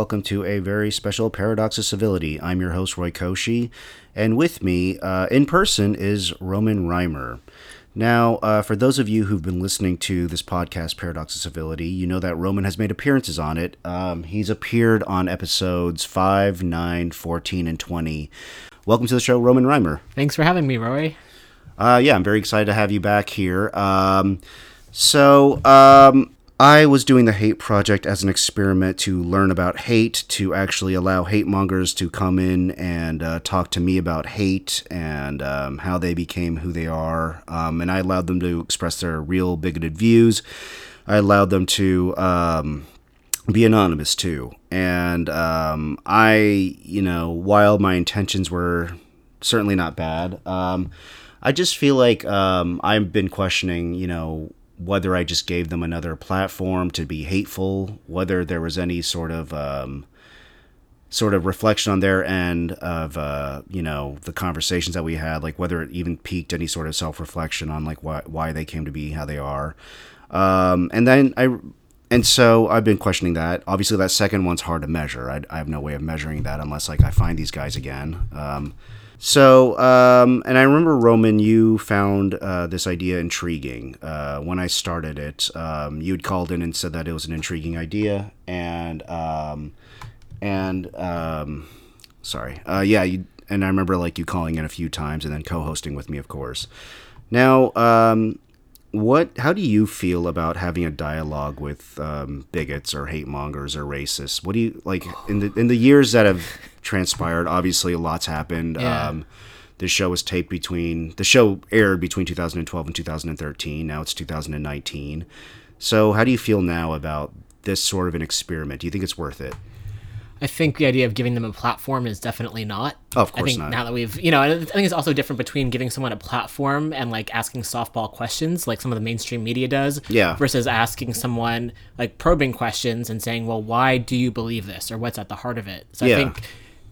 welcome to a very special Paradox of Civility. I'm your host, Roy Koshi, and with me uh, in person is Roman Reimer. Now, uh, for those of you who've been listening to this podcast, Paradox of Civility, you know that Roman has made appearances on it. Um, he's appeared on episodes 5, 9, 14, and 20. Welcome to the show, Roman Reimer. Thanks for having me, Roy. Uh, yeah, I'm very excited to have you back here. Um, so, um, I was doing the Hate Project as an experiment to learn about hate, to actually allow hate mongers to come in and uh, talk to me about hate and um, how they became who they are. Um, and I allowed them to express their real bigoted views. I allowed them to um, be anonymous too. And um, I, you know, while my intentions were certainly not bad, um, I just feel like um, I've been questioning, you know, whether I just gave them another platform to be hateful, whether there was any sort of um, sort of reflection on their end of uh, you know the conversations that we had, like whether it even piqued any sort of self reflection on like why why they came to be how they are, um, and then I. And so I've been questioning that. Obviously, that second one's hard to measure. I, I have no way of measuring that unless like I find these guys again. Um, so, um, and I remember Roman, you found uh, this idea intriguing uh, when I started it. Um, you had called in and said that it was an intriguing idea, and um, and um, sorry, uh, yeah, you, and I remember like you calling in a few times and then co-hosting with me, of course. Now, um, what? How do you feel about having a dialogue with um, bigots or hate mongers or racists? What do you like in the in the years that have transpired. Obviously, a lot's happened. Yeah. Um, the show was taped between the show aired between 2012 and 2013. Now it's 2019. So, how do you feel now about this sort of an experiment? Do you think it's worth it? I think the idea of giving them a platform is definitely not. Oh, of course I think not. Now that we've, you know, I think it's also different between giving someone a platform and like asking softball questions, like some of the mainstream media does, yeah, versus asking someone like probing questions and saying, "Well, why do you believe this?" or "What's at the heart of it?" So yeah. I think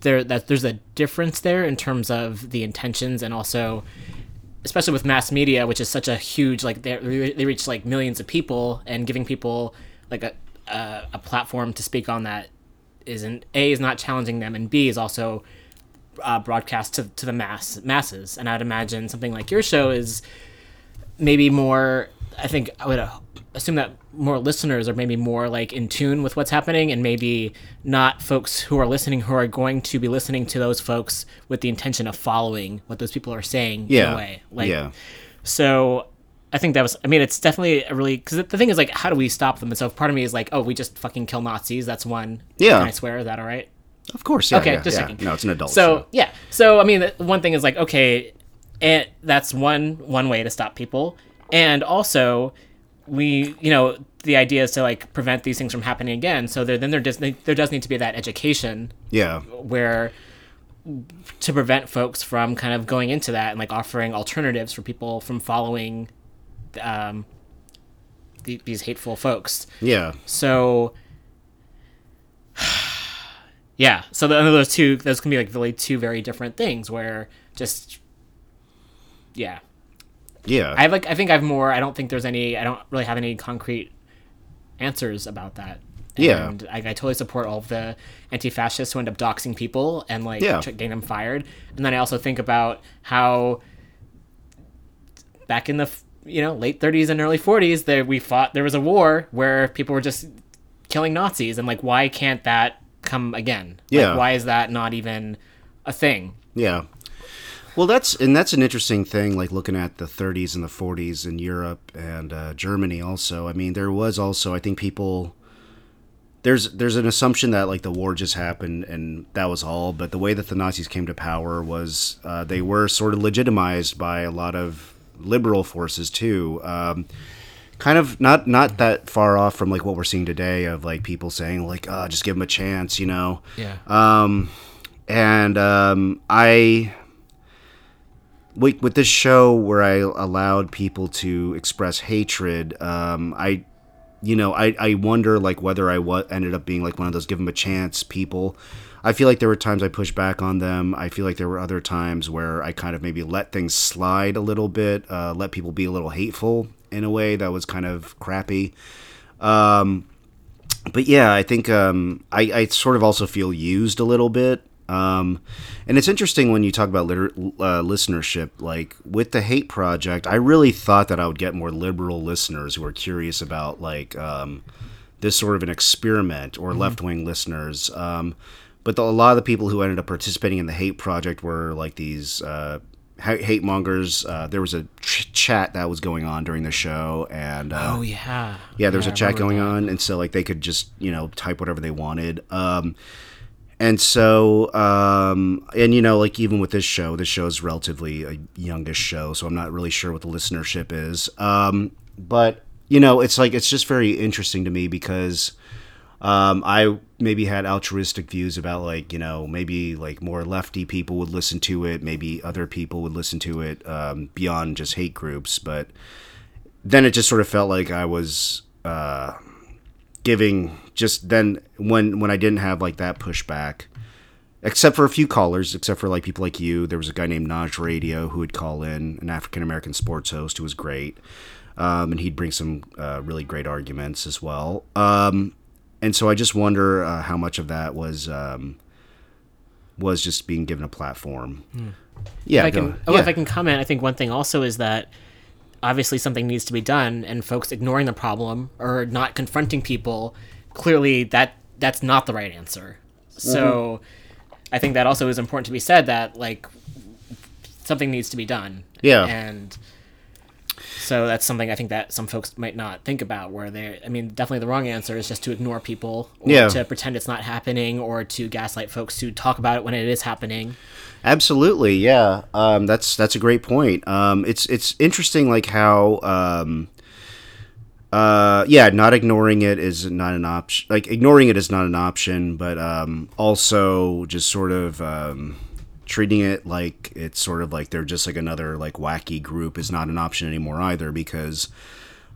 there that there's a difference there in terms of the intentions and also especially with mass media which is such a huge like they they reach like millions of people and giving people like a a, a platform to speak on that isn't a is not challenging them and b is also uh, broadcast to, to the mass masses. And i'd imagine something like your show is maybe more i think i would assume that more listeners are maybe more like in tune with what's happening and maybe not folks who are listening who are going to be listening to those folks with the intention of following what those people are saying yeah. in a way like yeah. so I think that was. I mean, it's definitely a really because the thing is like, how do we stop them? And so part of me is like, oh, we just fucking kill Nazis. That's one. Yeah. Can I swear? Is that all right? Of course. Yeah, okay. yeah, just yeah. checking. No, it's an adult. So show. yeah. So I mean, one thing is like, okay, and that's one one way to stop people, and also we you know the idea is to like prevent these things from happening again so there then there does there does need to be that education yeah where to prevent folks from kind of going into that and like offering alternatives for people from following um the, these hateful folks yeah so yeah so the, those two those can be like really two very different things where just yeah yeah. I like I think I've more. I don't think there's any. I don't really have any concrete answers about that. Yeah. And I, I totally support all of the anti-fascists who end up doxing people and like yeah. getting them fired. And then I also think about how back in the you know late 30s and early 40s there we fought there was a war where people were just killing Nazis and like why can't that come again? Yeah. Like, why is that not even a thing? Yeah. Well, that's and that's an interesting thing. Like looking at the 30s and the 40s in Europe and uh, Germany. Also, I mean, there was also I think people there's there's an assumption that like the war just happened and that was all. But the way that the Nazis came to power was uh, they were sort of legitimized by a lot of liberal forces too. Um, kind of not not that far off from like what we're seeing today of like people saying like oh, just give them a chance, you know. Yeah. Um, and um, I with, with this show where I allowed people to express hatred, um, I, you know, I, I wonder like whether I what ended up being like one of those give them a chance people. I feel like there were times I pushed back on them. I feel like there were other times where I kind of maybe let things slide a little bit, uh, let people be a little hateful in a way that was kind of crappy. Um, but yeah, I think um, I, I sort of also feel used a little bit. Um, and it's interesting when you talk about liter- uh, listenership. Like with the Hate Project, I really thought that I would get more liberal listeners who are curious about like um, this sort of an experiment or left wing listeners. Um, but the, a lot of the people who ended up participating in the Hate Project were like these uh, hate mongers. Uh, there was a ch- chat that was going on during the show, and uh, Oh yeah. yeah, there was a chat going that. on, and so like they could just you know type whatever they wanted. Um, and so um, and you know like even with this show, this show is relatively a youngish show, so I'm not really sure what the listenership is. Um, but you know, it's like it's just very interesting to me because um, I maybe had altruistic views about like you know maybe like more lefty people would listen to it, maybe other people would listen to it um, beyond just hate groups, but then it just sort of felt like I was uh, giving just then when when I didn't have like that pushback, except for a few callers, except for like people like you. There was a guy named Naj Radio who would call in, an African American sports host who was great, um, and he'd bring some uh, really great arguments as well. Um, and so I just wonder uh, how much of that was um, was just being given a platform. Yeah, If I can, oh, yeah. if I can comment, I think one thing also is that obviously something needs to be done, and folks ignoring the problem or not confronting people, clearly that that's not the right answer. So, mm-hmm. I think that also is important to be said that like something needs to be done. Yeah. and so that's something I think that some folks might not think about. Where they, I mean, definitely the wrong answer is just to ignore people, or Yeah. to pretend it's not happening, or to gaslight folks to talk about it when it is happening. Absolutely, yeah. Um, that's that's a great point. Um, it's it's interesting, like how, um, uh, yeah, not ignoring it is not an option. Like ignoring it is not an option, but um, also just sort of um, treating it like it's sort of like they're just like another like wacky group is not an option anymore either because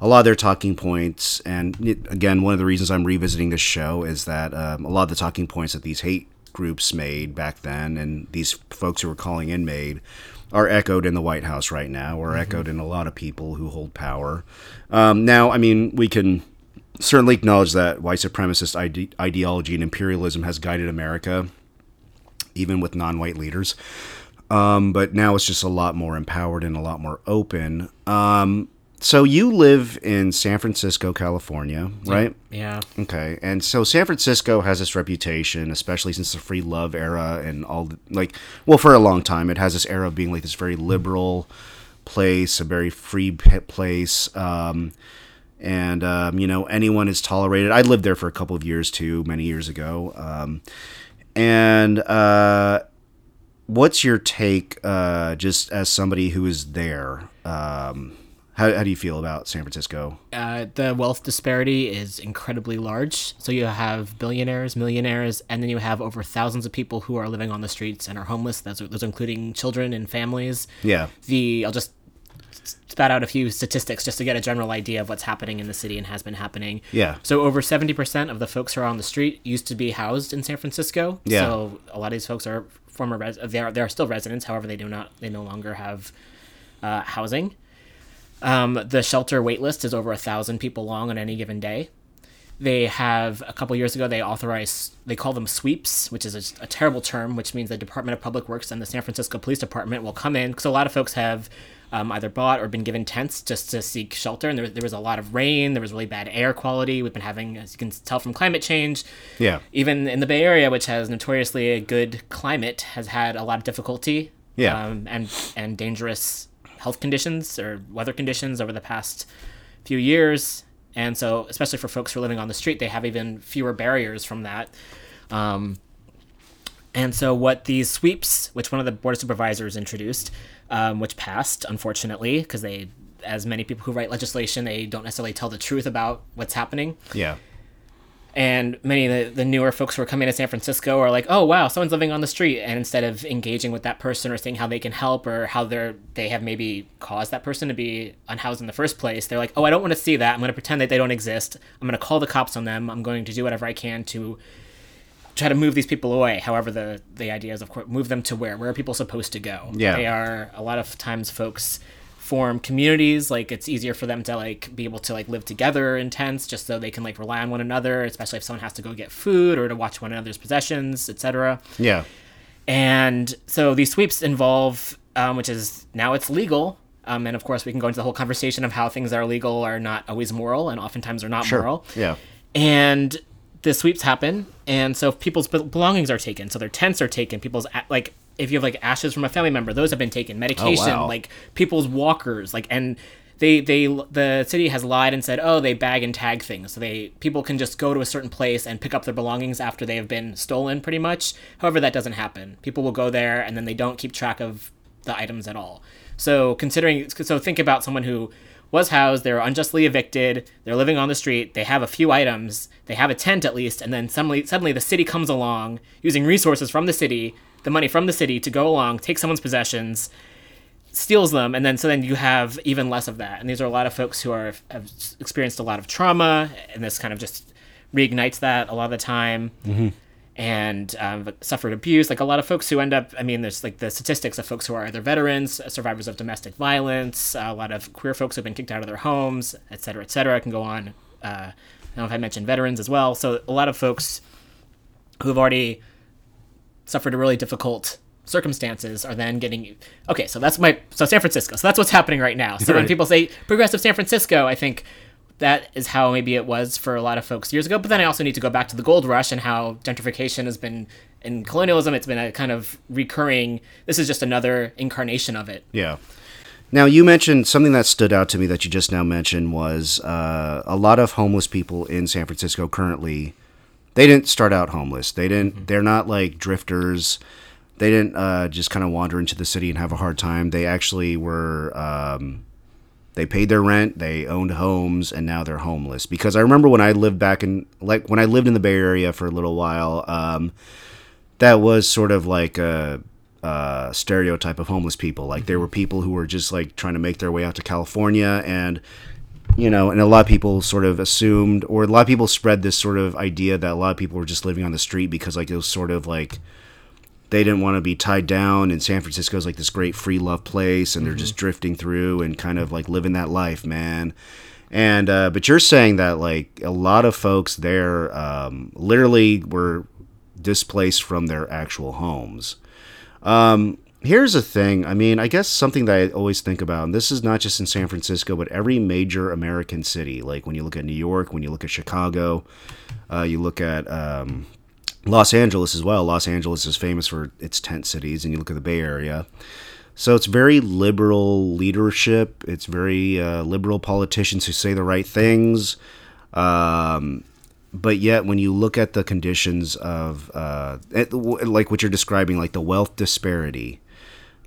a lot of their talking points and again one of the reasons i'm revisiting this show is that um, a lot of the talking points that these hate groups made back then and these folks who were calling in made are echoed in the white house right now or echoed in a lot of people who hold power. Um, now i mean we can certainly acknowledge that white supremacist ide- ideology and imperialism has guided america even with non-white leaders. Um, but now it's just a lot more empowered and a lot more open. Um, so you live in san francisco california right Yeah. Okay, and so San Francisco has this reputation, especially since the free love era and all the, like, well, for a long time, it has this era of being like this very liberal place, a very free place, um, and um, you know anyone is tolerated. I lived there for a couple of years too, many years ago, um, and uh, what's your take, uh, just as somebody who is there? Um, how, how do you feel about San Francisco? uh, the wealth disparity is incredibly large. So you have billionaires, millionaires, and then you have over thousands of people who are living on the streets and are homeless. Those, those including children and families. Yeah. The I'll just spat out a few statistics just to get a general idea of what's happening in the city and has been happening. Yeah. So over seventy percent of the folks who are on the street used to be housed in San Francisco. Yeah. So a lot of these folks are former res- they are they are still residents. However, they do not they no longer have uh, housing. Um, the shelter wait list is over a thousand people long on any given day. They have a couple years ago they authorized they call them sweeps, which is a, a terrible term, which means the Department of Public Works and the San Francisco Police Department will come in because a lot of folks have um, either bought or been given tents just to seek shelter. And there, there was a lot of rain, there was really bad air quality. We've been having, as you can tell from climate change, Yeah. even in the Bay Area, which has notoriously a good climate, has had a lot of difficulty Yeah. um, and and dangerous health conditions or weather conditions over the past few years. And so, especially for folks who are living on the street, they have even fewer barriers from that. Um, and so, what these sweeps, which one of the board of supervisors introduced, um, which passed, unfortunately, because they, as many people who write legislation, they don't necessarily tell the truth about what's happening Yeah. And many of the, the newer folks who are coming to San Francisco are like, "Oh wow, someone's living on the street," and instead of engaging with that person or seeing how they can help or how they're they have maybe caused that person to be unhoused in the first place, they're like, "Oh, I don't want to see that. I'm going to pretend that they don't exist. I'm going to call the cops on them. I'm going to do whatever I can to try to move these people away." However, the the idea is of course move them to where where are people supposed to go? Yeah. they are a lot of times folks form communities like it's easier for them to like be able to like live together in tents just so they can like rely on one another especially if someone has to go get food or to watch one another's possessions etc Yeah. and so these sweeps involve um, which is now it's legal um, and of course we can go into the whole conversation of how things that are legal are not always moral and oftentimes are not moral Yeah. and the sweeps happen and so people's belongings are taken so their tents are taken people's like if you have like ashes from a family member those have been taken. Oh, Medication wow. like people's walkers like and they they the city has lied and said oh they bag and tag things. So they people can just go to a certain place and pick up their belongings after they have been stolen pretty much. However that doesn't happen. People will go there and then they don't keep track of the items at all. So considering so think about someone who was housed, they were unjustly evicted, they're living on the street, they have a few items, they have a tent at least, and then suddenly suddenly the city comes along using resources from the city, the money from the city to go along, take someone's possessions, steals them, and then so then you have even less of that. And these are a lot of folks who are have experienced a lot of trauma, and this kind of just reignites that a lot of the time. Mm-hmm. And um, suffered abuse, like a lot of folks who end up. I mean, there's like the statistics of folks who are either veterans, survivors of domestic violence, a lot of queer folks who've been kicked out of their homes, et cetera, et cetera. I can go on. Uh, I don't know if I mentioned veterans as well. So a lot of folks who have already suffered a really difficult circumstances are then getting okay so that's my so san francisco so that's what's happening right now so when people say progressive san francisco i think that is how maybe it was for a lot of folks years ago but then i also need to go back to the gold rush and how gentrification has been in colonialism it's been a kind of recurring this is just another incarnation of it Yeah. Now you mentioned something that stood out to me that you just now mentioned was uh, a lot of homeless people in San Francisco currently. They didn't start out homeless. They didn't. They're not like drifters. They didn't uh, just kind of wander into the city and have a hard time. They actually were. Um, they paid their rent. They owned homes, and now they're homeless. Because I remember when I lived back in like when I lived in the Bay Area for a little while. Um, that was sort of like a, uh stereotype of homeless people. Like there were people who were just like trying to make their way out to California, and you know, and a lot of people sort of assumed, or a lot of people spread this sort of idea that a lot of people were just living on the street because like it was sort of like they didn't want to be tied down and San Francisco is like this great free love place and they're just drifting through and kind of like living that life, man. And uh, but you're saying that like a lot of folks there um, literally were displaced from their actual homes. Um, here's the thing. I mean, I guess something that I always think about, and this is not just in San Francisco, but every major American city. Like when you look at New York, when you look at Chicago, uh, you look at um, Los Angeles as well. Los Angeles is famous for its tent cities, and you look at the Bay Area. So it's very liberal leadership. It's very uh, liberal politicians who say the right things. Um, but yet, when you look at the conditions of, uh, like what you're describing, like the wealth disparity,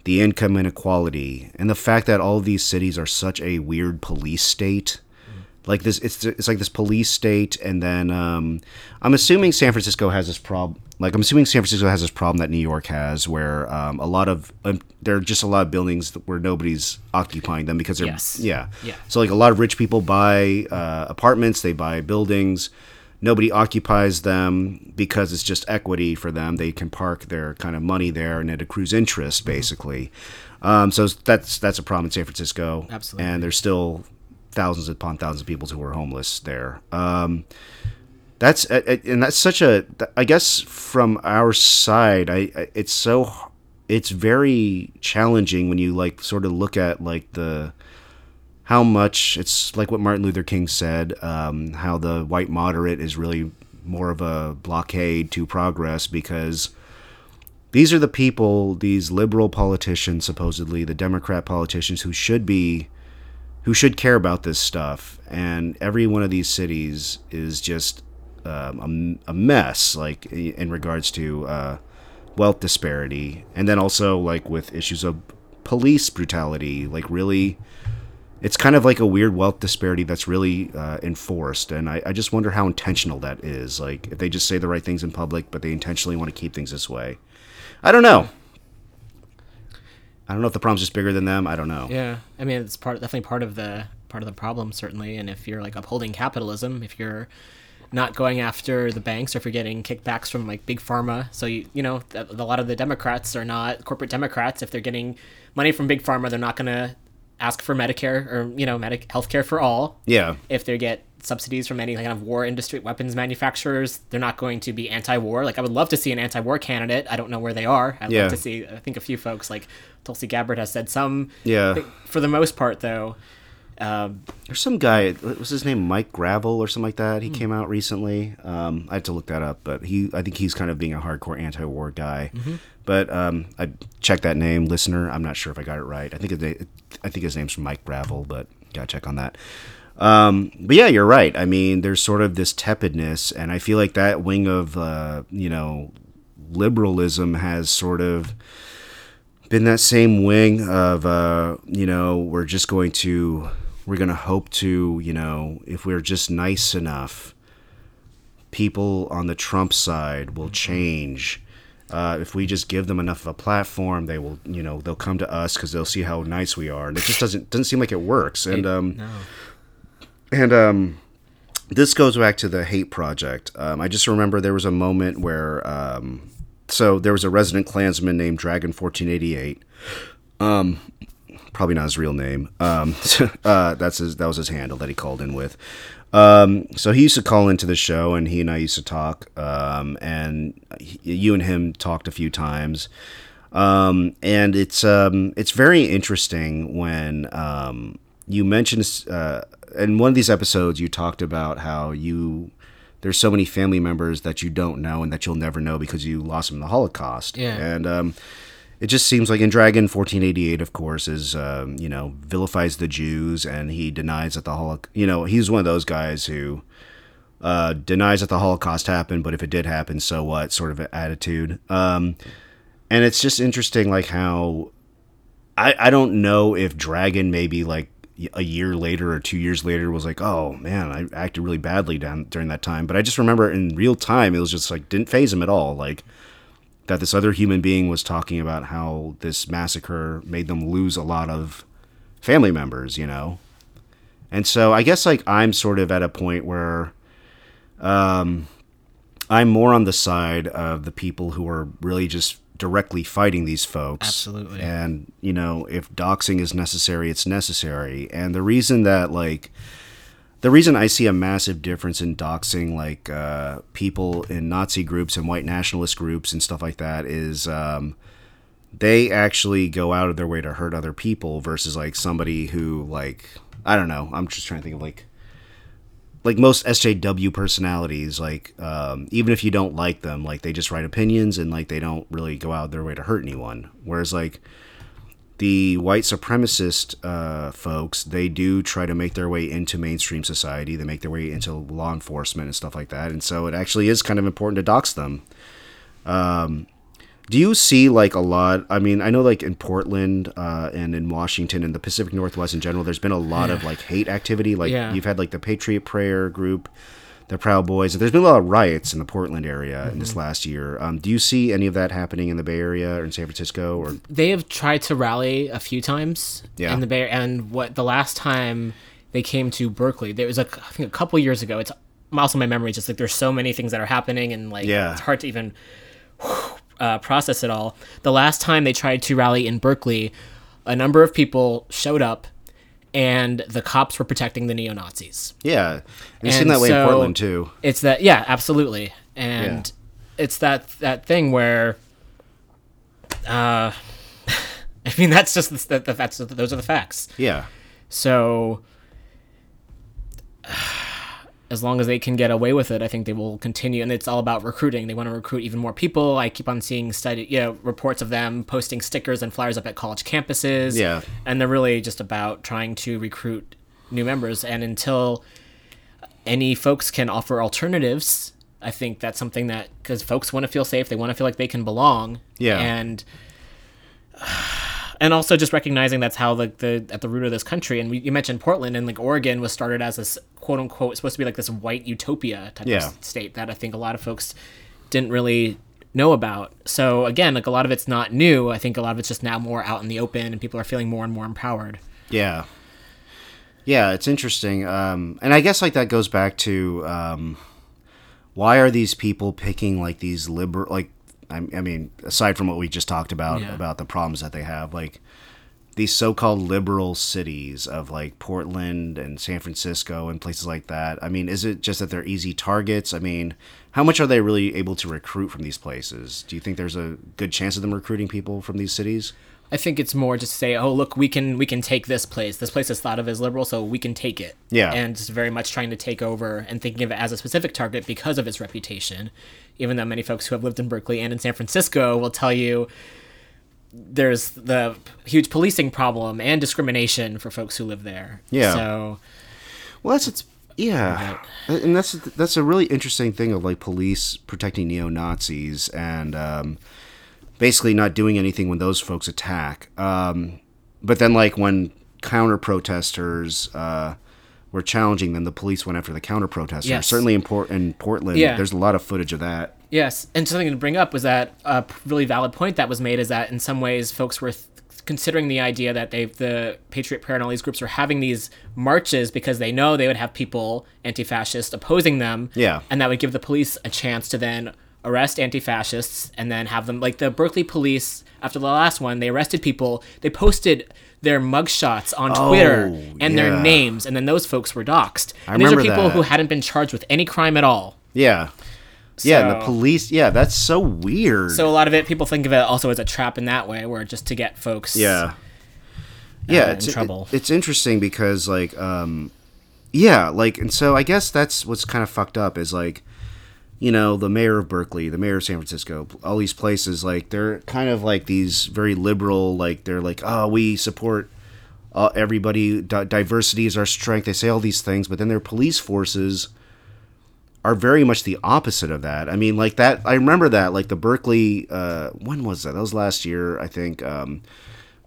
the income inequality, and the fact that all these cities are such a weird police state. Like this, it's it's like this police state, and then um, I'm assuming San Francisco has this problem. Like I'm assuming San Francisco has this problem that New York has, where um, a lot of um, there are just a lot of buildings where nobody's occupying them because they're Yes. yeah Yeah. So like a lot of rich people buy uh, apartments, they buy buildings. Nobody occupies them because it's just equity for them. They can park their kind of money there, and it accrues interest, basically. Um, so that's that's a problem in San Francisco. Absolutely. And there's still thousands upon thousands of people who are homeless there. Um, that's and that's such a. I guess from our side, I it's so it's very challenging when you like sort of look at like the how much it's like what Martin Luther King said, um, how the white moderate is really more of a blockade to progress because these are the people, these liberal politicians, supposedly the Democrat politicians who should be, who should care about this stuff, and every one of these cities is just um, a, a mess, like in regards to uh, wealth disparity, and then also like with issues of police brutality, like really it's kind of like a weird wealth disparity that's really uh, enforced and I, I just wonder how intentional that is like if they just say the right things in public but they intentionally want to keep things this way. I don't know i don't know if the problem's just bigger than them i don't know Yeah, I mean it's part definitely part of the part of the problem certainly. And if you're like upholding capitalism, if you're not going after the banks or if you're getting kickbacks from like big pharma, so you you know a, a lot of the Democrats are not corporate Democrats. If they're getting money from big pharma, they're not gonna ask for Medicare or you know medic healthcare for all. Yeah. If they get subsidies from any kind of war industry weapons manufacturers, they're not going to be anti-war. Like I would love to see an anti-war candidate. I don't know where they are. I'd Yeah. love to see. I think a few folks like Tulsi Gabbard has said some. Yeah. For the most part, though, um, There's some guy. What was his name? Mike Gravel or something like that. He came out recently. Um, I had to look that up, but he. I think he's kind of being a hardcore anti-war guy. But um, I checked that name, listener. I'm not sure if I got it right. I think it, I think his name's Mike Gravel, but gotta check on that. Um, but yeah, you're right. I mean, there's sort of this tepidness, and I feel like that wing of uh, you know liberalism has sort of been that same wing of uh, you know we're just going to we're going to hope to you know if we're just nice enough people on the Trump side will change uh, if we just give them enough of a platform they will you know they'll come to us because they'll see how nice we are and it just doesn't doesn't seem like it works and um no. And um, this goes back to the hate project. Um, I just remember there was a moment where, um, so there was a resident Klansman named Dragon fourteen eighty eight. Um, probably not his real name. Um, uh, that's his. That was his handle that he called in with. Um, so he used to call into the show, and he and I used to talk. Um, and he, you and him talked a few times. Um, and it's um, it's very interesting when um, you mentioned uh, in one of these episodes you talked about how you there's so many family members that you don't know and that you'll never know because you lost them in the Holocaust. Yeah. And um, it just seems like in Dragon 1488, of course, is um, you know vilifies the Jews and he denies that the Holocaust. You know, he's one of those guys who uh, denies that the Holocaust happened, but if it did happen, so what? Sort of attitude. Um, and it's just interesting, like how I I don't know if Dragon maybe like a year later or two years later was like, oh man, I acted really badly down during that time. But I just remember in real time, it was just like didn't faze him at all. Like that this other human being was talking about how this massacre made them lose a lot of family members, you know. And so I guess like I'm sort of at a point where um, I'm more on the side of the people who are really just directly fighting these folks. Absolutely. And, you know, if doxing is necessary, it's necessary. And the reason that, like, the reason I see a massive difference in doxing, like, uh, people in Nazi groups and white nationalist groups and stuff like that is, um, they actually go out of their way to hurt other people versus, like, somebody who, like, I don't know. I'm just trying to think of, like, like most SJW personalities, like um, even if you don't like them, like they just write opinions and like they don't really go out their way to hurt anyone. Whereas like the white supremacist uh, folks, they do try to make their way into mainstream society. They make their way into law enforcement and stuff like that. And so it actually is kind of important to dox them. Um, do you see like a lot? I mean, I know like in Portland uh, and in Washington and the Pacific Northwest in general, there's been a lot of like hate activity. Like Yeah. you've had like the Patriot Prayer group, the Proud Boys. There's been a lot of riots in the Portland area in Mm-hmm. this last year. Um, do you see any of that happening in the Bay Area or in San Francisco? Or they have tried to rally a few times Yeah. in the Bay and what the last time they came to Berkeley there was a I think a couple years ago it's also my memory just like there's so many things that are happening and like Yeah. it's hard to even uh, process it all. The last time they tried to rally in Berkeley a number of people showed up and the cops were protecting the neo-Nazis. Yeah, you've seen that way so- in Portland too. it's that yeah absolutely. And it's that that thing where uh i mean that's just the, the, that's those are the facts. Yeah, so as long as they can get away with it i think they will continue. And it's all about recruiting. They want to recruit even more people. I keep on seeing study you know reports of them posting stickers and flyers up at college campuses. Yeah. and they're really just about trying to recruit new members. And until any folks can offer alternatives i think that's something that because folks want to feel safe. They want to feel like they can belong. Yeah. and and also just recognizing that's how the, the at the root of this country and we, you mentioned portland and like oregon was started as this quote unquote supposed to be like this white utopia type Yeah. of state that i think a lot of folks didn't really know about so again like a lot of it's not new i think a lot of it's just now more out in the open and people are feeling more and more empowered Yeah. Yeah, it's interesting. Um, and I guess like that goes back to um, why are these people picking like these liberal like I, I mean aside from what we just talked about Yeah. about the problems that they have like these so-called liberal cities of like Portland and San Francisco and places like that. I mean, is it just that they're easy targets? I mean, how much are they really able to recruit from these places? Do you think there's a good chance of them recruiting people from these cities? I think it's more just to say, oh look, we can we can take this place. This place is thought of as liberal, so we can take it. Yeah. And just very much trying to take over and thinking of it as a specific target because of its reputation. Even though many folks who have lived in Berkeley and in San Francisco will tell you there's the huge policing problem and discrimination for folks who live there. Yeah. So Well, that's it's yeah, and that's that's a really interesting thing of like police protecting neo Nazis and um, basically not doing anything when those folks attack. Um, but then, like when counter protesters uh, were challenging them, the police went after the counter protesters. Yes. Certainly in, Port- in Portland, Yeah. there's a lot of footage of that. Yes, and something to bring up was that a really valid point that was made is that in some ways folks were th- considering the idea that they the Patriot Prayer and all these groups were having these marches because they know they would have people anti-fascist opposing them. Yeah. and that would give the police a chance to then arrest anti-fascists and then have them like the Berkeley police after the last one they arrested people they posted their mugshots on Twitter Oh, and their names and then those folks were doxxed. I and these are people that. who hadn't been charged with any crime at all. Yeah, yeah, and the police. Yeah, that's so weird. So a lot of it, people think of it also as a trap in that way, where just to get folks. Yeah. Yeah, in it's trouble. it's interesting because like um yeah, like and so I guess that's what's kind of fucked up is like you know, the mayor of Berkeley, the mayor of San Francisco, all these places like they're kind of like these very liberal like they're like, "Oh, we support uh, everybody di- diversity is our strength." They say all these things, but then their police forces are very much the opposite of that. I mean, like that. I remember that, like the Berkeley. Uh, when was that? That was last year, I think. Um,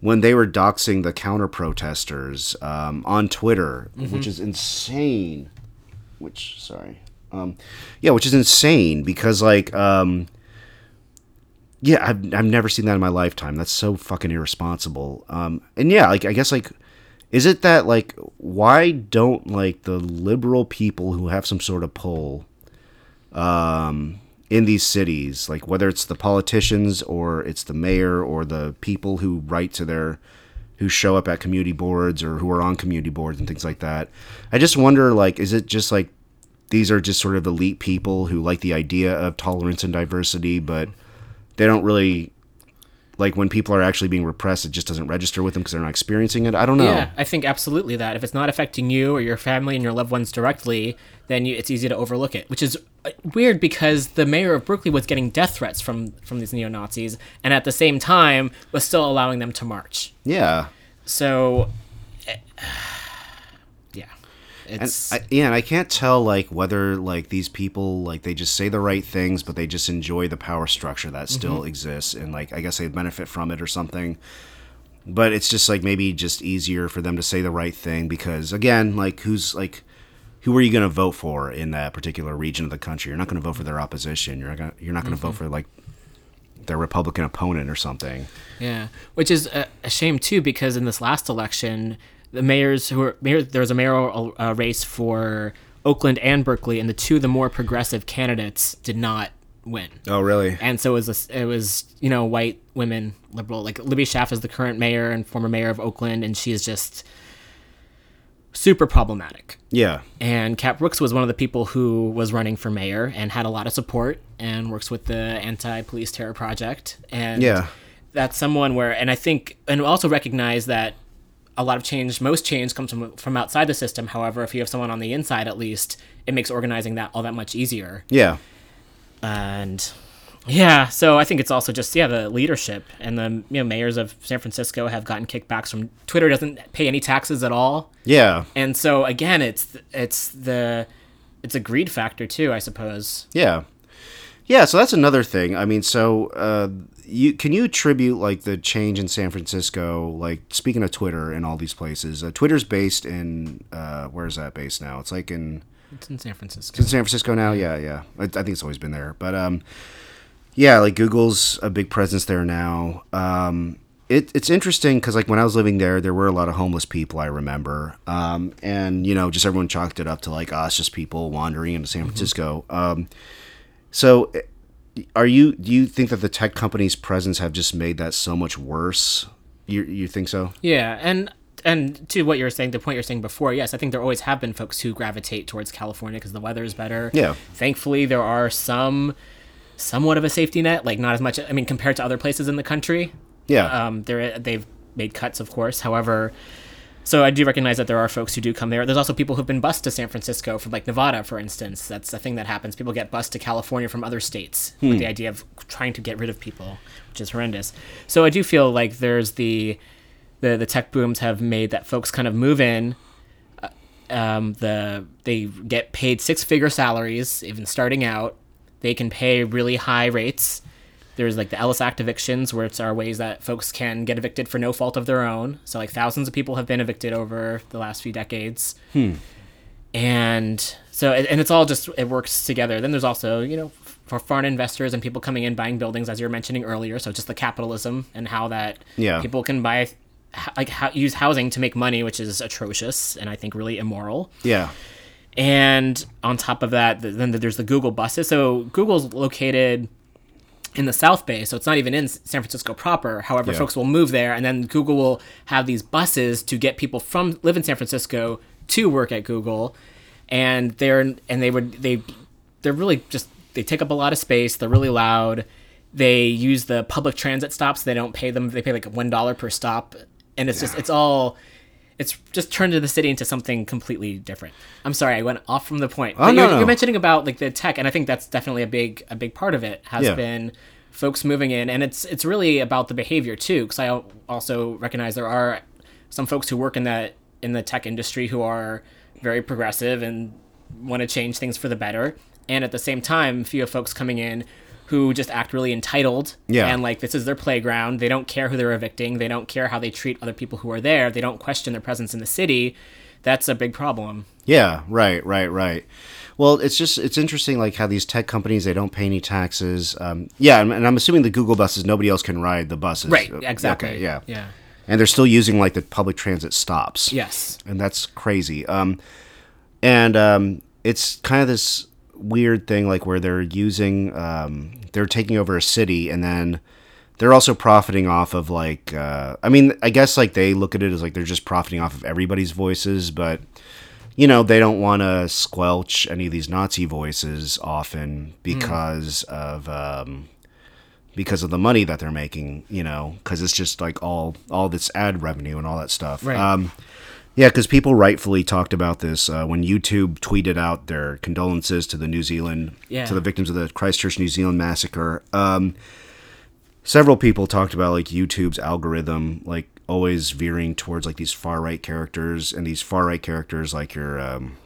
when they were doxing the counter protesters um, on Twitter, which is insane. Which, sorry, um, yeah, which is insane because like, um, yeah, I've I've never seen that in my lifetime. That's so fucking irresponsible. Um, and yeah, like I guess like. Is it that like why don't like the liberal people who have some sort of pull um, in these cities, like whether it's the politicians or it's the mayor or the people who write to their who show up at community boards or who are on community boards and things like that. I just wonder like is it just like these are just sort of elite people who like the idea of tolerance and diversity but they don't really like when people are actually being repressed it just doesn't register with them because they're not experiencing it. I don't know. Yeah, I think absolutely that if it's not affecting you or your family and your loved ones directly, then you, it's easy to overlook it. Which is uh, weird because the mayor of Berkeley was getting death threats from from these neo Nazis, and at the same time was still allowing them to march. Yeah. So, yeah, And I, yeah, and I can't tell like whether like these people like they just say the right things, but they just enjoy the power structure that still mm-hmm. exists, and like I guess they benefit from it or something. But it's just like maybe just easier for them to say the right thing because again, like who's like who are you going to vote for in that particular region of the country? You're not going to vote for their opposition. You're not gonna, you're not going to vote mm-hmm. for like their Republican opponent or something. Yeah, which is a, a shame too, because in this last election, the mayors who were mayor, there was a mayoral uh, race for Oakland and Berkeley, and the two of the more progressive candidates did not win. Oh, really? And so it was a, it was you know white women liberal like Libby Schaaf is the current mayor and former mayor of Oakland, and she is just super problematic. Yeah. And Cat Brooks was one of the people who was running for mayor and had a lot of support and works with the Anti Police Terror Project. And Yeah. that's someone where, and I think, and also recognize that a lot of change, most change comes from, from outside the system. However, if you have someone on the inside, at least, it makes organizing that all that much easier. Yeah. And yeah, so I think it's also just yeah the leadership and the you know mayors of San Francisco have gotten kickbacks from Twitter doesn't pay any taxes at all. Yeah. And so again, it's it's the it's a greed factor too, I suppose. Yeah. Yeah, so that's another thing. I mean, so uh, you can you attribute like the change in San Francisco, like speaking of Twitter and all these places. Uh, Twitter's based in uh, where is that based now? It's like in It's in San Francisco. it's in San Francisco now. Yeah, yeah. I, I think it's always been there, but um, yeah, like Google's a big presence there now. Um, it, it's interesting because like when I was living there, there were a lot of homeless people. I remember, um, and you know, just everyone chalked it up to like, oh, it's just people wandering into San Francisco. Um, so, eh, are you? Do you think that the tech companies' presence have just made that so much worse? You you think so? Yeah, and and to what you were saying, the point you were saying before, yes, I think there always have been folks who gravitate towards California because the weather is better. Yeah. Thankfully, there are some somewhat of a safety net, like not as much. I mean, compared to other places in the country, Yeah. um, there they've made cuts, of course. However, so I do recognize that there are folks who do come there. There's also people who've been bused to San Francisco from like Nevada, for instance. That's a thing that happens. People get bused to California from other states with the idea of trying to get rid of people, which is horrendous. So I do feel like there's the the the tech booms have made that folks kind of move in. uh, Um, the they get paid six figure salaries even starting out. They can pay really high rates. There's like the Ellis Act evictions, where it's our ways that folks can get evicted for no fault of their own. So like thousands of people have been evicted over the last few decades. Hmm. And so and it's all just it works together. Then there's also you know for foreign investors and people coming in buying buildings as you were mentioning earlier. So just the capitalism and how that Yeah. people can buy like ho- use housing to make money, which is atrocious and I think really immoral. yeah. And on top of that, then there's the Google buses. So Google's located in the South Bay, so it's not even in San Francisco proper. However, Yeah. folks will move there, and then Google will have these buses to get people from live in San Francisco to work at Google, and they're and they would they they're really just they take up a lot of space. They're really loud. They use the public transit stops. They don't pay them. They pay like one dollar per stop, and it's just it's all it's just turned the city into something completely different. I'm sorry, I went off from the point. Oh, but Oh, no, you're, no. you're mentioning about like the tech, and I think that's definitely a big a big part of it has Yeah. been folks moving in, and it's it's really about the behavior too. Because I also recognize there are some folks who work in that in the tech industry who are very progressive and want to change things for the better, and at the same time, few of folks coming in who just act really entitled Yeah. and like this is their playground. They don't care who they're evicting. They don't care how they treat other people who are there. They don't question their presence in the city. That's a big problem. Yeah, right, right, right. Well, it's just it's interesting, like how these tech companies they don't pay any taxes. Um, yeah, and, and I'm assuming the Google buses nobody else can ride the buses. Right. Exactly. Okay, yeah. Yeah. And they're still using like the public transit stops. Yes. and that's crazy. Um, and um, it's kind of this weird thing, like where they're using, um, they're taking over a city, and then they're also profiting off of like, uh, I mean, I guess like they look at it as like they're just profiting off of everybody's voices, but you know they don't want to squelch any of these Nazi voices often because of. Um, because of the money that they're making, you know, because it's just like all all this ad revenue and all that stuff. Right. Um, yeah, because people rightfully talked about this uh, when YouTube tweeted out their condolences to the New Zealand Yeah. to the victims of the Christchurch, New Zealand massacre. Um, several people talked about like YouTube's algorithm, like always veering towards like these far right characters, and these far right characters like your um,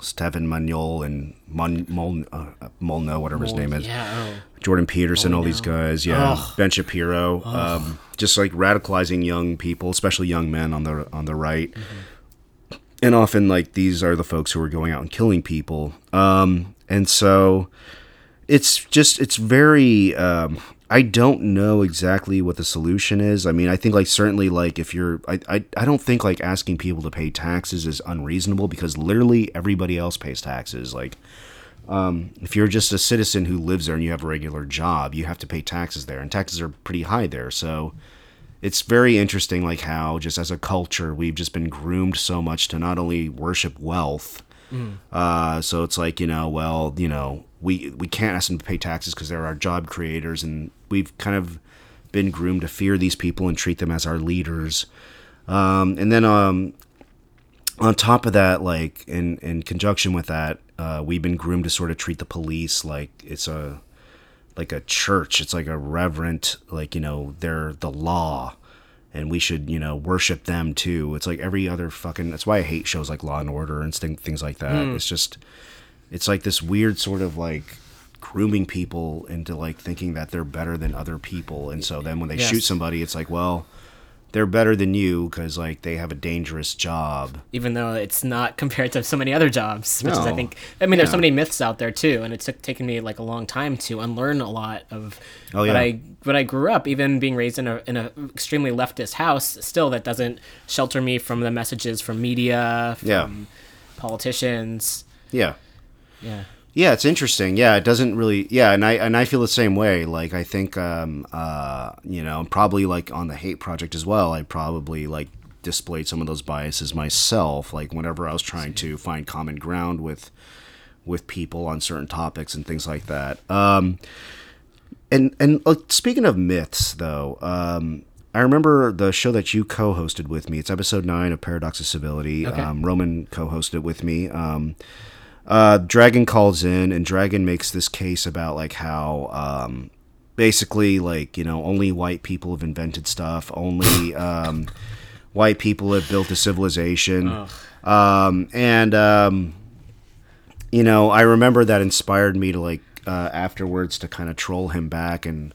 Stefan Manuel and Mon, Mol, uh, Molno, whatever his name is. Yeah. Oh. Jordan Peterson, all these guys, yeah, Ben Shapiro, um, just like radicalizing young people, especially young men on the on the right, and often like these are the folks who are going out and killing people, um, and so it's just it's very. Um, I don't know exactly what the solution is. I mean, I think like certainly like if you're, I, I, I don't think like asking people to pay taxes is unreasonable because literally everybody else pays taxes. Like um, if you're just a citizen who lives there and you have a regular job, you have to pay taxes there, and taxes are pretty high there. So it's very interesting, like how just as a culture we've just been groomed so much to not only worship wealth. Uh, so it's like you know, well, you know, we we can't ask them to pay taxes because they're our job creators, and we've kind of been groomed to fear these people and treat them as our leaders. Um, and then um, on top of that, like in in conjunction with that, uh, we've been groomed to sort of treat the police like it's a like a church. It's like a reverent, like you know, they're the law, and we should you know worship them too. It's like every other fucking. That's why I hate shows like Law and Order and thing, things like that. Mm. It's just, it's like this weird sort of like grooming people into like thinking that they're better than other people, and so then when they Yes. shoot somebody, it's like, well. They're better than you because like they have a dangerous job. Even though it's not compared to so many other jobs, which is I think I mean there's so many myths out there too, and it took taken me like a long time to unlearn a lot of. Oh, But yeah. I but I grew up even being raised in a in a extremely leftist house. Still, that doesn't shelter me from the messages from media, from Yeah. politicians. Yeah. Yeah. Yeah, it's interesting. Yeah, it doesn't really. Yeah, and I and I feel the same way. Like I think, um, uh, you know, probably like on the hate project as well. I probably like displayed some of those biases myself. Like whenever I was trying to find common ground with with people on certain topics and things like that. Um, and and uh, speaking of myths, though, um, I remember the show that you co-hosted with me. It's episode nine of Paradox of Civility. Okay. Um, Roman co-hosted it with me. Um, uh, Dragon calls in, and Dragon makes this case about like how um, basically like you know only white people have invented stuff. Only um, white people have built a civilization. Um, and um, you know, I remember that inspired me to like uh, afterwards to kind of troll him back and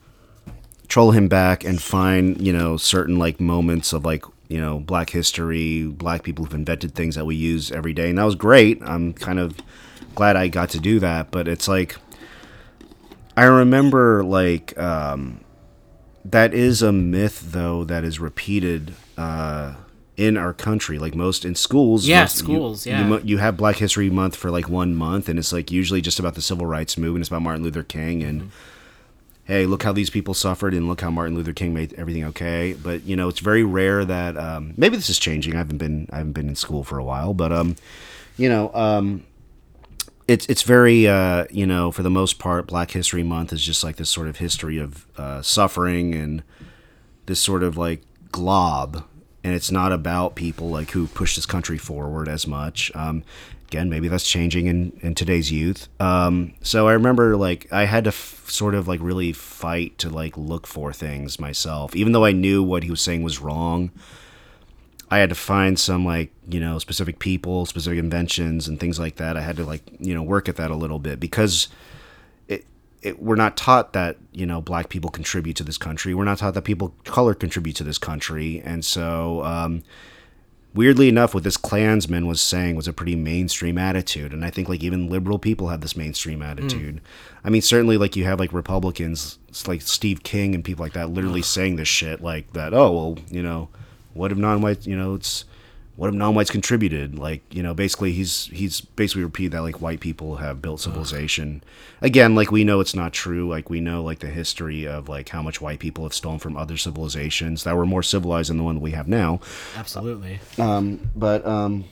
troll him back and find you know certain like moments of like you know black history black people who've invented things that we use every day. And that was great. I'm kind of glad i got to do that. But it's like i remember like um that is a myth though that is repeated uh in our country. Like most in schools Yeah, most- schools, you, yeah. mo- you have black history month for like one month. And it's like usually just about the civil rights movement. It's about martin luther king. And Mm-hmm. Hey, look how these people suffered and look how Martin Luther King made everything okay. But you know, it's very rare that um, maybe this is changing. I haven't been I haven't been in school for a while, but um, you know, um, it's it's very uh, you know for the most part, Black History Month is just like this sort of history of uh, suffering and this sort of like glob and it's not about people like who push this country forward as much um, again maybe that's changing in, in today's youth. Um, so i remember like i had to f- sort of like really fight to like look for things myself. Even though i knew what he was saying was wrong i had to find some like you know specific people specific inventions and things like that. I had to like you know work at that a little bit because it, it, we're not taught that you know black people contribute to this country. We're not taught that people color contribute to this country, and so um, weirdly enough, what this Klansman was saying was a pretty mainstream attitude, and I think like even liberal people have this mainstream hmm. attitude. I mean, certainly like you have like Republicans like Steve King and people like that literally saying this shit like that. Oh well, you know, what if non-white? You know, it's what have non-whites contributed like you know basically he's he's basically repeated that like white people have built civilization. Again like we know it's not true. Like we know like the history of like how much white people have stolen from other civilizations that were more civilized than the one that we have now. Absolutely. but um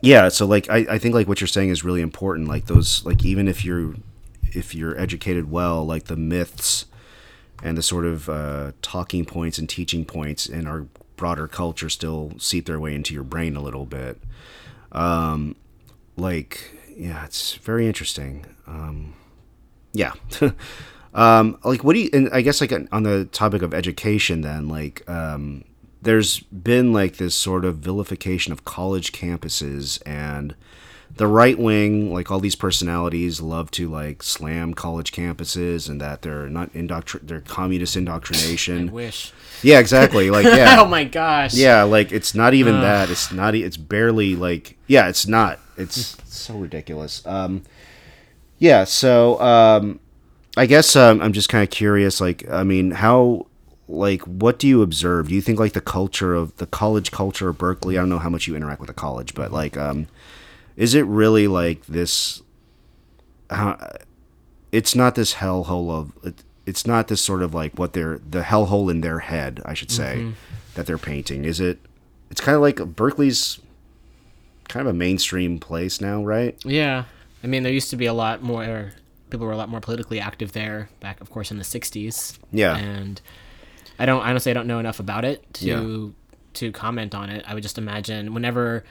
yeah so like I, I think like what you're saying is really important. Like those like even if you're if you're educated well like the myths and the sort of uh, talking points and teaching points in our broader culture still seep their way into your brain a little bit. Um like yeah it's very interesting. Um yeah. Um like what do you and i guess like on the topic of education then like um there's been like this sort of vilification of college campuses and the right wing like all these personalities love to like slam college campuses and that they're not indoctr they're communist indoctrination. Wish. yeah exactly. Like yeah. Oh my gosh. yeah like it's not even that. It's not it's barely like yeah it's not. It's so ridiculous. Um yeah so um i guess um, i'm just kind of curious like i mean how like what do you observe? Do you think like the culture of the college culture of berkeley i don't know how much you interact with the college but like um is it really like this how it's not this hellhole of it, it's not this sort of like what they're the hellhole in their head i should say mm-hmm. that they're painting is it it's kind of like berkeley's kind of a mainstream place now right Yeah. I mean, there used to be a lot more. People were a lot more politically active there back, of course, in the '60s. Yeah. And I don't honestly, I don't know enough about it to Yeah. to comment on it. I would just imagine whenever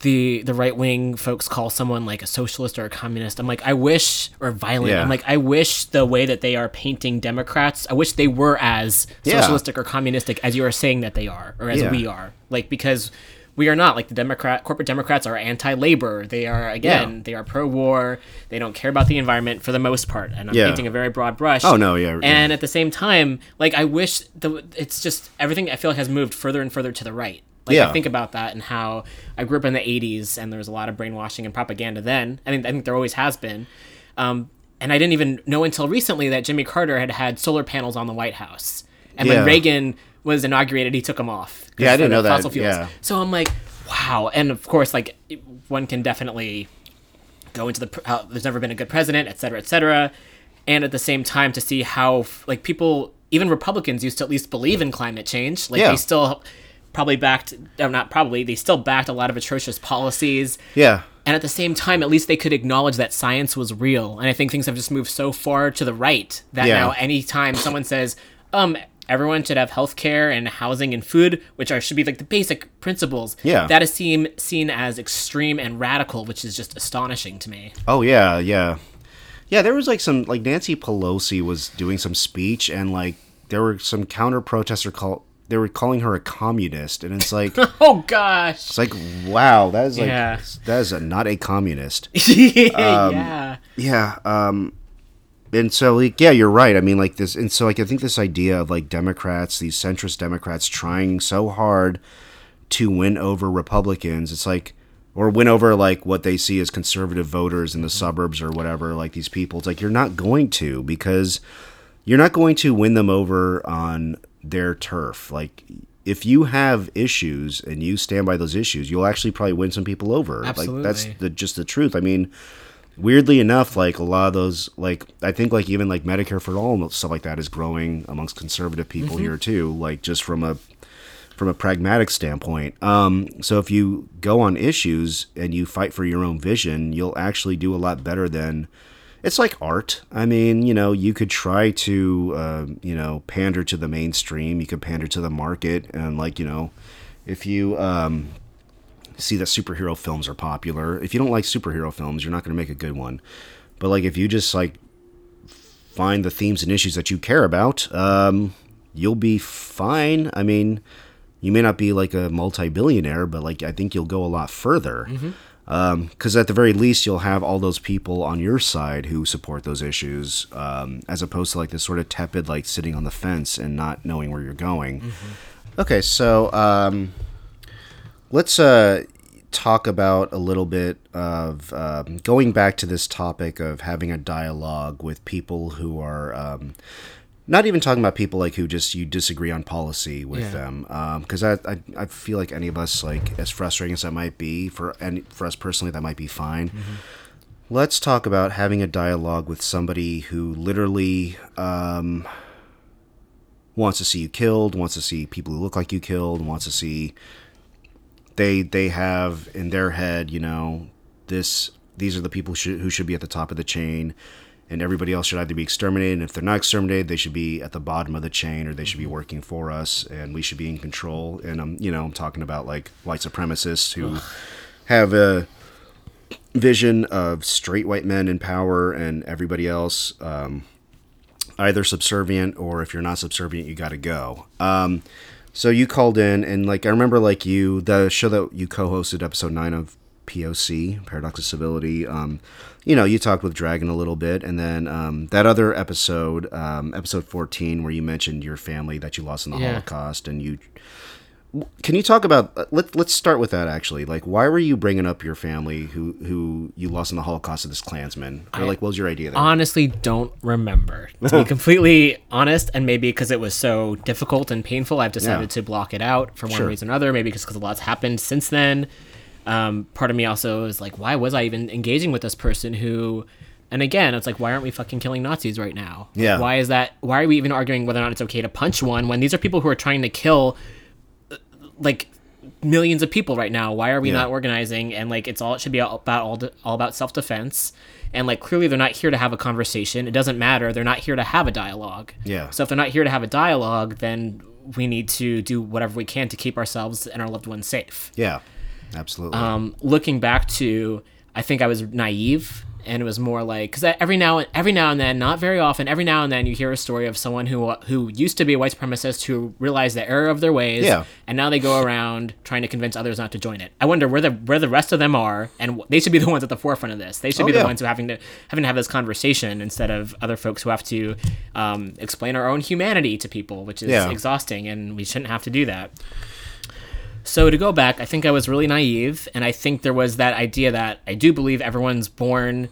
the the right wing folks call someone like a socialist or a communist, I'm like, I wish or violent. Yeah. I'm like, I wish the way that they are painting Democrats, I wish they were as Yeah. socialistic or communistic as you are saying that they are, or as Yeah. we are. Like because we are not like the Democrat corporate Democrats are anti-labor. They are again, Yeah. they are pro-war. They don't care about the environment for the most part. And I'm Yeah. painting a very broad brush. Oh, no, yeah, yeah. And at the same time, like I wish the it's just everything I feel like has moved further and further to the right. Like Yeah. I think about that and how I grew up in the '80s and there was a lot of brainwashing and propaganda then. I mean, I think there always has been. Um, and I didn't even know until recently that Jimmy Carter had had solar panels on the White House. And Yeah. when Reagan was inaugurated, he took them off. Yeah, I didn't know that. Fuels. Yeah. So I'm like, wow. And of course, like one can definitely go into the there's never been a good president, et cetera, et cetera, and at the same time to see how like people, even Republicans, used to at least believe in climate change. Like Yeah. they still probably backed, not probably, they still backed a lot of atrocious policies. Yeah. And at the same time, at least they could acknowledge that science was real. And I think things have just moved so far to the right that Yeah. now anytime someone says, um, everyone should have health care and housing and food, which are should be like the basic principles, Yeah. that is seen seen as extreme and radical, which is just astonishing to me. Oh yeah, yeah, yeah. There was like some like Nancy Pelosi was doing some speech, and like there were some counter protester call. They were calling her a communist, and it's like Oh gosh. it's like wow, that is like Yeah. that is a, not a communist. yeah. Yeah. Um, and so like yeah, you're right. I mean like this, and so like I think this idea of like Democrats, these centrist Democrats, trying so hard to win over Republicans. It's like or win over like what they see as conservative voters in the suburbs or whatever. Like these people, it's like you're not going to because you're not going to win them over on their turf. Like if you have issues and you stand by those issues, you'll actually probably win some people over. Like that's the just the truth. I mean, weirdly enough, like a lot of those, like I think like even like Medicare for all and stuff like that is growing amongst conservative people here too. Like just from a from a pragmatic standpoint. Um, so if you go on issues and you fight for your own vision, you'll actually do a lot better than. It's like art. I mean, you know, you could try to, uh, you know, pander to the mainstream. You could pander to the market, and like, you know, if you um, see that superhero films are popular, if you don't like superhero films, you're not going to make a good one. But like, if you just like find the themes and issues that you care about, um, you'll be fine. I mean, you may not be like a multi-billionaire, but like I think you'll go a lot further. Because at the very least, you'll have all those people on your side who support those issues, um, as opposed to like this sort of tepid, like sitting on the fence and not knowing where you're going. Okay, so um, let's uh, talk about a little bit of um, going back to this topic of having a dialogue with people who are um, not even talking about people like who just you disagree on policy with Yeah. them because I, I I feel like any of us like as frustrating as that might be for any for us personally that might be fine. Let's talk about having a dialogue with somebody who literally um, wants to see you killed, wants to see people who look like you killed, wants to see they they have in their head, you know, this these are the people who should, who should be at the top of the chain, and everybody else should either be exterminated. And if they're not exterminated, they should be at the bottom of the chain, or they should be working for us, and we should be in control. And I'm you know I'm talking about like white supremacists who have a vision of straight white men in power and everybody else um, either subservient or if you're not subservient, you got to go. Um, so you called in and like I remember like you the show that you co-hosted episode nine of POC Paradox of Civility. Um, you know you talked with Dragon a little bit, and then um, that other episode, um, episode fourteen, where you mentioned your family that you lost in the Yeah. Holocaust, and you. Can you talk about uh, let Let's start with that actually. Like, why were you bringing up your family who who you lost in the Holocaust of this Klansman? Or like, what was your idea there? honestly don't remember to be completely honest and maybe because it was so difficult and painful i've decided Yeah. to block it out for one Sure. reason or another maybe because a lot's happened since then um, part of me also is like why was i even engaging with this person who and again it's like why aren't we fucking killing nazis right now Yeah. why is that why are we even arguing whether or not it's okay to punch one when these are people who are trying to kill uh, like millions of people right now. Why are we Yeah. not organizing? And like, it's all it should be all about all, all about self defense. And like, clearly they're not here to have a conversation. It doesn't matter. They're not here to have a dialogue. Yeah. So if they're not here to have a dialogue, then we need to do whatever we can to keep ourselves and our loved ones safe. Yeah, absolutely. Um, looking back to, I think I was naive, and it was more like because every now and every now and then, not very often, every now and then you hear a story of someone who who used to be a white supremacist who realized the error of their ways, Yeah. and now they go around trying to convince others not to join it. I wonder where the where the rest of them are, and they should be the ones at the forefront of this. They should Oh, be the yeah. ones who having to having to have this conversation instead of other folks who have to um, explain our own humanity to people, which is Yeah. exhausting, and we shouldn't have to do that. So to go back, I think I was really naive, and I think there was that idea that I do believe everyone's born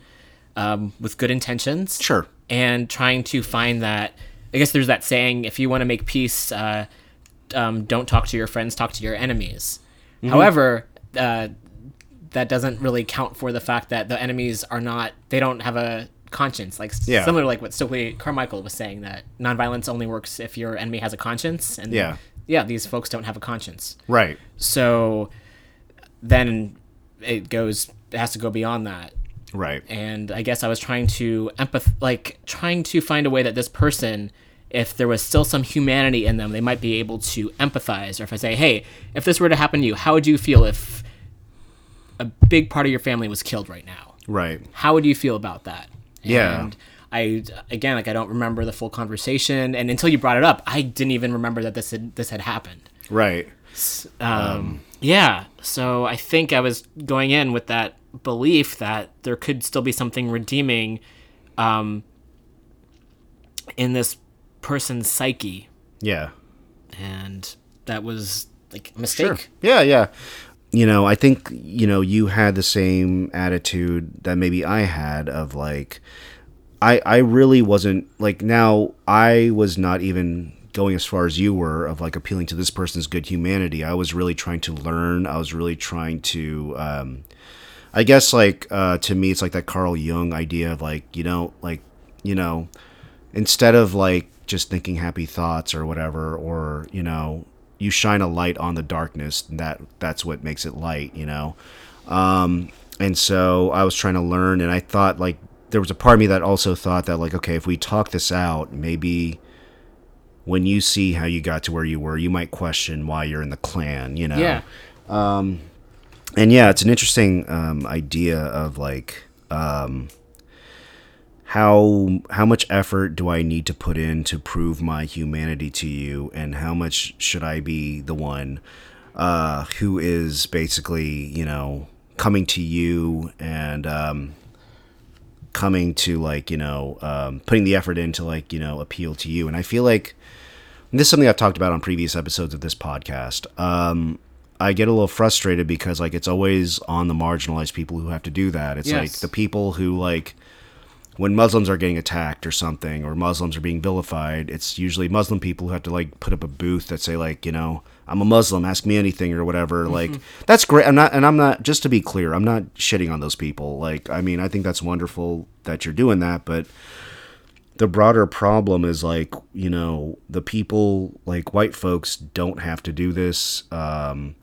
um, with good intentions. Sure. And trying to find that, I guess there's that saying: if you want to make peace, uh, um, don't talk to your friends, talk to your enemies. Mm-hmm. However, uh, that doesn't really count for the fact that the enemies are not they don't have a conscience like Yeah. similar to like what Stokely Carmichael was saying that nonviolence only works if your enemy has a conscience and Yeah. Yeah these folks don't have a conscience Right. so then it goes it has to go beyond that Right. and I guess I was trying to empath like trying to find a way that this person if there was still some humanity in them they might be able to empathize or if I say hey if this were to happen to you how would you feel if a big part of your family was killed right now Right. how would you feel about that Yeah. and I again like I don't remember the full conversation and until you brought it up I didn't even remember that this had this had happened Right. um, yeah so i think i was going in with that belief that there could still be something redeeming um, in this person's psyche Yeah. and that was like a mistake Yeah, yeah. You know, I think, you know, you had the same attitude that maybe I had of like I I really wasn't like now I was not even going as far as you were of like appealing to this person's good humanity. I was really trying to learn. I was really trying to um I guess like uh to me it's like that Carl Jung idea of like, you know, like, you know, instead of like just thinking happy thoughts or whatever or you know you shine a light on the darkness and that that's what makes it light you know um and so i was trying to learn and i thought like there was a part of me that also thought that like okay if we talk this out maybe when you see how you got to where you were you might question why you're in the Klan you know? Yeah. And yeah, it's an interesting um, idea of like um, how how much effort do I need to put in to prove my humanity to you, and how much should I be the one uh, who is basically you know coming to you and um, coming to like you know um, putting the effort in to like you know appeal to you, and I feel like this is something I've talked about on previous episodes of this podcast. Um, I get a little frustrated because like it's always on the marginalized people who have to do that. It's like the people who like when Muslims are getting attacked or something or Muslims are being vilified, it's usually Muslim people who have to like put up a booth that say like, you know, I'm a Muslim, ask me anything or whatever. Like that's great. I'm not and I'm not just to be clear, I'm not shitting on those people. Like I mean, I think that's wonderful that you're doing that, but the broader problem is like you know the people like white folks don't have to do this um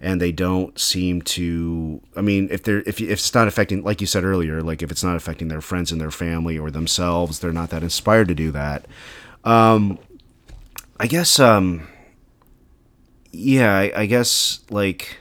and they don't seem to i mean if they're if, if it's not affecting like you said earlier like if it's not affecting their friends and their family or themselves they're not that inspired to do that um i guess um yeah i, I guess like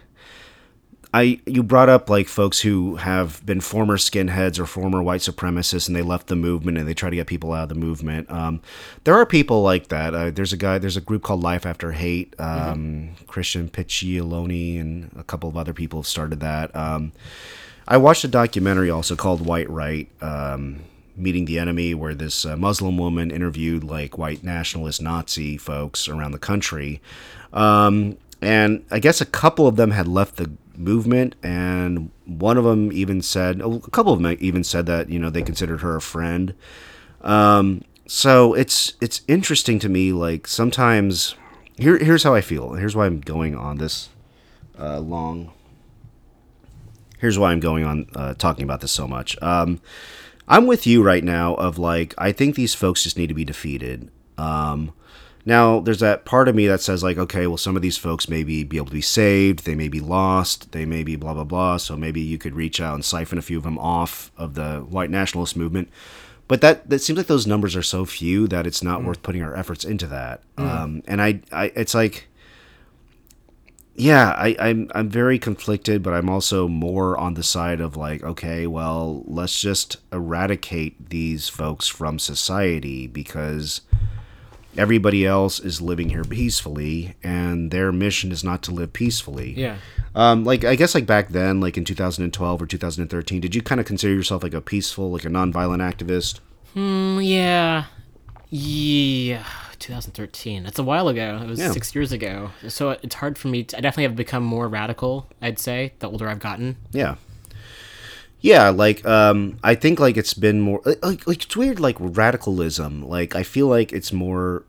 I you brought up like folks who have been former skinheads or former white supremacists and they left the movement and they try to get people out of the movement. Um, there are people like that. Uh, there's a guy. There's a group called Life After Hate. Um, Christian Picciolini and a couple of other people have started that. Um, I watched a documentary also called White Right. Um, Meeting the Enemy, where this uh, Muslim woman interviewed like white nationalist Nazi folks around the country. Um, and I guess a couple of them had left the movement, and one of them even said, a couple of them even said that you know they considered her a friend. Um, so it's it's interesting to me. Like sometimes, here here's how I feel. Here's why I'm going on this uh, long. Here's why I'm going on uh, talking about this so much. Um, I'm with you right now. Of like, I think these folks just need to be defeated. Um, now, there's that part of me that says, like, okay, well, some of these folks maybe be able to be saved. They may be lost. They may be blah, blah, blah. So maybe you could reach out and siphon a few of them off of the white nationalist movement. But that, that seems like those numbers are so few that it's not worth putting our efforts into that. Um, and I, I, it's like, yeah, I, I'm I'm very conflicted, but I'm also more on the side of like, okay, well, let's just eradicate these folks from society because everybody else is living here peacefully, and their mission is not to live peacefully. yeah Um, like I guess like back then, like in 2012 or 2013, did you kind of consider yourself like a peaceful, like a nonviolent activist? Mm, yeah yeah 2013 that's a while ago it was Yeah. six years ago so it's hard for me to, i definitely have become more radical i'd say the older i've gotten Yeah. Yeah, like um I think like it's been more like like it's weird like radicalism. Like I feel like it's more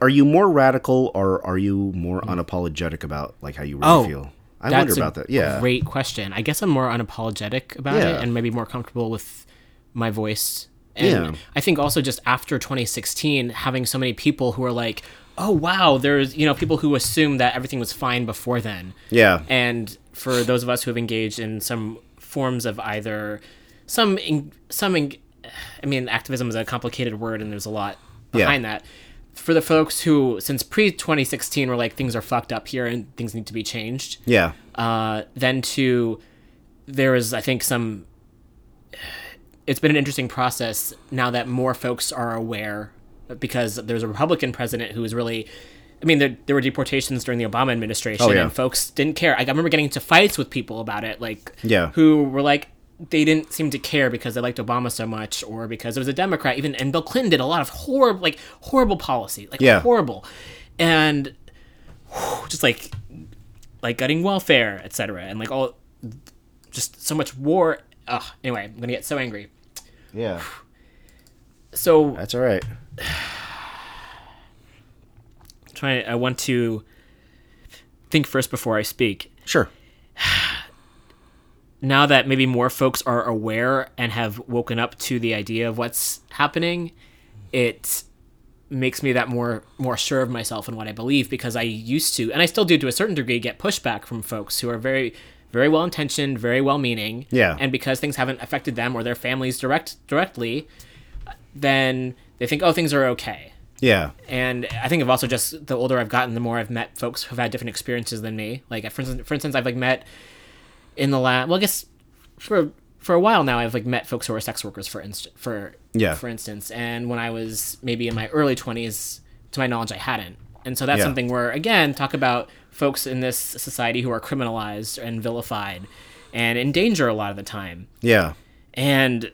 are you more radical or are you more unapologetic about like how you really Oh. feel? I wonder about that. Yeah. Great question. I guess I'm more unapologetic about Yeah. it and maybe more comfortable with my voice. And Yeah. I think also just after 2016, having so many people who are like, oh, wow, there's, you know, people who assume that everything was fine before then. Yeah. And for those of us who have engaged in some forms of either some, in, some, in, I mean, activism is a complicated word and there's a lot Yeah. behind that. For the folks who, since pre 2016, were like, things are fucked up here and things need to be changed Yeah. uh, then to there is I think some. It's been an interesting process now that more folks are aware because there's a Republican president who is really. I mean, there, there were deportations during the Obama administration, Oh, yeah. and folks didn't care. I remember getting into fights with people about it, like Yeah. who were like they didn't seem to care because they liked Obama so much, or because it was a Democrat. Even and Bill Clinton did a lot of horrible, like horrible policy, like Yeah. horrible, and just like like gutting welfare, etc., and like all just so much war. Ugh, anyway, I'm gonna get so angry. Yeah. So That's all right. try. I want to think first before I speak. Sure. Now that maybe more folks are aware and have woken up to the idea of what's happening, it makes me that more more sure of myself and what I believe because I used to and I still do to a certain degree get pushback from folks who are very very well intentioned, very well meaning. Yeah. And because things haven't affected them or their families direct directly, then they think, oh, things are okay. Yeah. And I think I've also just the older I've gotten, the more I've met folks who've had different experiences than me. Like for instance, for instance, I've like met in the last well, I guess for for a while now, I've like met folks who are sex workers for instance. For Yeah. for instance, and when I was maybe in my early twenties, to my knowledge, I hadn't. And so that's Yeah. something where again talk about folks in this society who are criminalized and vilified and in danger a lot of the time Yeah. and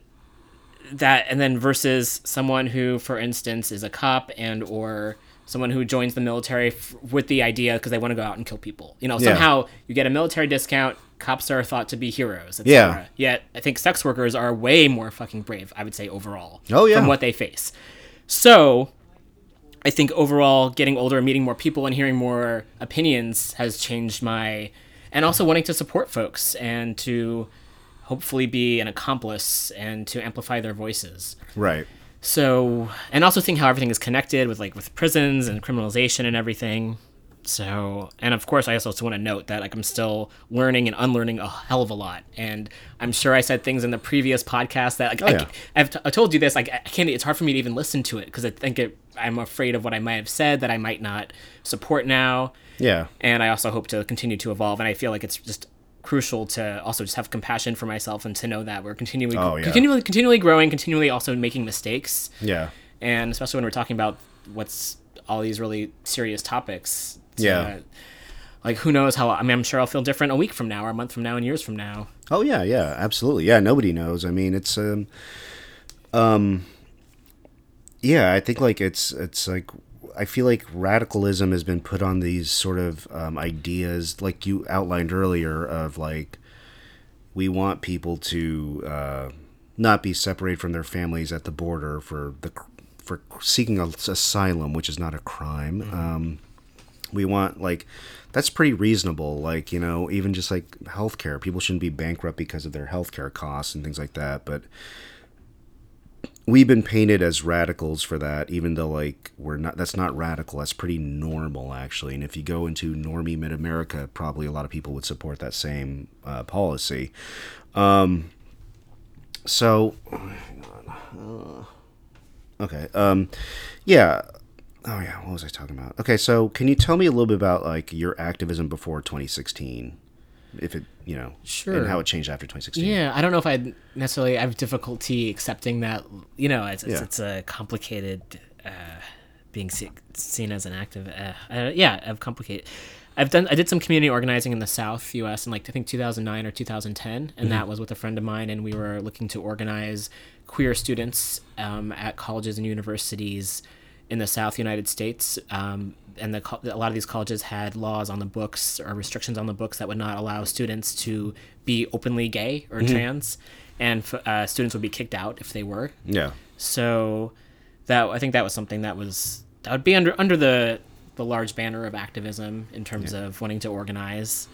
that and then versus someone who for instance is a cop and or someone who joins the military f- with the idea because they want to go out and kill people you know Yeah. somehow you get a military discount cops are thought to be heroes etc. Yeah. yet i think sex workers are way more fucking brave i would say overall Oh, yeah. from what they face so I think overall, getting older, and meeting more people, and hearing more opinions has changed my, and also wanting to support folks and to hopefully be an accomplice and to amplify their voices. Right. So, and also seeing how everything is connected with like with prisons and criminalization and everything. So, and of course, I also want to note that like I'm still learning and unlearning a hell of a lot. And I'm sure I said things in the previous podcast that like oh, I, yeah. I've t- I told you this like I can't. It's hard for me to even listen to it because I think it. I'm afraid of what I might have said that I might not support now. Yeah. And I also hope to continue to evolve. And I feel like it's just crucial to also just have compassion for myself and to know that we're continually Oh, yeah. continually continually growing, continually also making mistakes Yeah. and especially when we're talking about what's all these really serious topics. it's, Yeah. like who knows how? I mean, I'm sure I'll feel different a week from now, or a month from now, and years from now. Oh yeah, yeah, absolutely. Yeah, nobody knows. I mean, it's um, um, yeah. I think like it's it's like I feel like radicalism has been put on these sort of um, ideas, like you outlined earlier, of like we want people to uh, not be separated from their families at the border for the for seeking asylum, which is not a crime. Um, we want like that's pretty reasonable like you know even just like healthcare people shouldn't be bankrupt because of their healthcare costs and things like that but we've been painted as radicals for that even though like we're not that's not radical that's pretty normal actually. And if you go into normie mid-america probably a lot of people would support that same uh, policy. Um so okay um yeah. Oh yeah, what was I talking about? Okay, so can you tell me a little bit about like your activism before 2016, if it you know, Sure. and how it changed after 2016? Yeah, I don't know if I necessarily have difficulty accepting that. You know, it's it's, Yeah. it's a complicated uh, being se- seen as an active. Uh, uh, yeah, I've complicated. I've done. I did some community organizing in the South U.S. in like I think 2009 or 2010, and that was with a friend of mine, and we were looking to organize queer students um, at colleges and universities in the South United States. Um, and the, a lot of these colleges had laws on the books or restrictions on the books that would not allow students to be openly gay or trans, and f- uh, students would be kicked out if they were. Yeah. So that I think that was something that was that would be under under the the large banner of activism in terms of wanting to organize.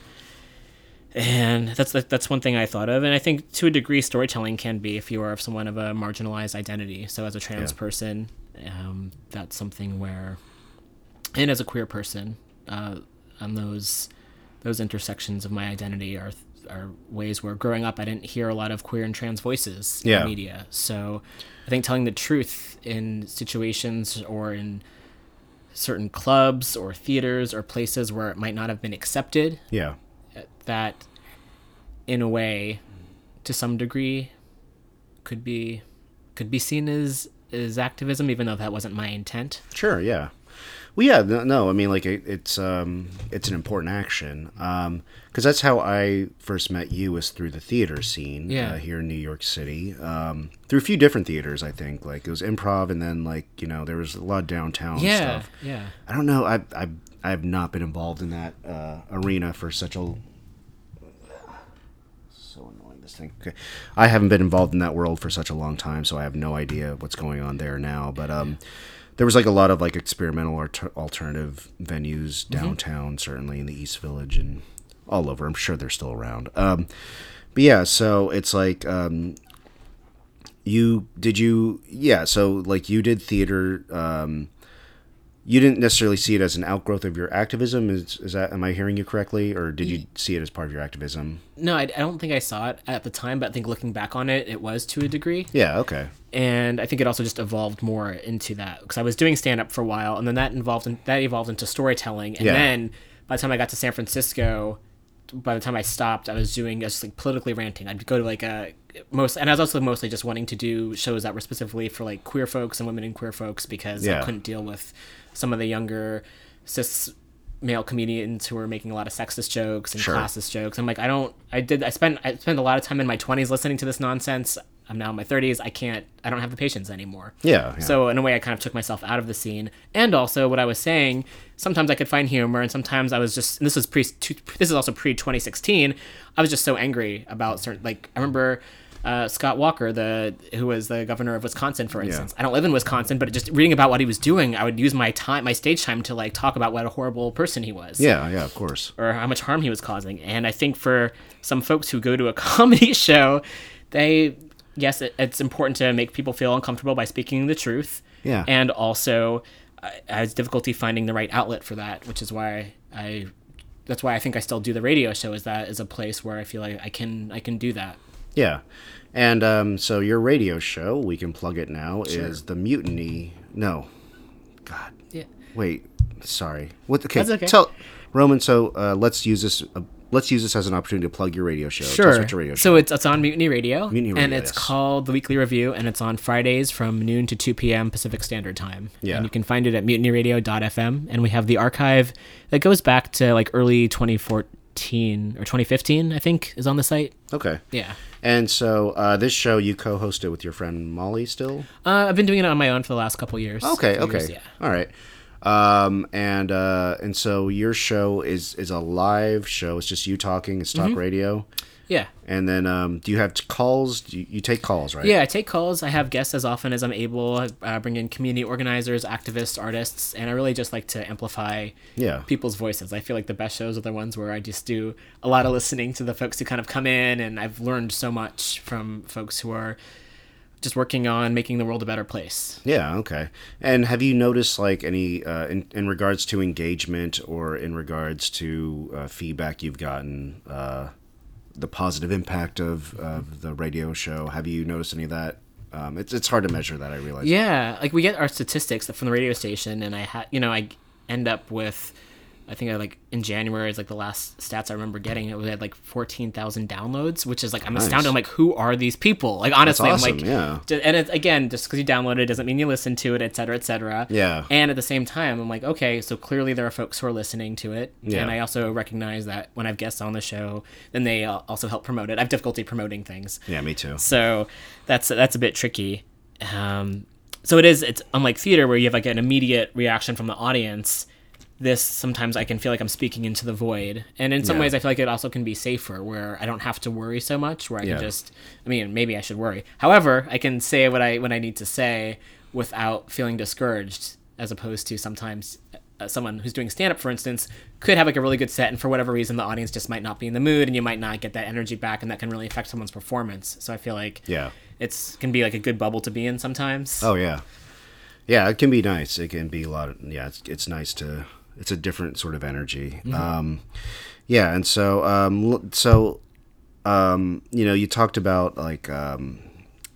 and that's that's one thing I thought of, and I think to a degree, storytelling can be if you are of someone of a marginalized identity. So as a trans Yeah. person, um, that's something where, and as a queer person, uh, on those those intersections of my identity are are ways where growing up I didn't hear a lot of queer and trans voices Yeah. in media. So I think telling the truth in situations or in certain clubs or theaters or places where it might not have been accepted Yeah. that in a way to some degree could be could be seen as as activism even though that wasn't my intent Sure. Yeah. Well, yeah. No, no I mean, like it, it's um, it's an important action. Um, because that's how I first met you was through the theater scene. Yeah. Uh, here in New York City. Um, through a few different theaters, I think. Like it was improv, and then like you know there was a lot of downtown yeah stuff. yeah I don't know. I I I have not been involved in that uh, arena for such a annoying. Okay, I haven't been involved in that world for such a long time, so I have no idea what's going on there now. But um, there was like a lot of like experimental or alternative venues downtown, certainly in the East Village and all over. I'm sure they're still around. Um, but yeah, so it's like um, you did you yeah so like you did theater um you didn't necessarily see it as an outgrowth of your activism is, is that am i hearing you correctly or did you see it as part of your activism no I, I don't think i saw it at the time but i think looking back on it it was to a degree yeah okay and I think it also just evolved more into that because I was doing stand up for a while, and then that involved in, that evolved into storytelling, and Yeah. then by the time I got to San Francisco, by the time I stopped, I was doing just like politically ranting. I'd go to like a most, and I was also mostly just wanting to do shows that were specifically for like queer folks and women and queer folks because Yeah. I couldn't deal with some of the younger cis male comedians who were making a lot of sexist jokes and Sure. classist jokes. I'm like, I don't, I did, I spent, I spent a lot of time in my 20s listening to this nonsense. I'm now in my 30s. I can't, I don't have the patience anymore. yeah, yeah. So in a way, I kind of took myself out of the scene, and also what I was saying. Sometimes I could find humor, and sometimes I was just. And this was pre. This is also pre 2016. I was just so angry about certain. Like I remember. Uh, Scott Walker, the who was the governor of Wisconsin, for instance. I don't live in Wisconsin, but just reading about what he was doing, I would use my time, my stage time, to like talk about what a horrible person he was yeah yeah of course or how much harm he was causing. And I think for some folks who go to a comedy show, they yes, it, it's important to make people feel uncomfortable by speaking the truth. Yeah. And also, I, I had difficulty finding the right outlet for that, which is why I. That's why I think I still do the radio show. Is that is a place where I feel like I can I can do that. yeah and um so your radio show we can plug it now is the mutiny no god Yeah. wait sorry what okay, That's okay. tell roman so uh, let's use this uh, let's use this as an opportunity to plug your radio show us radio show So it's it's on Mutiny Radio, Mutiny radio and it's yes. called the Weekly Review, and it's on Fridays from noon to two p.m. Pacific Standard Time. Yeah. and you can find it at mutinyradio.fm, and we have the archive that goes back to like early 2014 or 2015, I think, is on the site. okay Yeah, And so uh, this show you co-hosted with your friend Molly still. uh, I've been doing it on my own for the last couple years. Okay, okay, years, yeah. all right. Um, and uh, and so your show is is a live show. It's just you talking. It's Mm-hmm. talk radio. Yeah. And then um, do you have t- calls? Do you, you take calls, right? Yeah, I take calls. I have guests as often as I'm able. I bring in community organizers, activists, artists, and I really just like to amplify Yeah. people's voices. I feel like the best shows are the ones where I just do a lot of listening to the folks who kind of come in, and I've learned so much from folks who are just working on making the world a better place. Yeah, okay. And have you noticed like any uh, in in regards to engagement or in regards to uh, feedback you've gotten, uh, the positive impact of, of the radio show? Have you noticed any of that? Um, it's it's hard to measure that. I realize. Yeah, like we get our statistics from the radio station, and I had, you know, I end up with, I think I like in January is like the last stats I remember getting. It had like fourteen thousand downloads, which is like I'm astounded. I'm like, who are these people? Like honestly, awesome, I'm like, yeah. and it's again just because you download it doesn't mean you listen to it, et cetera, et cetera. Yeah. And at the same time, I'm like, okay, so clearly there are folks who are listening to it, Yeah. and I also recognize that when I have guests on the show, then they also help promote it. I have difficulty promoting things. Yeah, me too. So that's that's a bit tricky. Um, so it is. It's unlike theater where you have like an immediate reaction from the audience. This sometimes I can feel like I'm speaking into the void, and in some Yeah. ways I feel like it also can be safer where I don't have to worry so much. Where I Yeah. can just, I mean, maybe I should worry. However, I can say what I what I need to say without feeling discouraged, as opposed to sometimes uh, someone who's doing stand up, for instance, could have like a really good set, and for whatever reason, the audience just might not be in the mood, and you might not get that energy back, and that can really affect someone's performance. So I feel like Yeah. it's can be like a good bubble to be in sometimes. Oh yeah, yeah. It can be nice. It can be a lot of yeah. It's it's nice to. It's a different sort of energy. Um, yeah, and so um, so um, you know, you talked about like um,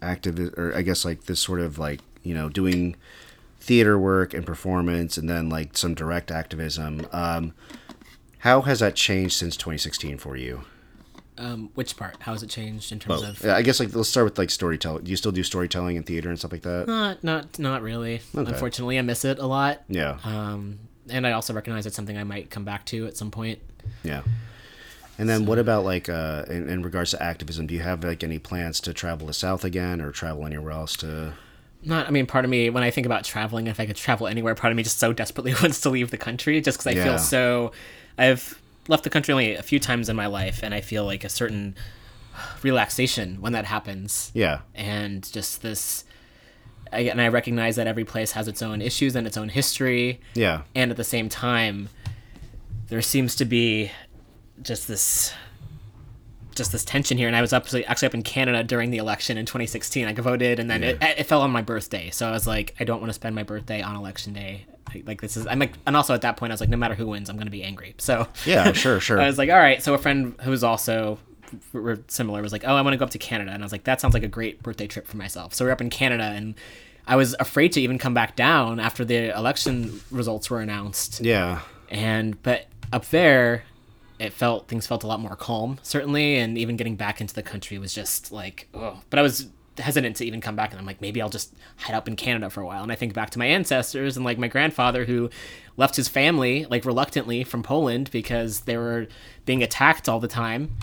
active or I guess like this sort of like you know doing theater work and performance, and then like some direct activism. Um, how has that changed since 2016 for you? Um, which part? How has it changed in terms of? Yeah, I guess like let's start with like storytelling. Do you still do storytelling in theater and stuff like that? Not, not, not really. Unfortunately, I miss it a lot. Yeah. Um, and I also recognize it's something I might come back to at some point. Yeah. And then what about like uh, in, in regards to activism? Do you have like any plans to travel to South again or travel anywhere else to? Not, I mean, part of me when I think about traveling, if I could travel anywhere, part of me just so desperately wants to leave the country, just because I Yeah. feel so. I've left the country only a few times in my life, and I feel like a certain relaxation when that happens. Yeah. and just this and i recognize that every place has its own issues and its own history Yeah. and at the same time there seems to be just this just this tension here and i was up actually up in canada during the election in 2016 i voted and then it, it fell on my birthday so i was like i don't want to spend my birthday on election day like, this is i'm like and also at that point i was like no matter who wins i'm going to be angry so Yeah. Sure. Sure. I was like, all right. So a friend who was also r- similar was like, oh, I want to go up to Canada, and I was like, that sounds like a great birthday trip for myself. So we're up in Canada, and I was afraid to even come back down after the election results were announced. yeah. And but up there, it felt things felt a lot more calm, certainly, and even getting back into the country was just like, oh. But I was hesitant to even come back, and I'm like, maybe I'll just hide up in Canada for a while. And I think back to my ancestors and like my grandfather who left his family like reluctantly from Poland because they were being attacked all the time.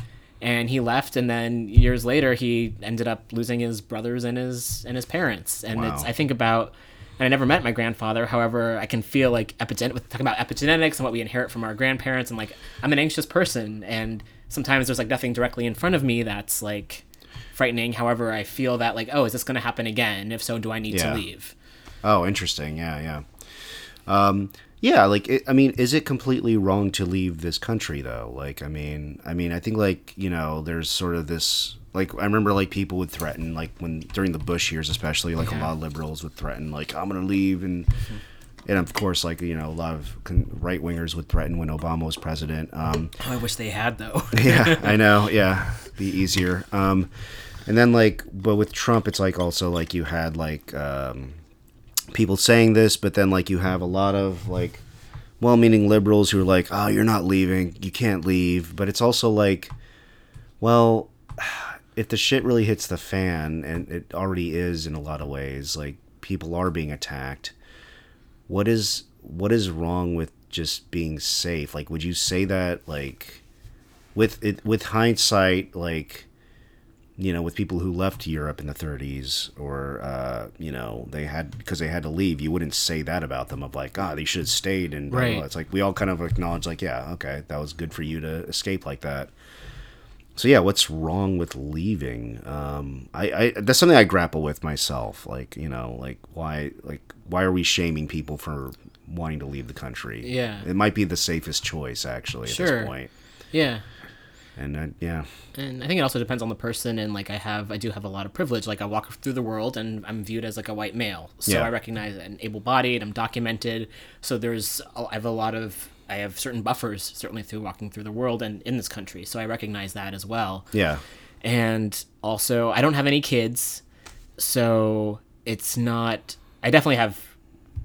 And he left, and then years later, he ended up losing his brothers and his and his parents. And it's I think about and I never met my grandfather. However, I can feel like epigen with talking about epigenetics and what we inherit from our grandparents, and like I'm an anxious person, and sometimes there's like nothing directly in front of me that's like frightening. However, I feel that like, oh, is this going to happen again? If so, do I need Yeah. to leave? Oh, interesting. Yeah. Yeah. Um, yeah. Like, it, I mean, is it completely wrong to leave this country though? Like, I mean, I mean, I think like you know, there's sort of this. Like I remember, like people would threaten, like when during the Bush years, especially, like a lot of liberals would threaten, like I'm gonna leave, and and of course, like you know, a lot of right wingers would threaten when Obama was president. Um, Oh, I wish they had though. yeah, I know. Yeah, be easier. Um, and then like, but with Trump, it's like also like you had like um, people saying this, but then like you have a lot of like well-meaning liberals who are like, "Oh, you're not leaving. You can't leave." But it's also like, well, if the shit really hits the fan, and it already is in a lot of ways, like people are being attacked. What is what is wrong with just being safe? Like, would you say that like? with it with hindsight like you know with people who left Europe in the 30s or uh, you know they had because they had to leave you wouldn't say that about them of like ah they should have stayed and blah, blah, blah. it's like we all kind of acknowledge like yeah okay that was good for you to escape like that so yeah what's wrong with leaving um I, I that's something i grapple with myself like you know like why like why are we shaming people for wanting to leave the country Yeah. it might be the safest choice actually at Sure. this point yeah. And uh, yeah and I think it also depends on the person and like I have I do have a lot of privilege like I walk through the world and I'm viewed as like a white male so Yeah. I recognize I'm able-bodied I'm documented so there's I have a lot of I have certain buffers certainly through walking through the world and in this country so I recognize that as well yeah and also I don't have any kids, so it's not. I definitely have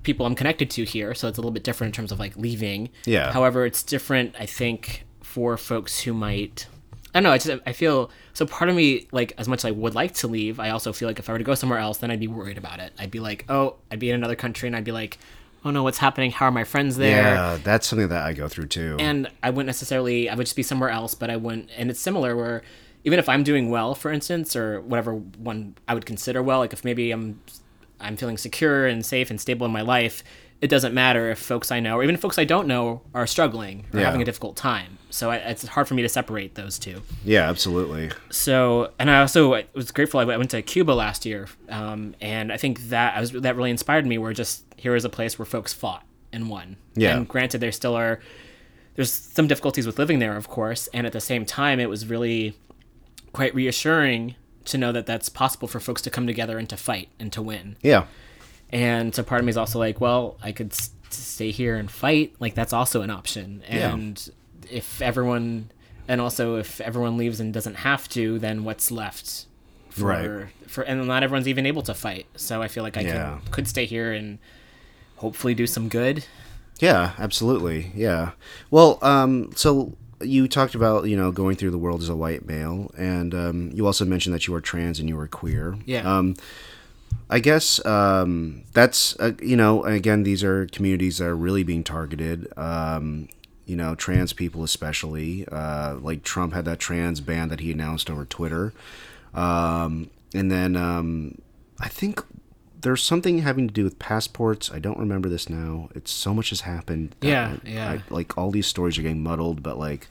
people I'm connected to here, so it's a little bit different in terms of like leaving. Yeah. However, it's different. I think for folks who might. I don't know. I just I feel so. Part of me, like as much as I would like to leave, I also feel like if I were to go somewhere else, then I'd be worried about it. I'd be like, oh, I'd be in another country, and I'd be like, oh no, what's happening? How are my friends there? Yeah, that's something that I go through too. and I wouldn't necessarily I would just be somewhere else, but I wouldn't and it's similar where even if I'm doing well, for instance, or whatever one I would consider well, like if maybe I'm I'm feeling secure and safe and stable in my life, it doesn't matter if folks I know or even folks I don't know are struggling or Yeah. having a difficult time. So I, it's hard for me to separate those two. yeah, absolutely. So, and I also I was grateful. I went- to Cuba last year, um, and I think that I was that really inspired me. Where just here is a place where folks fought, and won. Yeah. And granted, there still are there's some difficulties with living there, of course, and at the same time, it was really quite reassuring to know that that's possible for folks to come together and to fight and to win. Yeah. And so part of me is also like, well, I could s- stay here and fight. Like that's also an option. Yeah. And if everyone, and also if everyone leaves and doesn't have to, then what's left? For, Right. For and not everyone's even able to fight. So I feel like I Yeah. could could stay here and hopefully do some good. Yeah, absolutely. Yeah. Well, um, so you talked about you know going through the world as a white male, and um, you also mentioned that you were trans and you were queer. Yeah. Um, I guess um, that's uh, you know again these are communities that are really being targeted. Um, you know, trans people especially. Uh, like Trump had that trans ban that he announced over Twitter, um, and then um, I think there's something having to do with passports. I don't remember this now. It's so much has happened. Yeah, yeah. I- like all these stories are getting muddled, but like.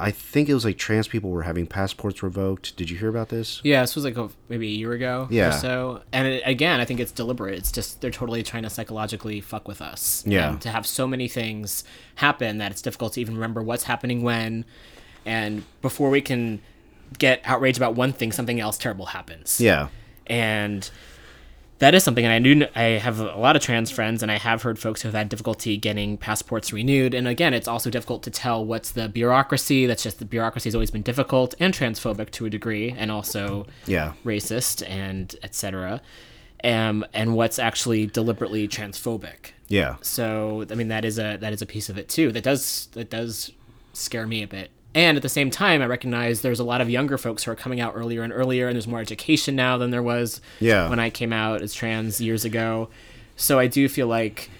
I think it was like trans people were having passports revoked. Did you hear about this? Yeah, this was like a, maybe a year ago Yeah. or so. And it, again, I think it's deliberate. It's just they're totally trying to psychologically fuck with us. Yeah. And to have so many things happen that it's difficult to even remember what's happening when. And before we can get outraged about one thing, something else terrible happens. Yeah. And that is something and I do I have a lot of trans friends and I have heard folks who have had difficulty getting passports renewed and again it's also difficult to tell what's the bureaucracy that's just the bureaucracy has always been difficult and transphobic to a degree and also Yeah. racist and etc um, and what's actually deliberately transphobic Yeah. so I mean that is a that is a piece of it too that does that does scare me a bit and at the same time I recognize there's a lot of younger folks who are coming out earlier and earlier and there's more education now than there was Yeah. when I came out as trans years ago so I do feel like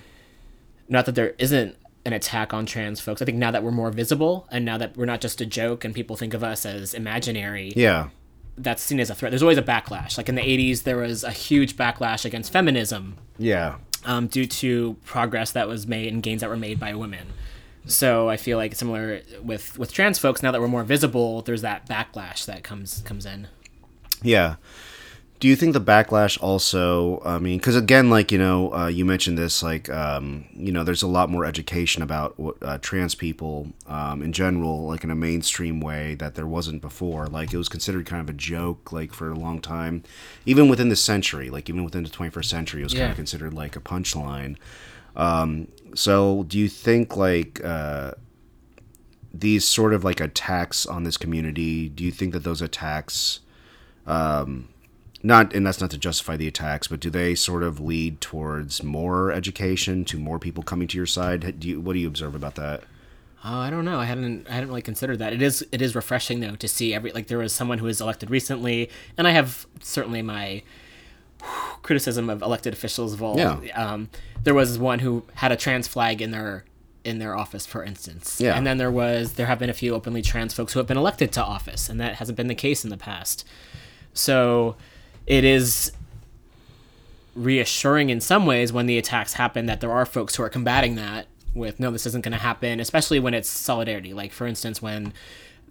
not that there isn't an attack on trans folks I think now that we're more visible and now that we're not just a joke and people think of us as imaginary Yeah. that's seen as a threat there's always a backlash like in the 80s there was a huge backlash against feminism Yeah. um, due to progress that was made and gains that were made by women. So I feel like similar with with trans folks now that we're more visible, there's that backlash that comes comes in. Yeah. Do you think the backlash also? I mean, because again, like you know, uh, you mentioned this, like um, you know, there's a lot more education about what uh, trans people um, in general, like in a mainstream way that there wasn't before. Like it was considered kind of a joke, like for a long time, even within the century, like even within the 21st century, it was kind of considered like a punchline. Um, so, do you think like uh, these sort of like attacks on this community? Do you think that those attacks? um, not and that's not to justify the attacks but do they sort of lead towards more education to more people coming to your side do you what do you observe about that Oh, I don't know. I hadn't I hadn't really considered that. It is it is refreshing though to see every like there was someone who was elected recently, and I have certainly my criticism of elected officials of all. Yeah. Um, there was one who had a trans flag in their in their office, for instance. Yeah. And then there was there have been a few openly trans folks who have been elected to office, and that hasn't been the case in the past. So, it is reassuring in some ways when the attacks happen that there are folks who are combating that with no this isn't going to happen especially when it's solidarity like for instance when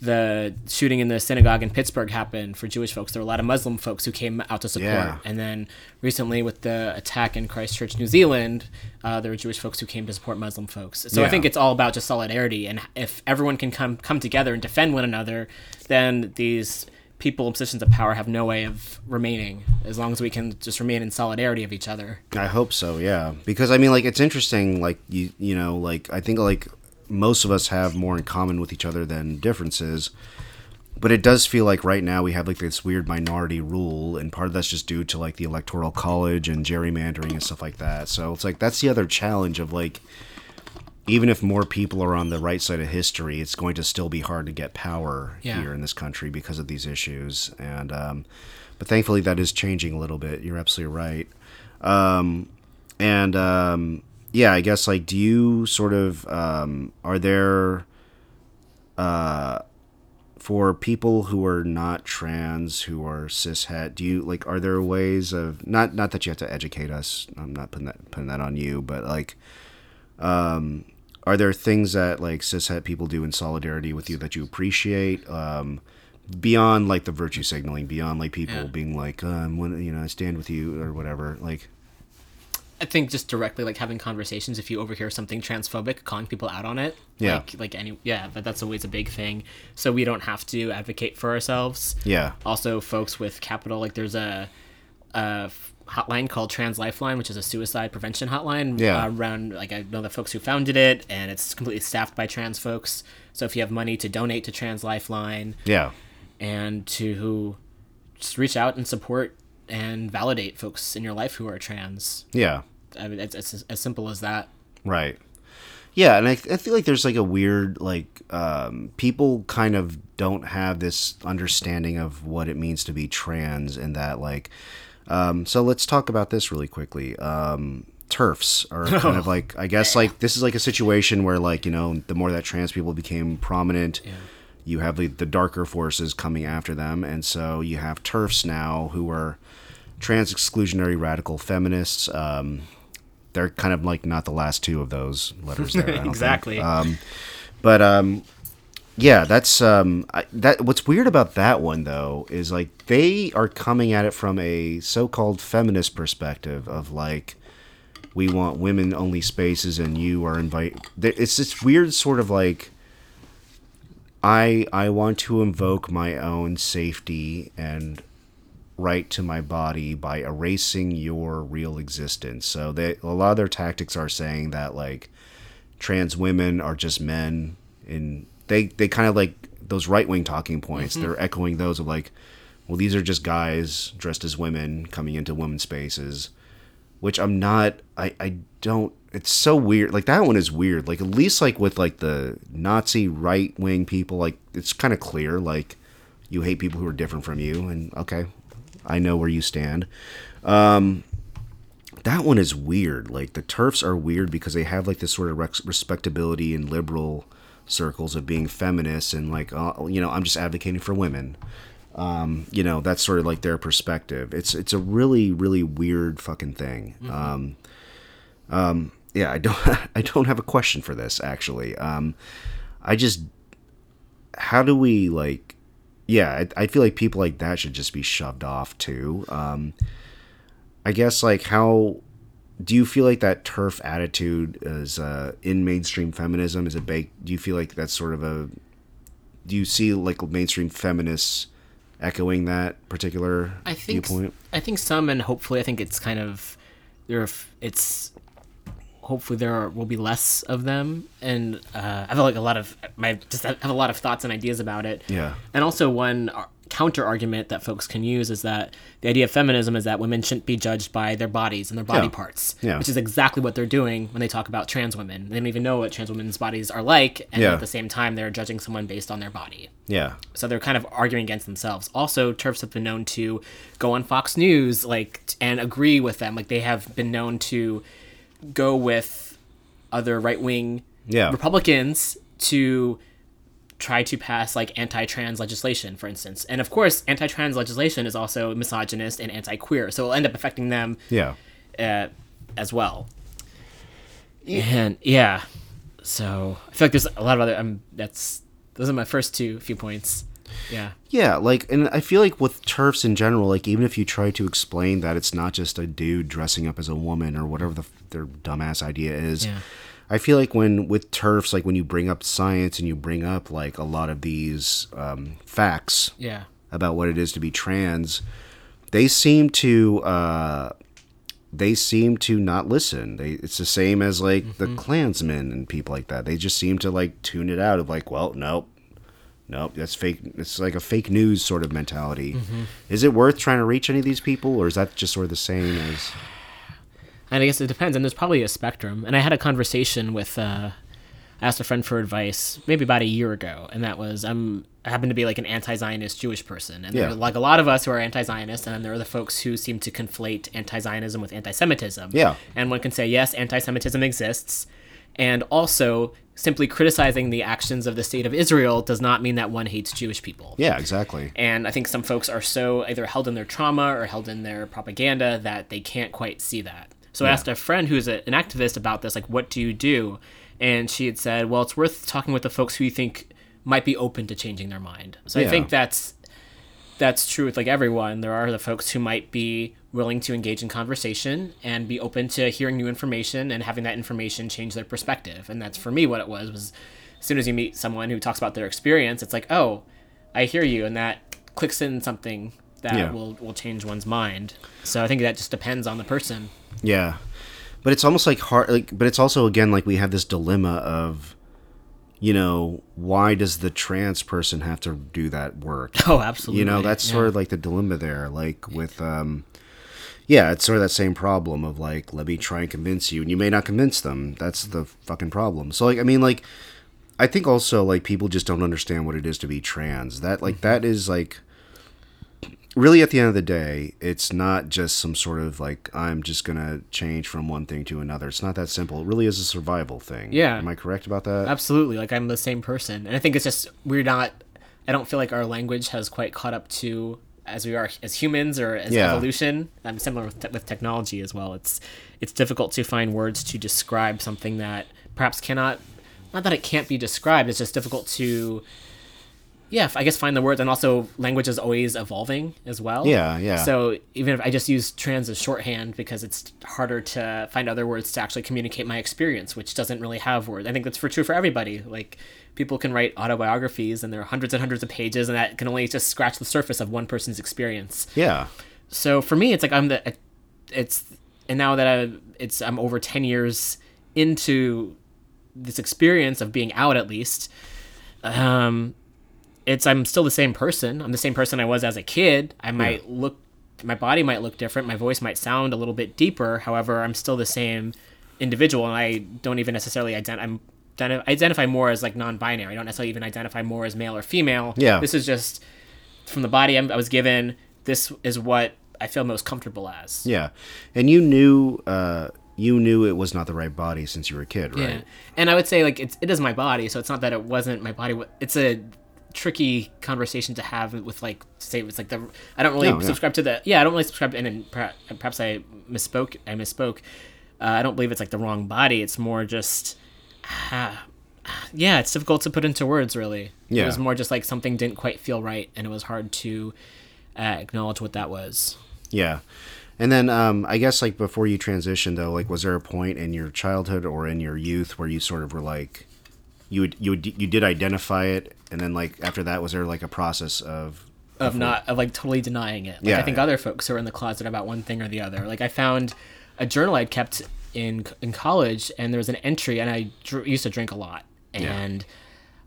the shooting in the synagogue in Pittsburgh happened for Jewish folks. There were a lot of Muslim folks who came out to support. Yeah. and then recently with the attack in Christchurch New Zealand uh, there were Jewish folks who came to support Muslim folks. So I think it's all about just solidarity. And if everyone can come come together and defend one another then these people in positions of power have no way of remaining as long as we can just remain in solidarity of each other. I hope so yeah. Because i mean like it's interesting like you you know like i think like most of us have more in common with each other than differences but it does feel like right now we have like this weird minority rule and part of that's just due to like the electoral college and gerrymandering and stuff like that so it's like that's the other challenge of like even if more people are on the right side of history, it's going to still be hard to get power Yeah. here in this country because of these issues. And um, but thankfully, that is changing a little bit. You're absolutely right. Um, and um, yeah, I guess like, do you sort of um, are there uh, for people who are not trans, who are cishet? Do you like? Are there ways of not not that you have to educate us? I'm not putting that putting that on you, but like um, are there things that like cishet people do in solidarity with you that you appreciate um, beyond like the virtue signaling beyond like people Yeah. being like um, when you know i stand with you or whatever like I think just directly like having conversations if you overhear something transphobic, calling people out on it. Yeah. Like, like any yeah, but that's always a big thing. So we don't have to advocate for ourselves. Yeah. Also, folks with capital like there's a, a hotline called Trans Lifeline, which is a suicide prevention hotline. Yeah. Uh, around like I know the folks who founded it, and it's completely staffed by trans folks. So if you have money to donate to Trans Lifeline Yeah. and to just reach out and support and validate folks in your life who are trans. Yeah. I mean, it's, it's as simple as that. Right. Yeah, and I, I feel like there's like a weird like um, people kind of don't have this understanding of what it means to be trans, and that like. Um, so let's talk about this really quickly. Um, TERFs are kind of like I guess like this is like a situation where like you know the more that trans people became prominent, you have the, the darker forces coming after them, and so you have TERFs now who are trans exclusionary radical feminists. Um, they're kind of like not the last two of those letters there. I don't think. Exactly. Um, but um, yeah, that's um, I, that. What's weird about that one though is like they are coming at it from a so-called feminist perspective of like we want women only spaces and you are invite. It's this weird sort of like. I I want to invoke my own safety and right to my body by erasing your real existence. So they a lot of their tactics are saying that like trans women are just men and they they kind of like those right wing talking points. Mm-hmm. They're echoing those of like, well, these are just guys dressed as women coming into women's spaces, which I'm not. I I don't. It's so weird. Like that one is weird. Like at least like with like the Nazi right wing people, like it's kind of clear. Like you hate people who are different from you, and okay, I know where you stand. Um, that one is weird. Like the TERFs are weird because they have like this sort of respectability in liberal circles of being feminists and like uh, you know I'm just advocating for women. Um, you know that's sort of like their perspective. It's it's a really really weird fucking thing. Um, um, yeah, I don't I don't have a question for this actually. Um, I just how do we like yeah I, I feel like people like that should just be shoved off too um i guess like how do you feel like that TERF attitude is uh in mainstream feminism is it big do you feel like that's sort of a do you see like mainstream feminists echoing that particular I think viewpoint I think some, and hopefully, I think it's kind of there. It's hopefully there are, will be less of them, and uh, I feel like a lot of my just have a lot of thoughts and ideas about it. Yeah. and also one ar- counter argument that folks can use is that the idea of feminism is that women shouldn't be judged by their bodies and their body Yeah. parts, Yeah. which is exactly what they're doing when they talk about trans women. They don't even know what trans women's bodies are like, and Yeah. at the same time, they're judging someone based on their body yeah so they're kind of arguing against themselves. Also, TERFs have been known to go on Fox News, like, and agree with them. Like, they have been known to go with other right wing Yeah. Republicans to try to pass like anti-trans legislation, for instance. And of course, anti-trans legislation is also misogynist and anti-queer, so it'll end up affecting them yeah uh, as well. And yeah, so I feel like there's a lot of other. Um, that's those are my first two few points. Yeah. Yeah, like, and I feel like with TERFs in general, like, even if you try to explain that it's not just a dude dressing up as a woman or whatever the, their dumbass idea is, Yeah. I feel like when with TERFs, like when you bring up science and you bring up like a lot of these um, facts Yeah. about what it is to be trans, they seem to uh, they seem to not listen. They it's the same as like the Klansmen and people like that. They just seem to like tune it out of like, well, nope. Nope, that's fake. It's like a fake news sort of mentality. Is it worth trying to reach any of these people, or is that just sort of the same as? And I guess it depends. And there's probably a spectrum. And I had a conversation with, uh, I asked a friend for advice maybe about a year ago, and that was I'm I happen to be like an anti-Zionist Jewish person, and there Yeah. are like a lot of us who are anti-Zionist, and then there are the folks who seem to conflate anti-Zionism with anti-Semitism. Yeah. and one can say yes, anti-Semitism exists, and also simply criticizing the actions of the state of Israel does not mean that one hates Jewish people. Yeah, exactly. And I think some folks are so either held in their trauma or held in their propaganda that they can't quite see that. So I asked a friend who's a, an activist about this, like, what do you do? And she had said, well, it's worth talking with the folks who you think might be open to changing their mind. So Yeah. I think that's that's true with like everyone. There are the folks who might be willing to engage in conversation and be open to hearing new information and having that information change their perspective. And that's for me what it was was as soon as you meet someone who talks about their experience, it's like, "Oh, I hear you." And that clicks in something that Yeah. will will change one's mind. So I think that just depends on the person. Yeah, but it's almost like hard. Like, but it's also again like we have this dilemma of, you know, why does the trans person have to do that work? Oh, absolutely. You know, that's Yeah. sort of like the dilemma there. Like with, um, yeah, it's sort of that same problem of like, let me try and convince you, and you may not convince them. That's the fucking problem. So like, I mean, like, I think also like people just don't understand what it is to be trans. That like that is like really at the end of the day, it's not just some sort of like I'm just gonna change from one thing to another. It's not that simple. It really is a survival thing. Yeah. Am I correct about that? Absolutely. Like I'm the same person. And I think it's just we're not I don't feel like our language has quite caught up to as we are as humans or as Yeah. evolution. I'm similar with, te- with technology as well. It's it's difficult to find words to describe something that perhaps cannot not that it can't be described, it's just difficult to yeah, I guess find the words and also language is always evolving as well. Yeah, yeah. So even if I just use trans as shorthand because it's harder to find other words to actually communicate my experience, which doesn't really have words. I think that's for true for everybody. Like people can write autobiographies and there are hundreds and hundreds of pages and that can only just scratch the surface of one person's experience. yeah. So for me, it's like I'm the it's and now that I it's I'm over ten years into this experience of being out at least. Um, it's I'm still the same person. I'm the same person I was as a kid. I might look, my body might look different. My voice might sound a little bit deeper. However, I'm still the same individual, and I don't even necessarily identify. I'm identi- identify more as like non-binary. I don't necessarily even identify more as male or female. Yeah. This is just from the body I'm, I was given. This is what I feel most comfortable as. Yeah. And you knew uh you knew it was not the right body since you were a kid, right? Yeah, and I would say like it's, it is my body, so it's not that it wasn't my body. It's a tricky conversation to have with like say it's like the I don't really No, yeah. subscribe to the yeah I don't really subscribe to, and then perha- perhaps I misspoke I misspoke. Uh, I don't believe it's like the wrong body. It's more just ah, yeah, it's difficult to put into words really. Yeah. it was more just like something didn't quite feel right, and it was hard to uh, acknowledge what that was. Yeah. And then um I guess like before you transitioned though, like was there a point in your childhood or in your youth where you sort of were like you would you would you did identify it and then like after that was there like a process of of not of like totally denying it. Like Yeah, I think yeah. other folks are in the closet about one thing or the other. Like I found a journal I'd kept in in college, and there was an entry, and I dr- used to drink a lot, and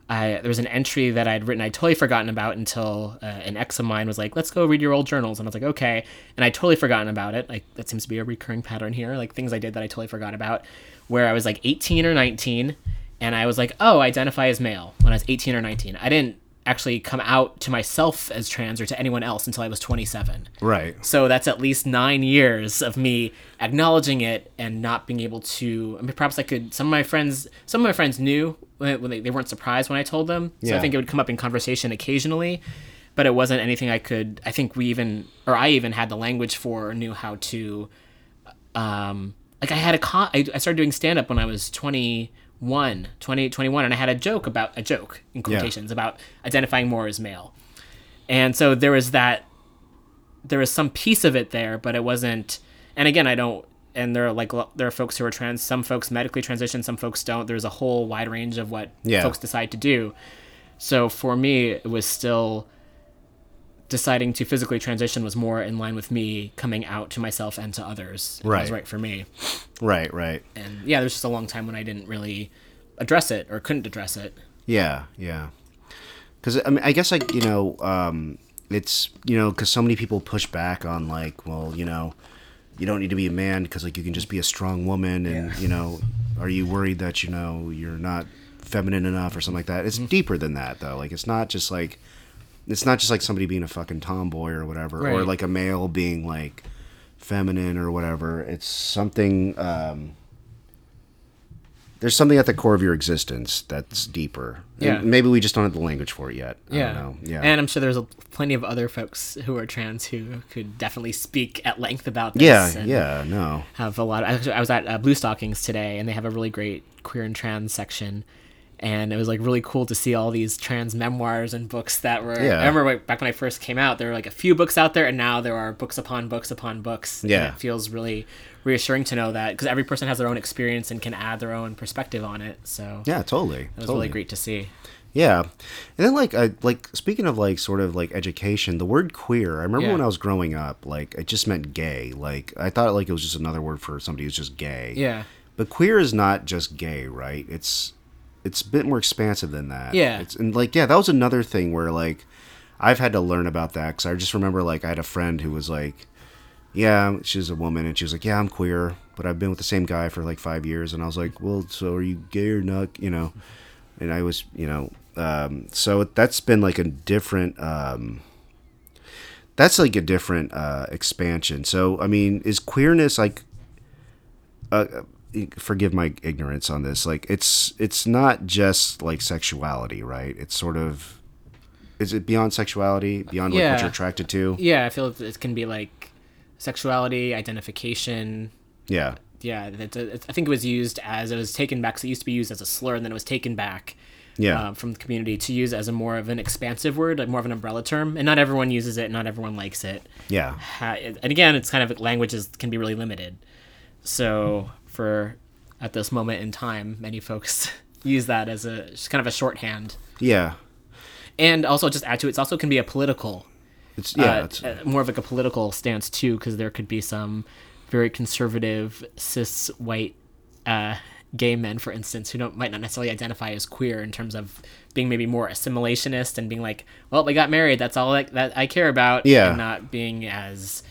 I there was an entry that I'd written I'd totally forgotten about until uh, an ex of mine was like, "Let's go read your old journals," and I was like, "Okay," and I totally forgotten about it. Like that seems to be a recurring pattern here, like things I did that I totally forgot about, where I was like 18 or 19, and I was like, "Oh, I identify as male" when I was 18 or 19. I didn't actually come out to myself as trans or to anyone else until I was 27. Right. So that's at least nine years of me acknowledging it and not being able to. I mean, perhaps I could. Some of my friends, some of my friends knew when they, they weren't surprised when I told them. So I think it would come up in conversation occasionally, but it wasn't anything I could. I think we even, or I even had the language for, or knew how to. Um, like I had a con. I, I started doing stand up when I was 21, 20, 21, and I had a joke about a joke in quotations about identifying more as male. And so there was that there was some piece of it there, but it wasn't. And again, I don't. And there are like there are folks who are trans. Some folks medically transition. Some folks don't. There's a whole wide range of what Yeah. folks decide to do. So for me, it was still deciding to physically transition was more in line with me coming out to myself and to others. It was Right. right for me. Right, right. And yeah, there's just a long time when I didn't really address it or couldn't address it. Yeah, yeah. Because I mean, I guess like you know, um, it's you know, because so many people push back on like, well, you know, you don't need to be a man because like you can just be a strong woman, and you know, are you worried that you know you're not feminine enough or something like that? It's deeper than that though. Like it's not just like, it's not just like somebody being a fucking tomboy or whatever, or like a male being like feminine or whatever. It's something. Um, there's something at the core of your existence that's deeper. And Yeah. maybe we just don't have the language for it yet. I Yeah. don't know. Yeah. And I'm sure there's a, plenty of other folks who are trans who could definitely speak at length about this. yeah, and yeah, no. Have a lot. Of, I was at uh, Bluestockings today, and they have a really great queer and trans section. And it was like really cool to see all these trans memoirs and books that were. Yeah. I remember like, back when I first came out, there were like a few books out there, and now there are books upon books upon books. and Yeah. it feels really reassuring to know that because every person has their own experience and can add their own perspective on it. So Yeah, totally. it was totally. really great to see. Yeah, and then like I like speaking of like sort of like education, the word queer. I remember Yeah. when I was growing up, like it just meant gay. Like I thought like it was just another word for somebody who's just gay. Yeah. But queer is not just gay, right? It's it's a bit more expansive than that. Yeah. It's and like yeah, that was another thing where like I've had to learn about that because I just remember like I had a friend who was like, yeah, she's a woman and she was like, yeah, I'm queer, but I've been with the same guy for like five years, and I was like, well, so are you gay or not? You know, and I was, you know, um, so that's been like a different. Um, that's like a different uh, expansion. So I mean, is queerness like? Uh, forgive my ignorance on this. Like, it's it's not just like sexuality, right? It's sort of. Is it beyond sexuality, beyond like, what you're attracted to? Yeah, I feel it can be like sexuality, identification. Yeah, Yeah, that's a, I think it was used as it was taken back. So it used to be used as a slur, and then it was taken back yeah, uh, from the community to use as a more of an expansive word, like more of an umbrella term. And not everyone uses it. Not everyone likes it. yeah, Ha- and again, it's kind of languages can be really limited. So for at this moment in time, many folks use that as a just kind of a shorthand. yeah. And also, just add to it, it also can be a political It's yeah, uh, it's, uh, more of like a political stance too, because there could be some very conservative cis white uh, gay men, for instance, who don't might not necessarily identify as queer in terms of being maybe more assimilationist and being like, well, they got married, that's all I, that I care about, Yeah. and not being as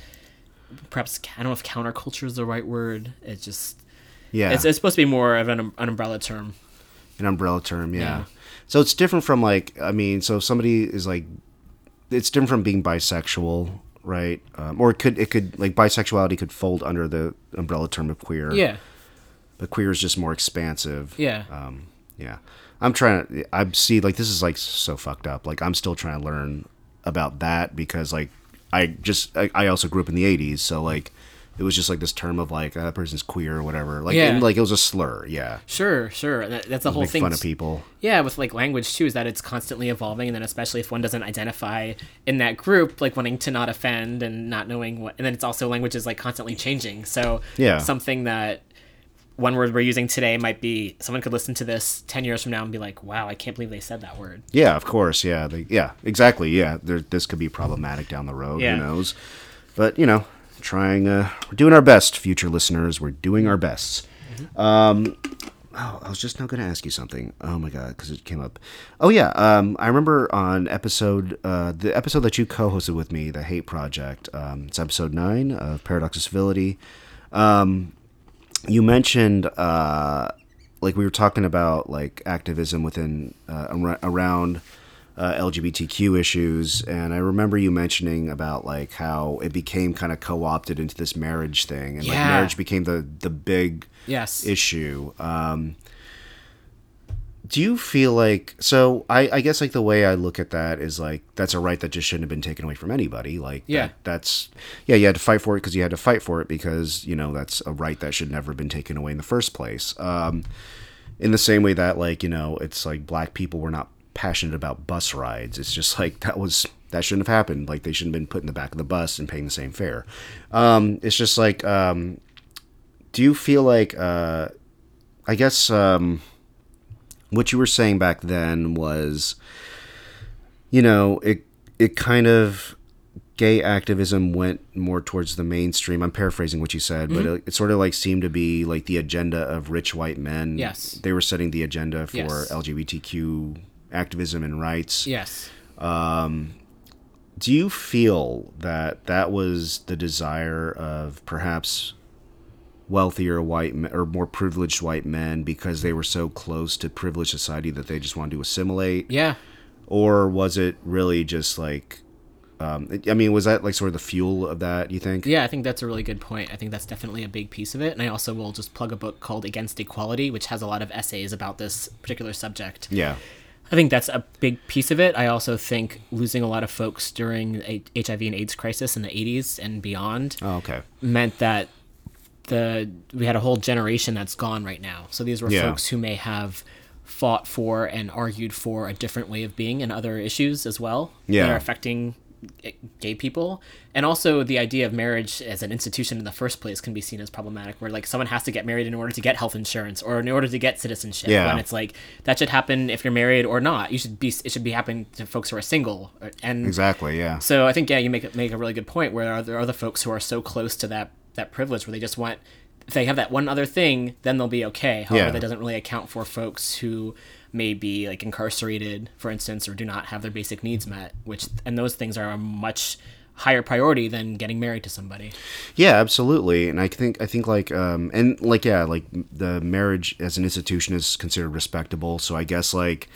perhaps I don't know if counterculture is the right word. It's just yeah. it's, it's supposed to be more of an, an umbrella term. an umbrella term yeah. Yeah. so it's different from like i mean so if somebody is like it's different from being bisexual right um, or it could it could like bisexuality could fold under the umbrella term of queer Yeah, but queer is just more expansive yeah, um yeah i'm trying to i see like this is like so fucked up like i'm still trying to learn about that because like i just i, I also grew up in the 80s so like it was just like this term of like uh, that person's queer or whatever like Yeah. and like it was a slur yeah sure, sure. That, that's the whole make thing. fun of people Yeah, with like language too, is that it's constantly evolving, and then especially if one doesn't identify in that group, like wanting to not offend and not knowing what, and then it's also language is like constantly changing. So Yeah. something that one word we're using today might be someone could listen to this ten years from now and be like, "Wow, I can't believe they said that word." Yeah, of course. Yeah, they, yeah, exactly. Yeah, there, this could be problematic down the road. Yeah. Who knows? But you know, trying. Uh, we're doing our best, future listeners. We're doing our best. Um, oh, I was just now going to ask you something. Oh my god, because it came up. Oh yeah, um, I remember on episode uh, the episode that you co-hosted with me, the Hate Project. Um, it's episode nine of Paradox of Civility. Um, you mentioned uh, like we were talking about like activism within uh, around uh, LGBTQ issues, and I remember you mentioning about like how it became kind of co-opted into this marriage thing, and like marriage became the the big Yes. issue. Um, do you feel like so? I, I guess like the way I look at that is like that's a right that just shouldn't have been taken away from anybody. Like Yeah. that, that's yeah, you had to fight for it because you had to fight for it because you know that's a right that should never have been taken away in the first place. Um, in the same way that like you know it's like black people were not passionate about bus rides. It's just like that was that shouldn't have happened. Like they shouldn't have been put in the back of the bus and paying the same fare. Um, it's just like um, do you feel like uh, I guess um, what you were saying back then was, you know, it it kind of gay activism went more towards the mainstream. I'm paraphrasing what you said, but it, it sort of like seemed to be like the agenda of rich white men. Yes. they were setting the agenda for Yes. LGBTQ activism and rights. Yes. Do you feel that that was the desire of perhaps wealthier white men, or more privileged white men because they were so close to privileged society that they just wanted to assimilate? Yeah. Or was it really just like, um, I mean, was that like sort of the fuel of that, you think? Yeah, I think that's a really good point. I think that's definitely a big piece of it. And I also will just plug a book called Against Equality, which has a lot of essays about this particular subject. Yeah. I think that's a big piece of it. I also think losing a lot of folks during the HIV and AIDS crisis in the 80s and beyond Oh, okay. meant that the we had a whole generation that's gone right now. So these were Yeah. folks who may have fought for and argued for a different way of being and other issues as well Yeah. that are affecting gay people and also the idea of marriage as an institution in the first place can be seen as problematic where like someone has to get married in order to get health insurance or in order to get citizenship Yeah. when it's like that should happen if you're married or not you should be it should be happening to folks who are single and Exactly. Yeah. so I think yeah, you make a- make a really good point. Where there are there other folks who are so close to that that privilege where they just want if they have that one other thing, then they'll be okay. However, Yeah. that doesn't really account for folks who may be like incarcerated, for instance, or do not have their basic needs met. Which and those things are a much higher priority than getting married to somebody. Yeah, absolutely. And I think I think like um and like yeah, like the marriage as an institution is considered respectable. So I guess like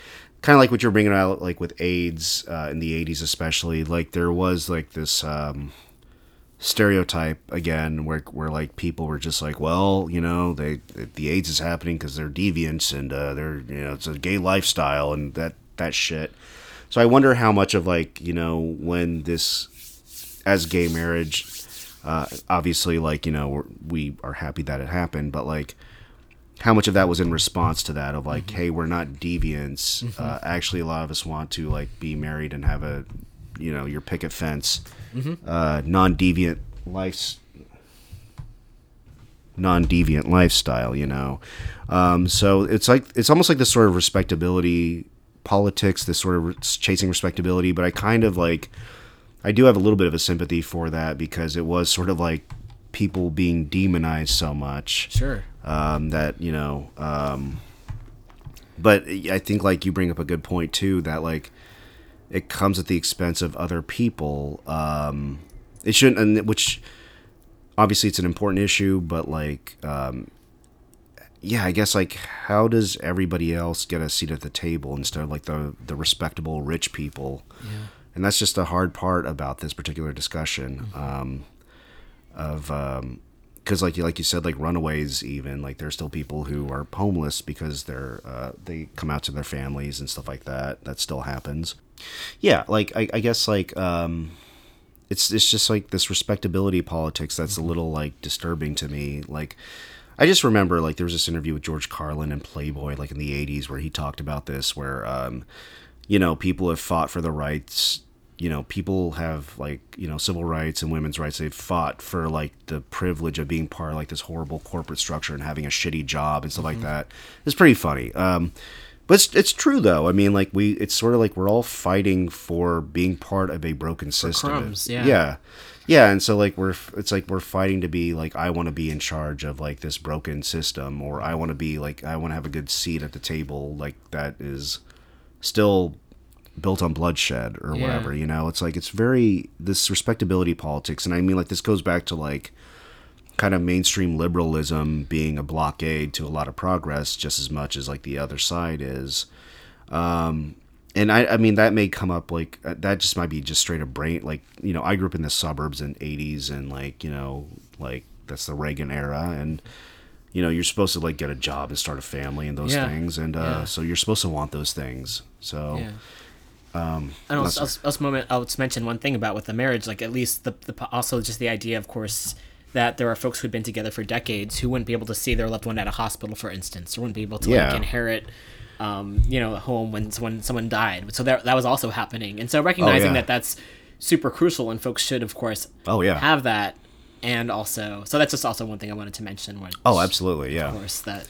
kind of like what you're bringing out like with AIDS uh, in the 80s especially, like there was like this um stereotype again where where like people were just like well you know they the aids is happening because they're deviants and uh, they're you know it's a gay lifestyle and that that shit. So i wonder how much of like you know when this as gay marriage uh, obviously like you know we're, we are happy that it happened but like how much of that was in response to that of like hey we're not deviants. Uh, actually a lot of us want to like be married and have a you know your picket fence uh, non-deviant life non-deviant lifestyle you know um, so it's like it's almost like this sort of respectability politics this sort of chasing respectability but i kind of like I do have a little bit of a sympathy for that because it was sort of like people being demonized so much Sure. um, that you know. Um, but I think like you bring up a good point too that like it comes at the expense of other people. Um, it shouldn't, and which obviously it's an important issue, but like. Um, yeah, I guess like how does everybody else get a seat at the table instead of like the the respectable rich people? Yeah. and that's just the hard part about this particular discussion um, of because like you like you said like runaways even like there's still people who are homeless because they're uh, they come out to their families and stuff like that that still happens yeah like i, I guess like um, it's it's just like this respectability politics that's a little like disturbing to me. Like I just remember like there was this interview with George Carlin and Playboy like in the 80s where he talked about this where um you know people have fought for the rights you know people have like you know civil rights and women's rights they've fought for like the privilege of being part of like this horrible corporate structure and having a shitty job and stuff like that. It's pretty funny. Um but it's, it's true though i mean like we it's sort of like we're all fighting for being part of a broken system crumbs, yeah. yeah yeah and so like we're it's like we're fighting to be like i want to be in charge of like this broken system or i want to be like i want to have a good seat at the table like that is still built on bloodshed or Yeah. whatever you know it's like it's very this respectability politics and i mean like this goes back to like kind of mainstream liberalism being a blockade to a lot of progress just as much as like the other side is um and I, I mean that may come up like uh, that just might be just straight up brain like you know I grew up in the suburbs in 80s and like you know like that's the Reagan era and you know you're supposed to like get a job and start a family and those Yeah. things and uh, Yeah. so you're supposed to want those things so Yeah. Um, and also, also, also moment, I'll just mention one thing about with the marriage, like at least the, the also just the idea, of course, that there are folks who'd been together for decades who wouldn't be able to see their loved one at a hospital, for instance, or wouldn't be able to Yeah. like inherit, um, you know, a home when someone someone died. So that that was also happening, and so recognizing yeah. that that's super crucial, and folks should, of course, Oh, yeah. have that, and also, so that's just also one thing I wanted to mention. When, oh absolutely yeah of course, that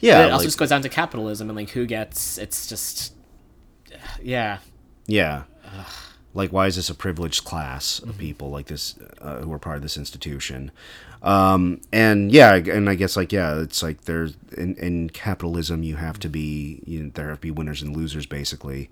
yeah it also like- just goes down to capitalism and like who gets. It's just, yeah. Yeah. Like, why is this a privileged class of people like this uh, who are part of this institution? Um, and yeah, and I guess like yeah, it's like there's in, in capitalism you have to be you know, there have to be winners and losers basically.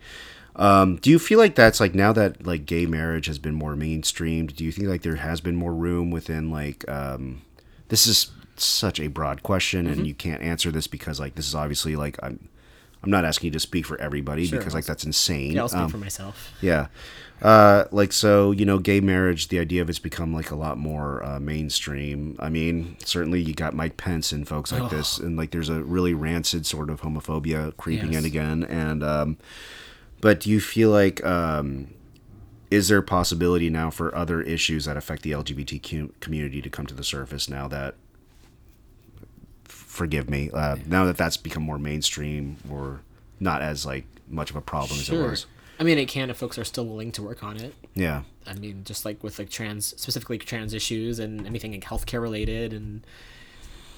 Um, do you feel like that's like now that like gay marriage has been more mainstreamed? Do you think like there has been more room within like um, this is such a broad question and you can't answer this because like this is obviously like I'm I'm not asking you to speak for everybody Sure, because like that's insane. Yeah, I'll speak Um, for myself. yeah. Uh, like so, you know, gay marriage. The idea of it's become like a lot more uh, mainstream. I mean, certainly you got Mike Pence and folks like this, and like there's a really rancid sort of homophobia creeping in again. And um, but do you feel like um, is there a possibility now for other issues that affect the LGBTQ community to come to the surface now that? Forgive me. Uh, now that that's become more mainstream, or not as like much of a problem as it was. I mean, it can if folks are still willing to work on it. Yeah. I mean, just like with like trans, specifically trans issues and anything like healthcare related, and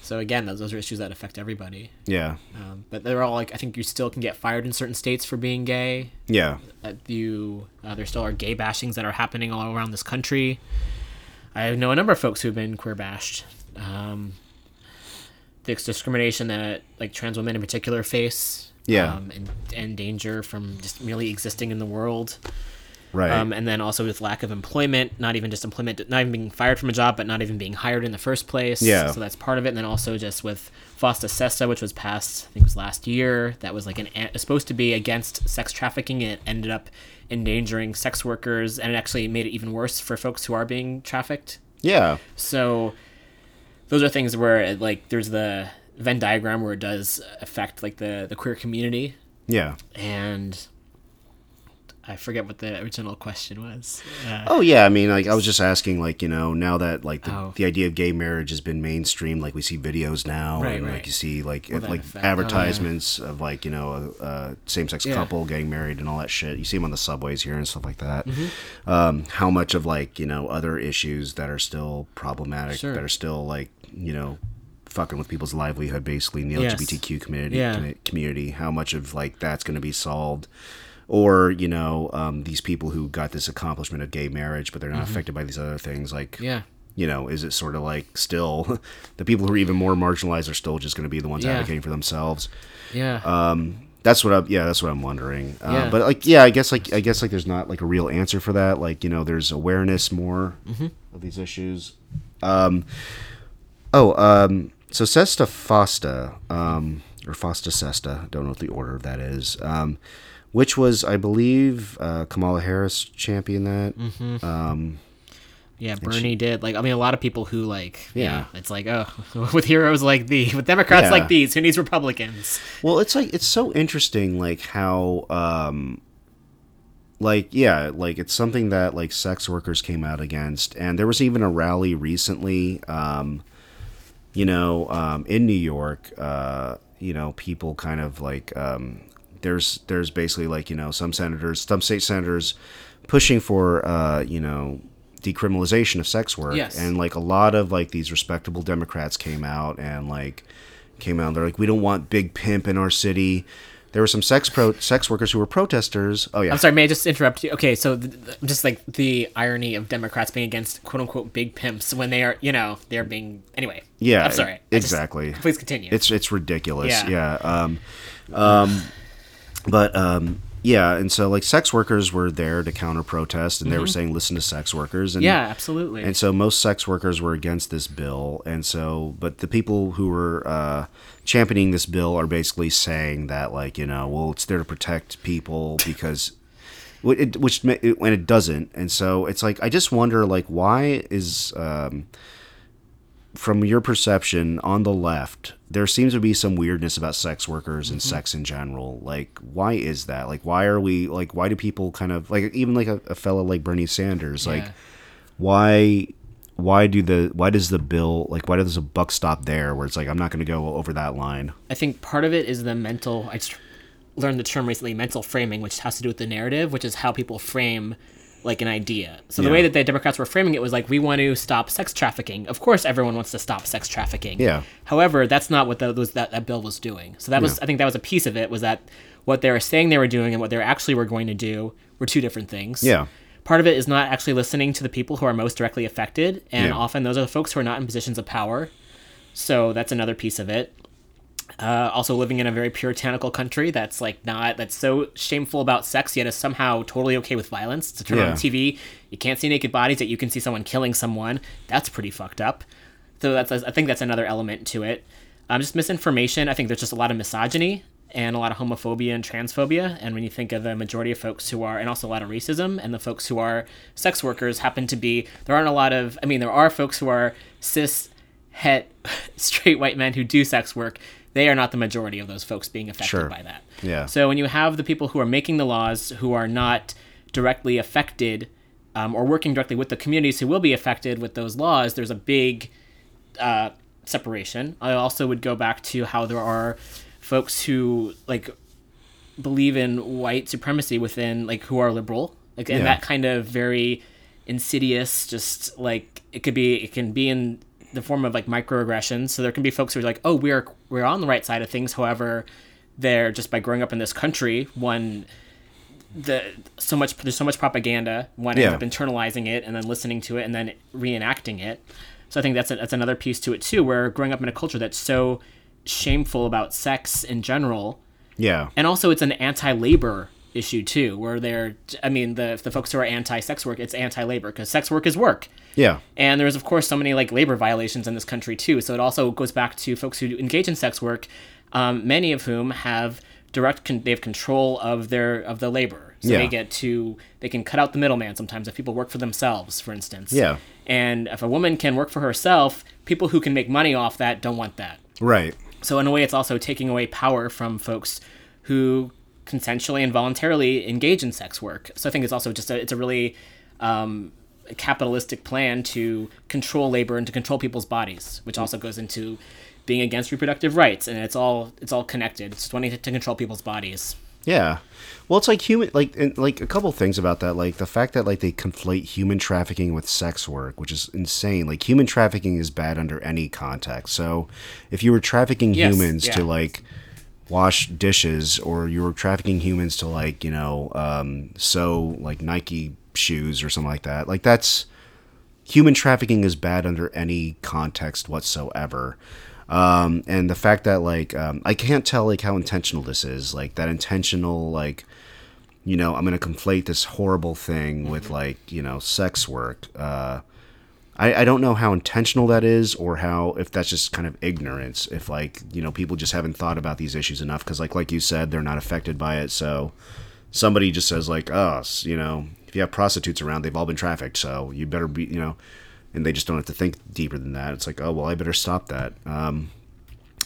so again, those, those are issues that affect everybody. Yeah. Um, but they're all like, I think you still can get fired in certain states for being gay. Yeah. That you, uh, there still are gay bashings that are happening all around this country. I know a number of folks who've been queer bashed. Um, the discrimination that like trans women in particular face. Yeah. Um, and, and danger from just merely existing in the world. Right. Um, and then also with lack of employment, not even just employment, not even being fired from a job, but not even being hired in the first place. Yeah. So that's part of it. And then also just with FOSTA SESTA, which was passed, I think it was last year, that was like an supposed to be against sex trafficking. It ended up endangering sex workers, and it actually made it even worse for folks who are being trafficked. yeah. So those are things where like there's the Venn diagram where it does affect like the the queer community Yeah. and I forget what the original question was. Uh, Oh yeah, I mean, like I was just asking, like you know, now that like the, Oh. the idea of gay marriage has been mainstream, like we see videos now, Right, and right. like you see like like affect- oh, yeah. advertisements of like you know a, a same-sex Yeah. couple getting married and all that shit. You see them on the subways here and stuff like that. Mm-hmm. Um, how much of like you know other issues that are still problematic, Sure. that are still like you know fucking with people's livelihood, basically in the Yes. LGBTQ community Yeah. community. How much of like that's going to be solved? Or you know um, these people who got this accomplishment of gay marriage but they're not affected by these other things like Mm-hmm. yeah. you know is it sort of like still the people who are even more marginalized are still just going to be the ones Yeah. advocating for themselves Yeah. um, that's what i'm yeah that's what i'm wondering uh, Yeah. but like yeah i guess like i guess like there's not like a real answer for that like you know there's awareness more Mm-hmm. of these issues um oh um so sesta fosta um or fosta sesta don't know what the order of that is um which was i believe uh kamala harris championed that Mm-hmm. um yeah. Bernie did. Like, I mean, a lot of people who like, yeah, Yeah. it's like, oh, with heroes like these, with Democrats Yeah. like these, who needs Republicans? Well, it's like it's so interesting, like how, um, like yeah, like it's something that like sex workers came out against, and there was even a rally recently, um, you know, um, in New York. Uh, you know, people kind of like um, there's there's basically like you know some senators, some state senators pushing for uh, you know decriminalization of sex work Yes. and like a lot of like these respectable democrats came out and like came out and they're like we don't want big pimp in our city there were some sex pro sex workers who were protesters oh yeah I'm sorry, may I just interrupt you? Okay, so th- th- just like the irony of Democrats being against quote unquote big pimps when they are, you know, they're being anyway. yeah I'm sorry. I just- exactly please continue. it's it's ridiculous Yeah. yeah, um um but um yeah and so like sex workers were there to counter protest and they were saying listen to sex workers and Mm-hmm. yeah, absolutely. And so most sex workers were against this bill, and so but the people who were uh, championing this bill are basically saying that like you know well it's there to protect people because. It, which when it doesn't, and so it's like I just wonder, like, why is, um, from your perception on the left, there seems to be some weirdness about sex workers and mm-hmm. sex in general. Like, why is that? Like, why are we like? Why do people kind of like even like a, a fellow like Bernie Sanders, like, why why do the why does the bill like why does a buck stop there where it's like i'm not going to go over that line I think part of it is the mental. I just learned the term recently, mental framing, which has to do with the narrative, which is how people frame like an idea. So the way that the Democrats were framing it was like, we want to stop sex trafficking. Of course, everyone wants to stop sex trafficking. Yeah. However, that's not what the, those, that that bill was doing. So that was, I think, that was a piece of it was that what they were saying they were doing and what they actually were going to do were two different things. Yeah. Part of it is not actually listening to the people who are most directly affected, and Yeah. often those are the folks who are not in positions of power. So that's another piece of it. Uh, also living in a very puritanical country that's like not that's so shameful about sex yet is somehow totally okay with violence. To turn Yeah. on tv you can't see naked bodies yet you can see someone killing someone. That's pretty fucked up. So that's i think that's another element to it. Um, just misinformation. I think there's just a lot of misogyny and a lot of homophobia and transphobia. And when you think of the majority of folks who are and also a lot of racism and the folks who are sex workers happen to be there aren't a lot of i mean there are folks who are cis het straight white men who do sex work they are not the majority of those folks being affected Sure. by that Yeah. so when you have the people who are making the laws who are not directly affected um, or working directly with the communities who will be affected with those laws there's a big uh, separation. I also would go back to how there are folks who like believe in white supremacy within like who are liberal, like and Yeah. that kind of very insidious, just like it could be, it can be in the form of like microaggressions. So there can be folks who are like, oh, we're we're on the right side of things. However, they're just by growing up in this country, one the so much there's so much propaganda one Yeah. ends up internalizing it and then listening to it and then reenacting it so i think that's a, that's another piece to it too where growing up in a culture that's so shameful about sex in general Yeah. and also it's an anti-labor issue too where they're i mean the the folks who are anti-sex work it's anti-labor because sex work is work Yeah. and there's of course so many like labor violations in this country too. So it also goes back to folks who engage in sex work, um, many of whom have direct con- they have control of their of the labor. So Yeah. they get to they can cut out the middleman sometimes if people work for themselves, for instance. Yeah. And if a woman can work for herself, people who can make money off that don't want that. Right. So in a way, it's also taking away power from folks who consensually and voluntarily engage in sex work. So I think it's also just a, it's a really um, capitalistic plan to control labor and to control people's bodies, which also goes into being against reproductive rights, and it's all it's all connected. It's wanting to, to control people's bodies. Yeah. Well, it's like human, like, and, like a couple things about that, like the fact that like they conflate human trafficking with sex work, which is insane. Like human trafficking is bad under any context. So, if you were trafficking Yes, humans to yeah. like wash dishes, or you were trafficking humans to like you know um, sew like Nike shoes or something like that, like that's human trafficking is bad under any context whatsoever. Um, and the fact that like um, I can't tell like how intentional this is, like that intentional like you know I'm gonna conflate this horrible thing with like you know sex work. Uh, I, I don't know how intentional that is or how if that's just kind of ignorance if like you know people just haven't thought about these issues enough because like like you said they're not affected by it. So somebody just says like us you know if you have prostitutes around they've all been trafficked so you better be you know and they just don't have to think deeper than that. It's like oh well i better stop that. Um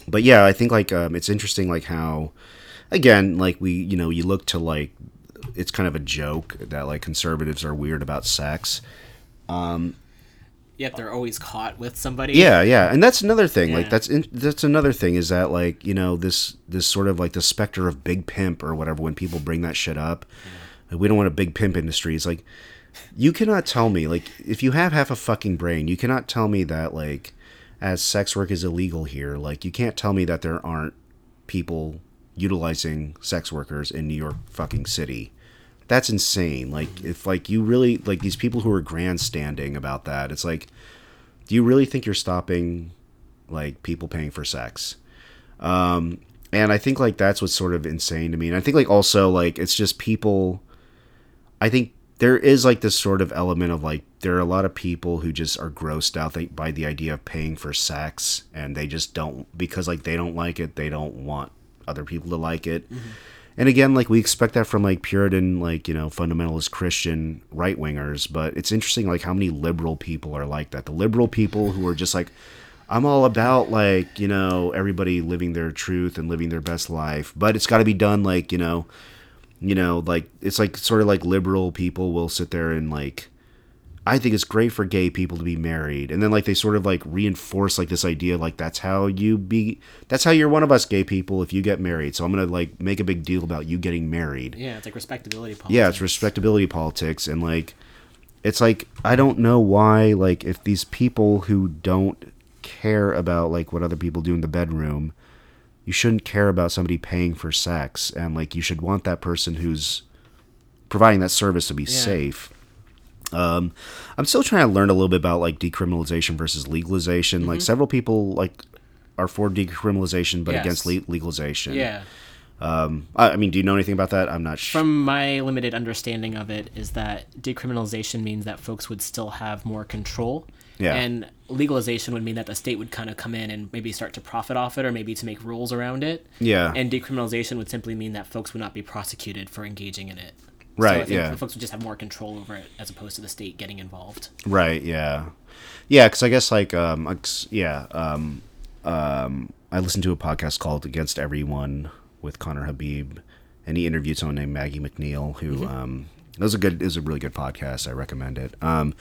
but yeah i think like um it's interesting like how again like we you know you look to like it's kind of a joke that like conservatives are weird about sex Yet they're always caught with somebody. Yeah, yeah, and that's another thing. Like that's in, that's another thing is that like you know this this sort of like the specter of big pimp or whatever when people bring that shit up. Like, we don't want a big pimp industry. It's like you cannot tell me like if you have half a fucking brain, you cannot tell me that like as sex work is illegal here, like you can't tell me that there aren't people utilizing sex workers in New York fucking city. That's insane. Like if like you really like these people who are grandstanding about that, it's like do you really think you're stopping like people paying for sex? Um and I think like that's what's sort of insane to me. And I think like also like it's just people I think there is like this sort of element of like there are a lot of people who just are grossed out by the idea of paying for sex and they just don't because like they don't like it, they don't want other people to like it. And again, like we expect that from like Puritan, like you know, fundamentalist Christian right wingers, but it's interesting like how many liberal people are like that. The liberal people who are just like, I'm all about like you know everybody living their truth and living their best life, but it's got to be done like you know, you know, like it's like sort of like liberal people will sit there and like I think it's great for gay people to be married. And then like they sort of like reinforce like this idea like that's how you be that's how you're one of us gay people if you get married. So I'm going to like make a big deal about you getting married. Yeah, it's like respectability politics. Yeah, it's respectability politics and like it's like I don't know why like if these people who don't care about like what other people do in the bedroom, you shouldn't care about somebody paying for sex and like you should want that person who's providing that service to be safe. Um, I'm still trying to learn a little bit about like decriminalization versus legalization. Mm-hmm. Like several people like are for decriminalization but Yes. against le- legalization. Yeah. Um, I, I mean, do you know anything about that? I'm not sure. From my limited understanding of it, is that decriminalization means that folks would still have more control. Yeah. And legalization would mean that the state would kind of come in and maybe start to profit off it or maybe to make rules around it. Yeah. And decriminalization would simply mean that folks would not be prosecuted for engaging in it. So Right, I think yeah. the folks would just have more control over it as opposed to the state getting involved. Right. Yeah. Yeah. Because I guess like um yeah um um I listened to a podcast called Against Everyone with Conner Habib, and he interviewed someone named Maggie McNeill who um it was a good it was a really good podcast. I recommend it. Um,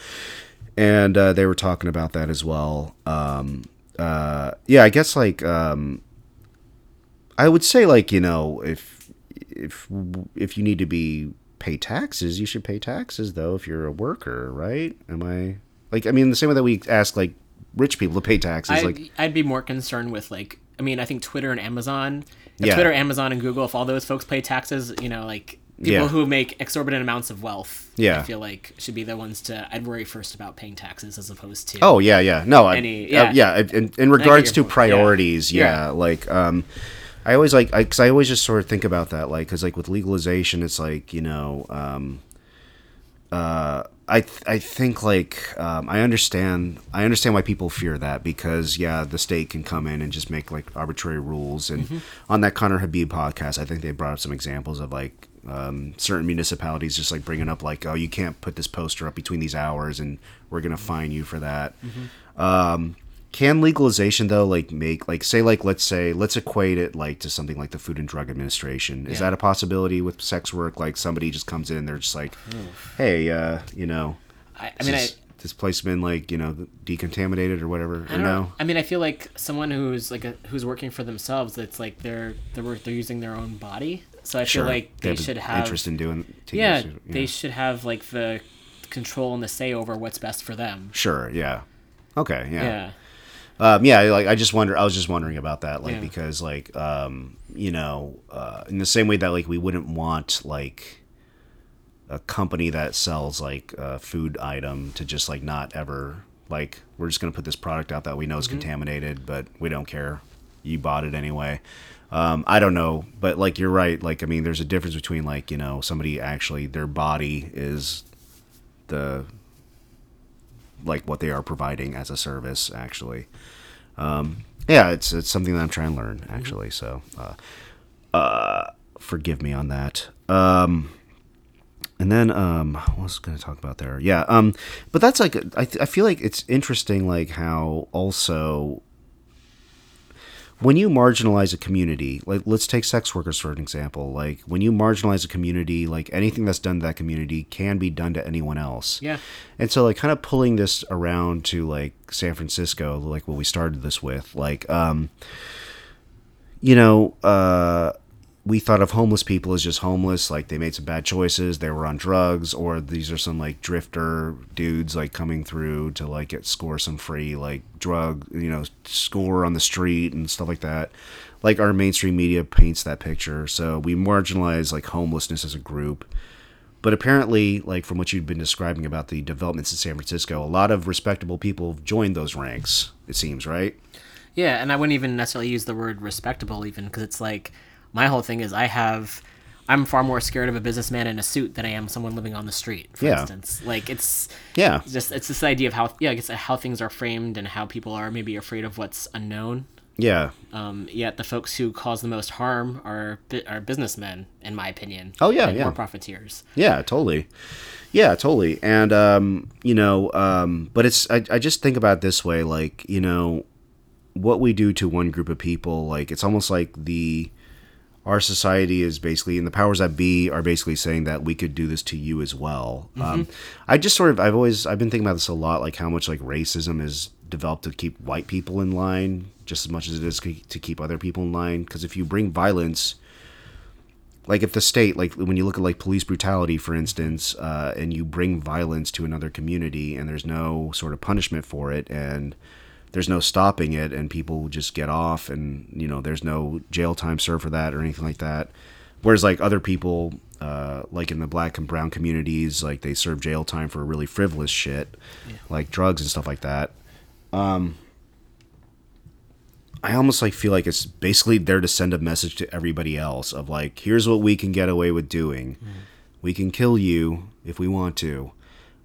and uh, they were talking about that as well. Um, uh, yeah. I guess like um, I would say like you know if if if you need to be pay taxes, you should pay taxes though if you're a worker, right? Am I like I mean the same way that we ask like rich people to pay taxes, I'd, like I'd be more concerned with like I mean I think Twitter and Amazon, Yeah. Twitter, Amazon, and Google, if all those folks pay taxes, you know, like people Yeah. who make exorbitant amounts of wealth, Yeah. I feel like should be the ones to I'd worry first about paying taxes as opposed to Oh yeah, yeah. No, I, Any- yeah, yeah. uh, yeah. In, in regards to point, priorities, yeah. Yeah. Like, um, I always like, I, cause I always just sort of think about that, like, cause like with legalization, it's like you know, um, uh, I th- I think like um, I understand I understand why people fear that because yeah, the state can come in and just make like arbitrary rules, and Mm-hmm. on that Conner Habib podcast, I think they brought up some examples of like. Um, certain municipalities just like bringing up like oh you can't put this poster up between these hours and we're gonna fine you for that um, can legalization though like make like say like let's say let's equate it like to something like the food and drug administration is Yeah. that a possibility with sex work like somebody just comes in and they're just like hey uh you know I, I mean I, this, place has been like you know decontaminated or whatever I or no know. I mean, I feel like someone who's like a, who's working for themselves. It's like they're they're they're using their own body. So I sure feel like they have should have interest in doing yeah, they should have like the control and the say over what's best for them. sure yeah okay Yeah. Um, yeah, like I just wonder. I was just wondering about that, like Yeah. because like um, you know, uh, in the same way that like we wouldn't want like a company that sells like a food item to just like not ever like we're just gonna put this product out that we know is contaminated, but we don't care. You bought it anyway. Um, I don't know, but like you're right. Like I mean, there's a difference between like you know somebody actually their body is the like what they are providing as a service actually. Um, yeah it's it's something that i'm trying to learn actually so uh, uh, forgive me on that. Um, and then um, what was I going to talk about there? Yeah um, but that's like I, th- I feel like it's interesting like how also when you marginalize a community like let's take sex workers for an example like when you marginalize a community like anything that's done to that community can be done to anyone else Yeah. and so like kind of pulling this around to like San Francisco, like what we started this with, like um you know, uh we thought of homeless people as just homeless, like they made some bad choices, they were on drugs, or these are some like drifter dudes like coming through to like get score some free like drug, you know, score on the street and stuff like that. Like our mainstream media paints that picture. So we marginalize like homelessness as a group. But apparently, like from what you've been describing about the developments in San Francisco, a lot of respectable people joined those ranks. It seems, right? Yeah, and I wouldn't even necessarily use the word respectable even because it's like my whole thing is I have I'm far more scared of a businessman in a suit than I am someone living on the street, for Yeah. instance. Like it's Yeah, just it's this idea of how yeah, I guess how things are framed and how people are maybe afraid of what's unknown. yeah. Um, yet the folks who cause the most harm are are businessmen, in my opinion. Oh, yeah, and yeah. more profiteers. Yeah, totally. Yeah, totally. And um, you know, um, but it's I, I just think about it this way, like, you know, what we do to one group of people, like it's almost like the our society is basically and the powers that be are basically saying that we could do this to you as well. Um, I just sort of I've always I've been thinking about this a lot, like how much like racism is developed to keep white people in line just as much as it is to keep other people in line. Because if you bring violence like if the state like when you look at like police brutality for instance uh, and you bring violence to another community and there's no sort of punishment for it and there's no stopping it and people just get off and you know there's no jail time served for that or anything like that whereas like other people uh, like in the black and brown communities like they serve jail time for really frivolous shit like drugs and stuff like that I almost like feel like it's basically there to send a message to everybody else of like, here's what we can get away with doing. We can kill you if we want to.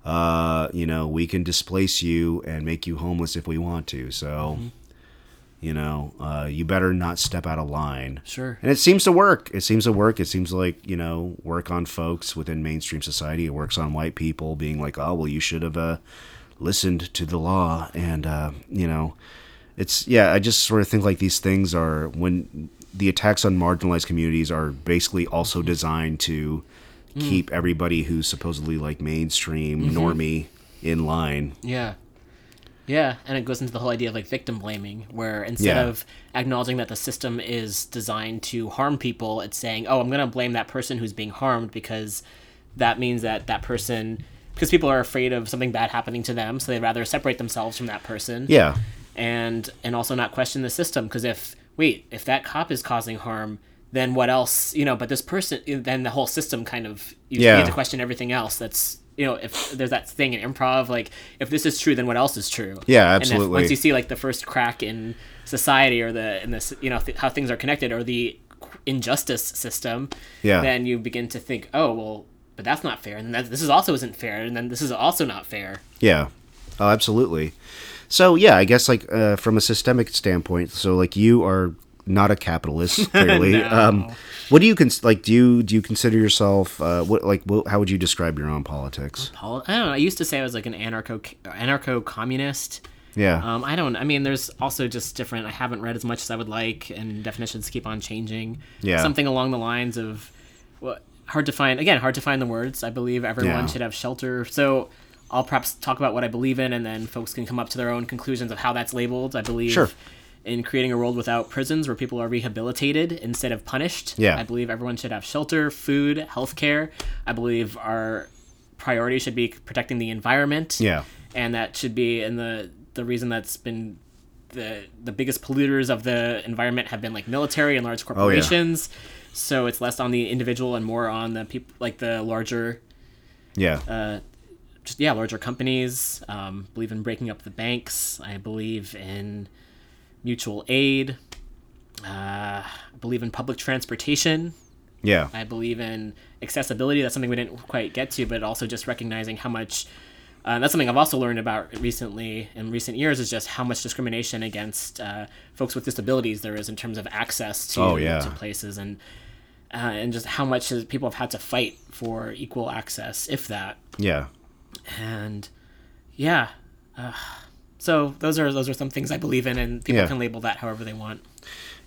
Uh, you know, we can displace you and make you homeless if we want to. So, you know, uh, you better not step out of line. Sure. And it seems to work. It seems to work. It seems like, you know, work on folks within mainstream society. It works on white people being like, oh, well, you should have uh, listened to the law. And, uh, you know, it's, yeah, I just sort of think like these things are when the attacks on marginalized communities are basically also designed to Mm. keep everybody who's supposedly like mainstream mm-hmm. normie in line. Yeah. Yeah, and it goes into the whole idea of like victim blaming, where instead Yeah. of acknowledging that the system is designed to harm people, it's saying, "Oh, I'm going to blame that person who's being harmed because that means that that person because people are afraid of something bad happening to them, so they'd rather separate themselves from that person." Yeah. and and also not question the system because if wait if that cop is causing harm then what else you know but this person then the whole system kind of you, Yeah. have to question everything else that's you know if there's that thing in improv like if this is true then what else is true Yeah, And absolutely. once you see like the first crack in society or the in this you know th- how things are connected or the injustice system Yeah. then you begin to think oh well but that's not fair and that, this is also isn't fair and then this is also not fair Yeah. Oh, absolutely. So yeah, I guess like uh, from a systemic standpoint, so like you are not a capitalist clearly. No. Um, what do you cons- like? Do you do you consider yourself uh, what like what, how would you describe your own politics? Pol- I don't know. I used to say I was like an anarcho anarcho communist. Yeah. Um, I don't. I mean, there's also just different. I haven't read as much as I would like, and definitions keep on changing. Yeah. Something along the lines of, what hard to find. Again, hard to find the words. I believe everyone Yeah. should have shelter. So. I'll perhaps talk about what I believe in, and then folks can come up to their own conclusions of how that's labeled. I believe Sure. In creating a world without prisons where people are rehabilitated instead of punished. Yeah. I believe everyone should have shelter, food, health care. I believe our priority should be protecting the environment. Yeah. And that should be and the the reason that's been the the biggest polluters of the environment have been like military and large corporations. So it's less on the individual and more on the people like the larger yeah. uh, just yeah, larger companies. Um, believe in breaking up the banks. I believe in mutual aid. Uh, I believe in public transportation. yeah. I believe in accessibility. That's something we didn't quite get to, but also just recognizing how much. Uh, that's something I've also learned about recently in recent years is just how much discrimination against uh, folks with disabilities there is in terms of access to, Oh, yeah. to places and uh, and just how much people have had to fight for equal access, if that Yeah. and yeah uh, so those are those are some things i believe in and people Yeah. can label that however they want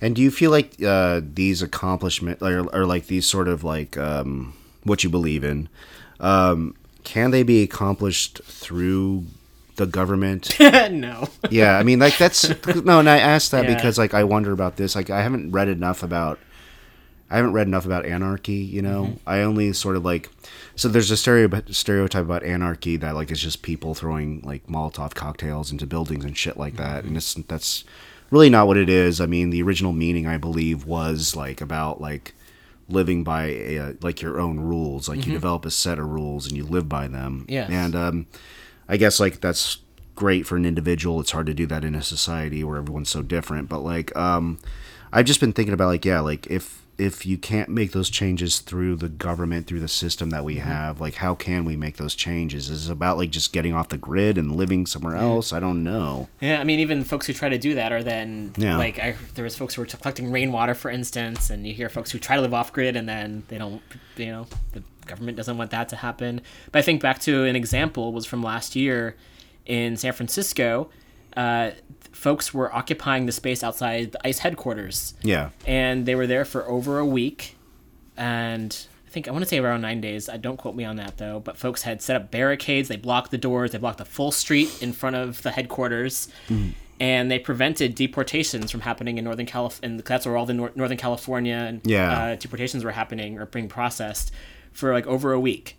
And do you feel like uh, these accomplishments, or, or like these sort of like um, what you believe in, um, can they be accomplished through the government? no yeah, I mean, like that's no, and I asked that Yeah. because like I wonder about this. Like I haven't read enough about. I haven't read enough about anarchy. You know, Mm-hmm. I only sort of like. So there's a stereotype about anarchy that like it's just people throwing like Molotov cocktails into buildings and shit like that, Mm-hmm. and it's that's really not what it is. I mean, the original meaning I believe was like about like living by uh, like your own rules. Like you develop a set of rules and you live by them. Mm-hmm. Yes. And um, I guess like that's great for an individual. It's hard to do that in a society where everyone's so different. But like, um, I've just been thinking about like, yeah, like if if you can't make those changes through the government, through the system that we Mm-hmm. have, like how can we make those changes? Is it about like just getting off the grid and living somewhere else? I don't know. yeah i mean even folks who try to do that are then Yeah. like I, there was folks who were collecting rainwater for instance and you hear folks who try to live off grid and then they don't you know the government doesn't want that to happen but i think back to an example was from last year in san francisco uh, folks were occupying the space outside the ice headquarters. Yeah. and they were there for over a week. And i think i want to say around nine days. I don't quote me on that though. But folks had set up barricades. They blocked the doors. They blocked the full street in front of the headquarters. And they prevented deportations from happening in northern california and that's where all the nor- northern california and Yeah. uh, deportations were happening or being processed for like over a week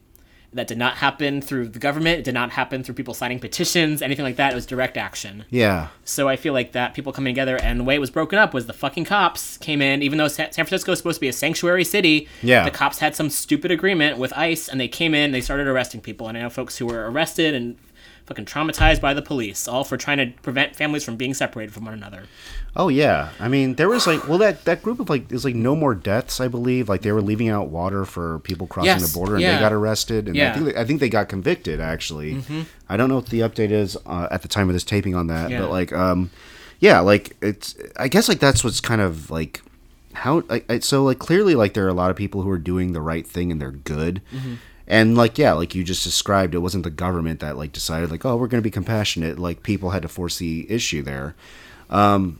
that did not happen through the government it did not happen through people signing petitions anything like that it was direct action Yeah. so I feel like that people coming together and the way it was broken up was the fucking cops came in, even though San Francisco is supposed to be a sanctuary city. Yeah. The cops had some stupid agreement with ICE and they came in, they started arresting people. And I know folks who were arrested and fucking traumatized by the police, all for trying to prevent families from being separated from one another. Oh yeah. I mean, there was like, well, that that group of like, there's like no more deaths, I believe. Like they were leaving out water for people crossing Yes, the border, and yeah. they got arrested. And I Yeah. Mm-hmm. think they, I think they got convicted. Actually, I don't know what the update is uh, at the time of this taping on that, Yeah. but like, um, yeah, like it's. I guess like that's what's kind of like how. I, I, so like clearly like there are a lot of people who are doing the right thing and they're good. Mm-hmm. And like yeah, like you just described, it wasn't the government that like decided like oh we're going to be compassionate. Like people had to force the issue there. um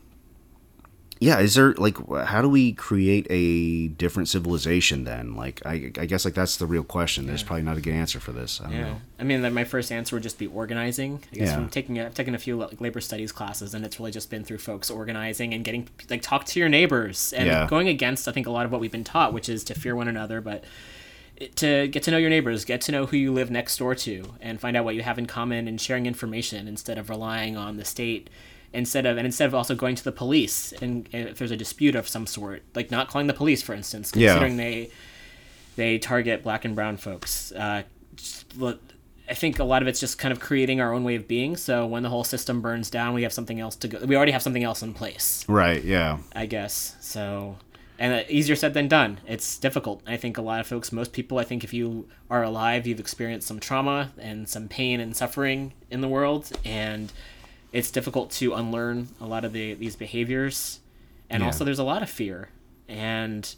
yeah, is there like how do we create a different civilization then? Like I, I guess like that's the real question. There's probably not a good answer for this. I don't Yeah, know. I mean, like, my first answer would just be organizing. I guess Yeah. from taking a, I've taken a few like, labor studies classes, and it's really just been through folks organizing and getting like talk to your neighbors and Yeah. going against I think a lot of what we've been taught, which is to fear one another, but to get to know your neighbors, get to know who you live next door to, and find out what you have in common, and sharing information instead of relying on the state. Instead of and instead of also going to the police and if there's a dispute of some sort, like not calling the police, for instance, Yeah. considering they they target black and brown folks. Uh, I think a lot of it's just kind of creating our own way of being. So when the whole system burns down, we have something else to go. We already have something else in place, Right. Yeah. I guess. So, and uh, easier said than done. It's difficult. I think a lot of folks, most people, I think if you are alive, you've experienced some trauma and some pain and suffering in the world, and it's difficult to unlearn a lot of the these behaviors. And Yeah. also, there's a lot of fear, and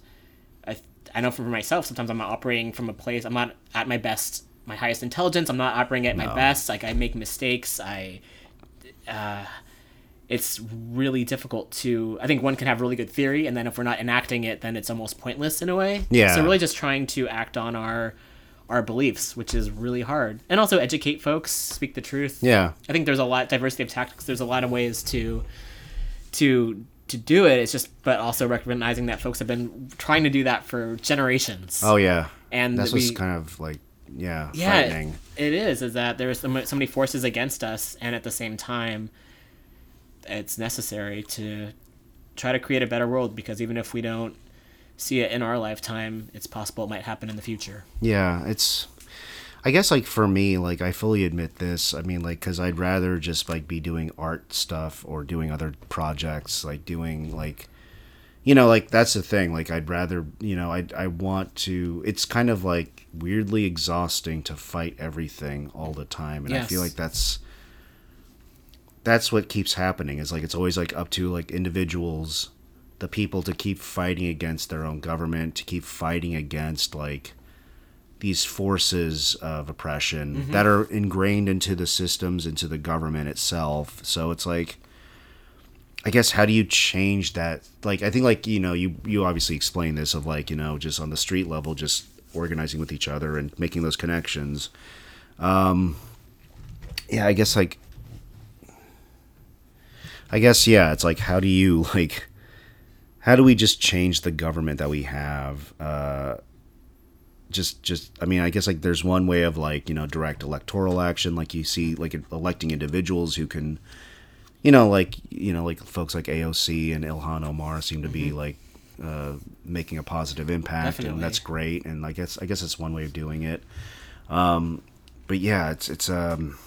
I, I know for myself, sometimes I'm not operating from a place, I'm not at my best, my highest intelligence. I'm not operating at my best. Like I make mistakes. I, uh, it's really difficult to, I think one can have really good theory. And then if we're not enacting it, then it's almost pointless in a way. Yeah. So really just trying to act on our, our beliefs, which is really hard. And also educate folks, speak the truth. Yeah. I think there's a lot diversity of tactics. There's a lot of ways to to to do it. It's just, but also recognizing that folks have been trying to do that for generations. Oh yeah. and That's we, what's kind of like yeah, yeah, frightening. it is. Is that there's so many forces against us, and at the same time, it's necessary to try to create a better world because even if we don't see it in our lifetime, it's possible it might happen in the future. Yeah, it's. I guess like for me, like I fully admit this. I mean, like because I'd rather just like be doing art stuff or doing other projects, like doing like, you know, like that's the thing. Like I'd rather, you know, I I want to. It's kind of like weirdly exhausting to fight everything all the time, and I feel like that's. That's what keeps happening. Is like it's always like up to like individuals, the people to keep fighting against their own government, to keep fighting against like these forces of oppression that are ingrained into the systems, into the government itself. So it's like, I guess, how do you change that? Like, I think, like you know, you you obviously explain this of like you know, just on the street level, just organizing with each other and making those connections. Um, yeah, I guess like, I guess yeah, it's like, how do you like, how do we just change the government that we have? Uh, just just i mean i guess like there's one way of like you know direct electoral action like you see like electing individuals who can you know like you know like folks like aoc and ilhan omar seem to be like uh, making a positive impact Definitely. and that's great and i guess i guess it's one way of doing it um but yeah it's it's um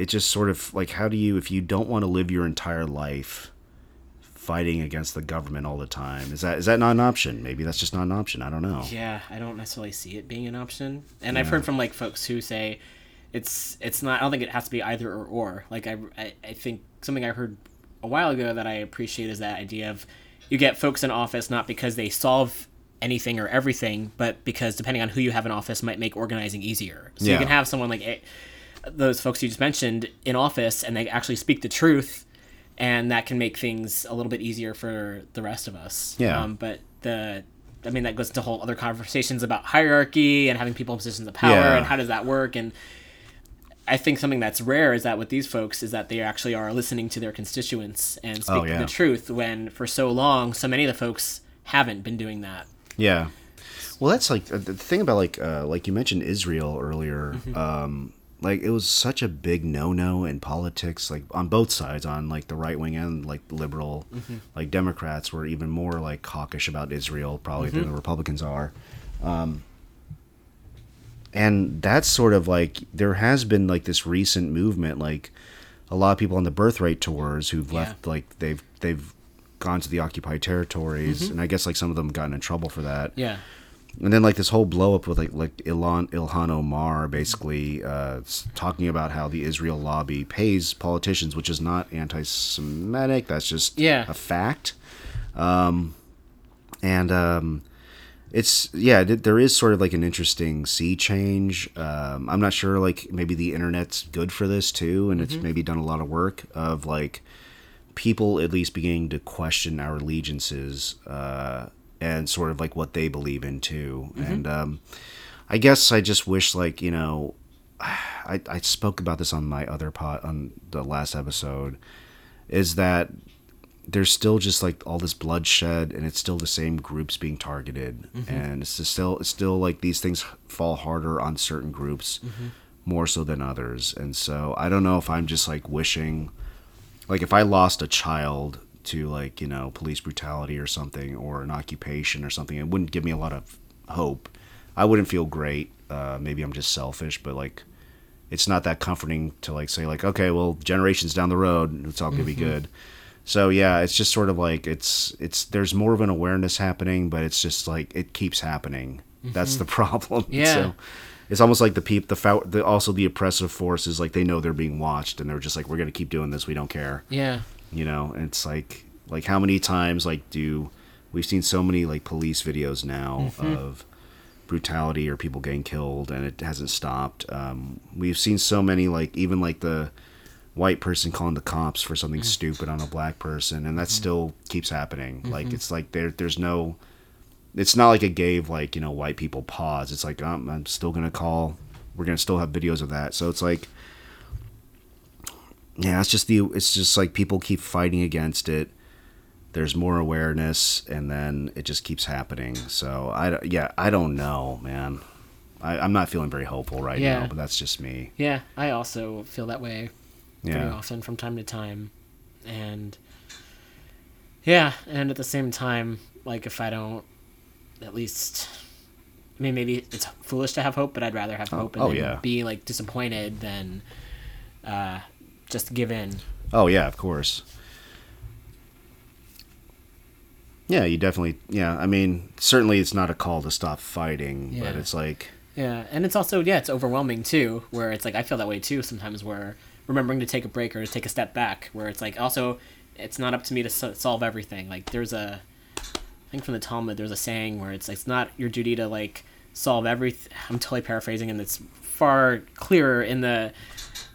it just sort of like how do you if you don't want to live your entire life fighting against the government all the time is that is that not an option maybe that's just not an option i don't know Yeah, I don't necessarily see it being an option. And I've heard from like folks who say it's it's not. I don't think it has to be either or or. Like I, I I think something I heard a while ago that I appreciate is that idea of you get folks in office not because they solve anything or everything, but because depending on who you have in office might make organizing easier. So Yeah. you can have someone like those folks you just mentioned in office and they actually speak the truth and that can make things a little bit easier for the rest of us Yeah. um, but the i mean that goes into whole other conversations about hierarchy and having people in positions of power Yeah. and how does that work and i think something that's rare is that with these folks is that they actually are listening to their constituents and speaking Oh, yeah. the truth when for so long so many of the folks haven't been doing that Yeah. Well, that's like uh, the thing about like uh, like you mentioned Israel earlier. Um, like it was such a big no-no in politics, like on both sides, on like the right wing and like liberal, mm-hmm. like Democrats were even more like hawkish about Israel probably than mm-hmm. the Republicans are. Um, and that's sort of like there has been like this recent movement, like a lot of people on the birthright tours who've Yeah. left, like they've they've gone to the occupied territories, mm-hmm. and I guess like some of them gotten in trouble for that. Yeah and then like this whole blow up with like like Ilhan Ilhan Omar basically uh, talking about how the Israel lobby pays politicians, which is not anti-Semitic. That's just Yeah. a fact. Um, and um, it's yeah, th- there is sort of like an interesting sea change. Um, I'm not sure like maybe the internet's good for this too, and it's maybe done a lot of work of like people at least beginning to question our allegiances uh, and sort of like what they believe in too. Mm-hmm. And um, I guess I just wish like you know, I I spoke about this on my other pot on the last episode, is that there's still just like all this bloodshed and it's still the same groups being targeted. Mm-hmm. And it's just still it's still like these things fall harder on certain groups mm-hmm. more so than others. And so i don't know if i'm just like wishing like if i lost a child to like you know police brutality or something or an occupation or something it wouldn't give me a lot of hope. I wouldn't feel great. Uh, maybe i'm just selfish but like it's not that comforting to like say like okay well generations down the road it's all gonna be good. So yeah it's just sort of like it's it's there's more of an awareness happening but it's just like it keeps happening. That's the problem. Yeah. so it's almost like the peop the, fou- the also the oppressive forces like they know they're being watched and they're just like we're gonna keep doing this. We don't care. Yeah. You know and it's like like how many times like do we've seen so many like police videos now of brutality or people getting killed and it hasn't stopped. Um, we've seen so many like even like the white person calling the cops for something stupid on a black person and that still keeps happening. Like it's like there there's no it's not like it gave like you know white people pause. It's like um, i'm still gonna call we're gonna still have videos of that. So it's like yeah it's just the it's just like people keep fighting against it there's more awareness and then it just keeps happening so i don't- yeah i don't know man I, i'm not feeling very hopeful right Yeah. now but that's just me Yeah. I also feel that way pretty yeah often from time to time. And yeah, and at the same time, like if I don't at least I mean maybe it's foolish to have hope, but I'd rather have hope and oh, yeah. be like disappointed than uh just give in. oh yeah of course yeah you definitely yeah i mean certainly it's not a call to stop fighting but it's like Yeah, and it's also yeah, it's overwhelming too. Where it's like I feel that way too sometimes. Where remembering to take a break or to take a step back. Where it's like also, it's not up to me to so- solve everything. Like there's a, I think from the Talmud, there's a saying where it's like it's not your duty to like solve everything. I'm totally paraphrasing, and it's far clearer in the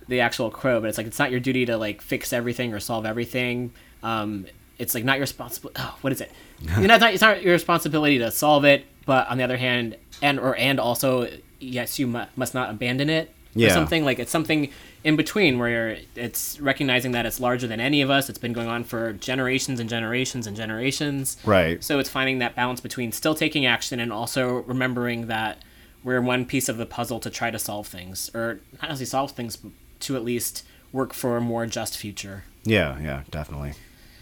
the actual quote. But it's like it's not your duty to like fix everything or solve everything. Um, it's like not your responsibility. Oh, what is it? you know, it's not, it's not your responsibility to solve it. But on the other hand, and or and also, yes, you mu- must not abandon it. Yeah. Or something like it's something in between where it's recognizing that it's larger than any of us. It's been going on for generations and generations and generations. Right. So it's finding that balance between still taking action and also remembering that we're one piece of the puzzle to try to solve things, or not necessarily solve things, to at least work for a more just future. Yeah, yeah, definitely.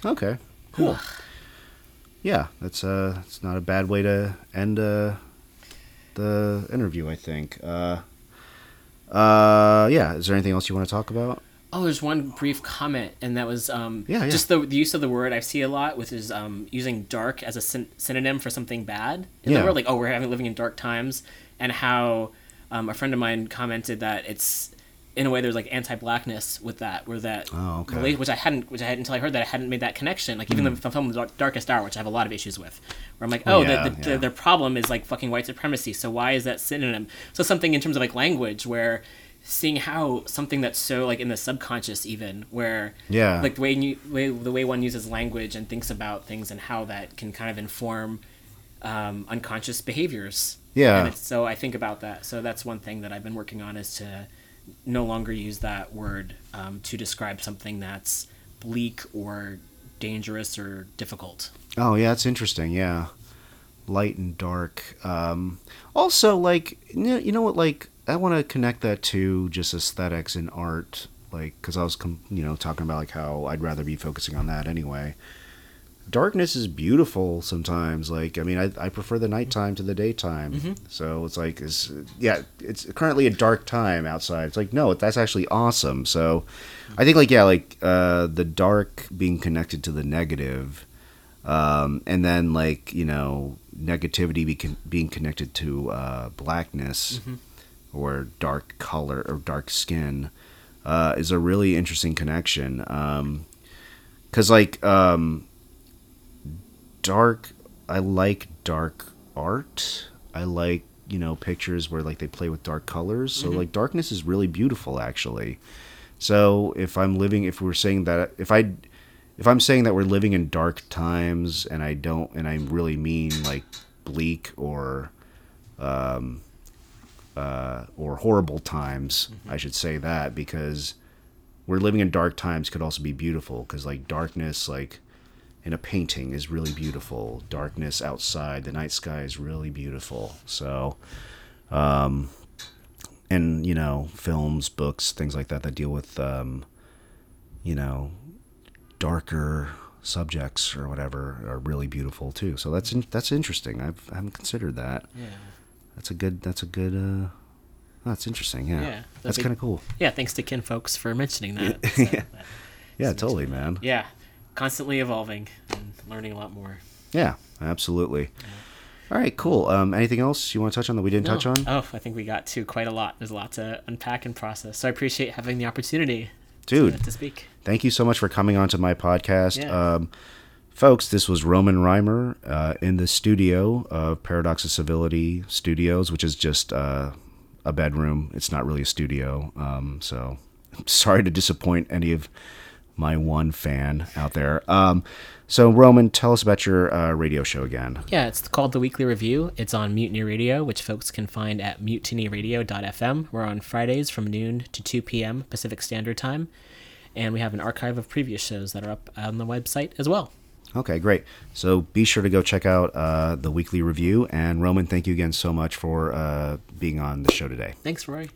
Okay, cool. yeah, that's uh, it's not a bad way to end uh, the interview. I think. Uh, uh, yeah. Is there anything else you want to talk about? Oh, there's one brief comment, and that was um, Yeah, yeah. just the, the use of the word I see a lot, which is um, using dark as a syn- synonym for something bad. In Yeah. the world, like oh, we're having living in dark times, and how um, a friend of mine commented that it's in a way there's like anti-blackness with that, where that Oh, okay. which I hadn't, which I had until I heard that I hadn't made that connection. Like even the, the film The Darkest Hour, which I have a lot of issues with, where I'm like, oh. Yeah, the, the, yeah. the, their problem is like fucking white supremacy. So why is that synonym? So something in terms of like language where seeing how something that's so like in the subconscious even where Yeah. like the way you way, the way one uses language and thinks about things and how that can kind of inform um, unconscious behaviors Yeah. and it's, so i think about that so that's one thing that i've been working on is to no longer use that word um, to describe something that's bleak or dangerous or difficult Oh yeah, that's interesting. Yeah, light and dark. Um, also, like you know, what? Like I want to connect that to just aesthetics and art. Like because I was you know talking about like how I'd rather be focusing on that anyway. Darkness is beautiful sometimes. Like I mean, I, I prefer the nighttime to the daytime. So it's like it's yeah, it's currently a dark time outside. It's like no, that's actually awesome. So I think like yeah, like uh, the dark being connected to the negative um, and then like you know negativity be con- being connected to uh, blackness or dark color or dark skin uh, is a really interesting connection because like um, dark i like dark art. I like you know pictures where like they play with dark colors. So like darkness is really beautiful actually. So if i'm living if we're saying that if i if I'm saying that we're living in dark times, and I don't, and I really mean like bleak or, um, uh, or horrible times, I should say that because we're living in dark times could also be beautiful because like darkness, like in a painting, is really beautiful. Darkness outside, the night sky is really beautiful. So, um, and you know, films, books, things like that that deal with, um, you know, darker subjects or whatever are really beautiful too. So that's in, that's interesting. I've I haven't considered that. Yeah. That's a good. That's a good. uh That's interesting. Yeah, Yeah, that's kind of cool. Yeah, thanks to Kin folks for mentioning that. Yeah. Yeah, totally, man. yeah, constantly evolving and learning a lot more. Yeah, absolutely. All right, cool. Um, anything else you want to touch on that we didn't touch on? Oh, I think we got to quite a lot. There's a lot to unpack and process. So I appreciate having the opportunity Dude. to, to speak. Thank you so much for coming on to my podcast. Yeah. Um, folks, this was Roman Reimer uh, in the studio of Paradox of Civility Studios, which is just uh, a bedroom. It's not really a studio. Um, so I'm sorry to disappoint any of my one fan out there. Um, so, Roman, tell us about your uh, radio show again. Yeah, it's called The Weekly Review. It's on Mutiny Radio, which folks can find at mutinyradio.fm. We're on Fridays from noon to 2 p.m. Pacific Standard Time. And we have an archive of previous shows that are up on the website as well. Okay, great. So be sure to go check out uh, the weekly review. And Roman, thank you again so much for uh, being on the show today. Thanks, Roy.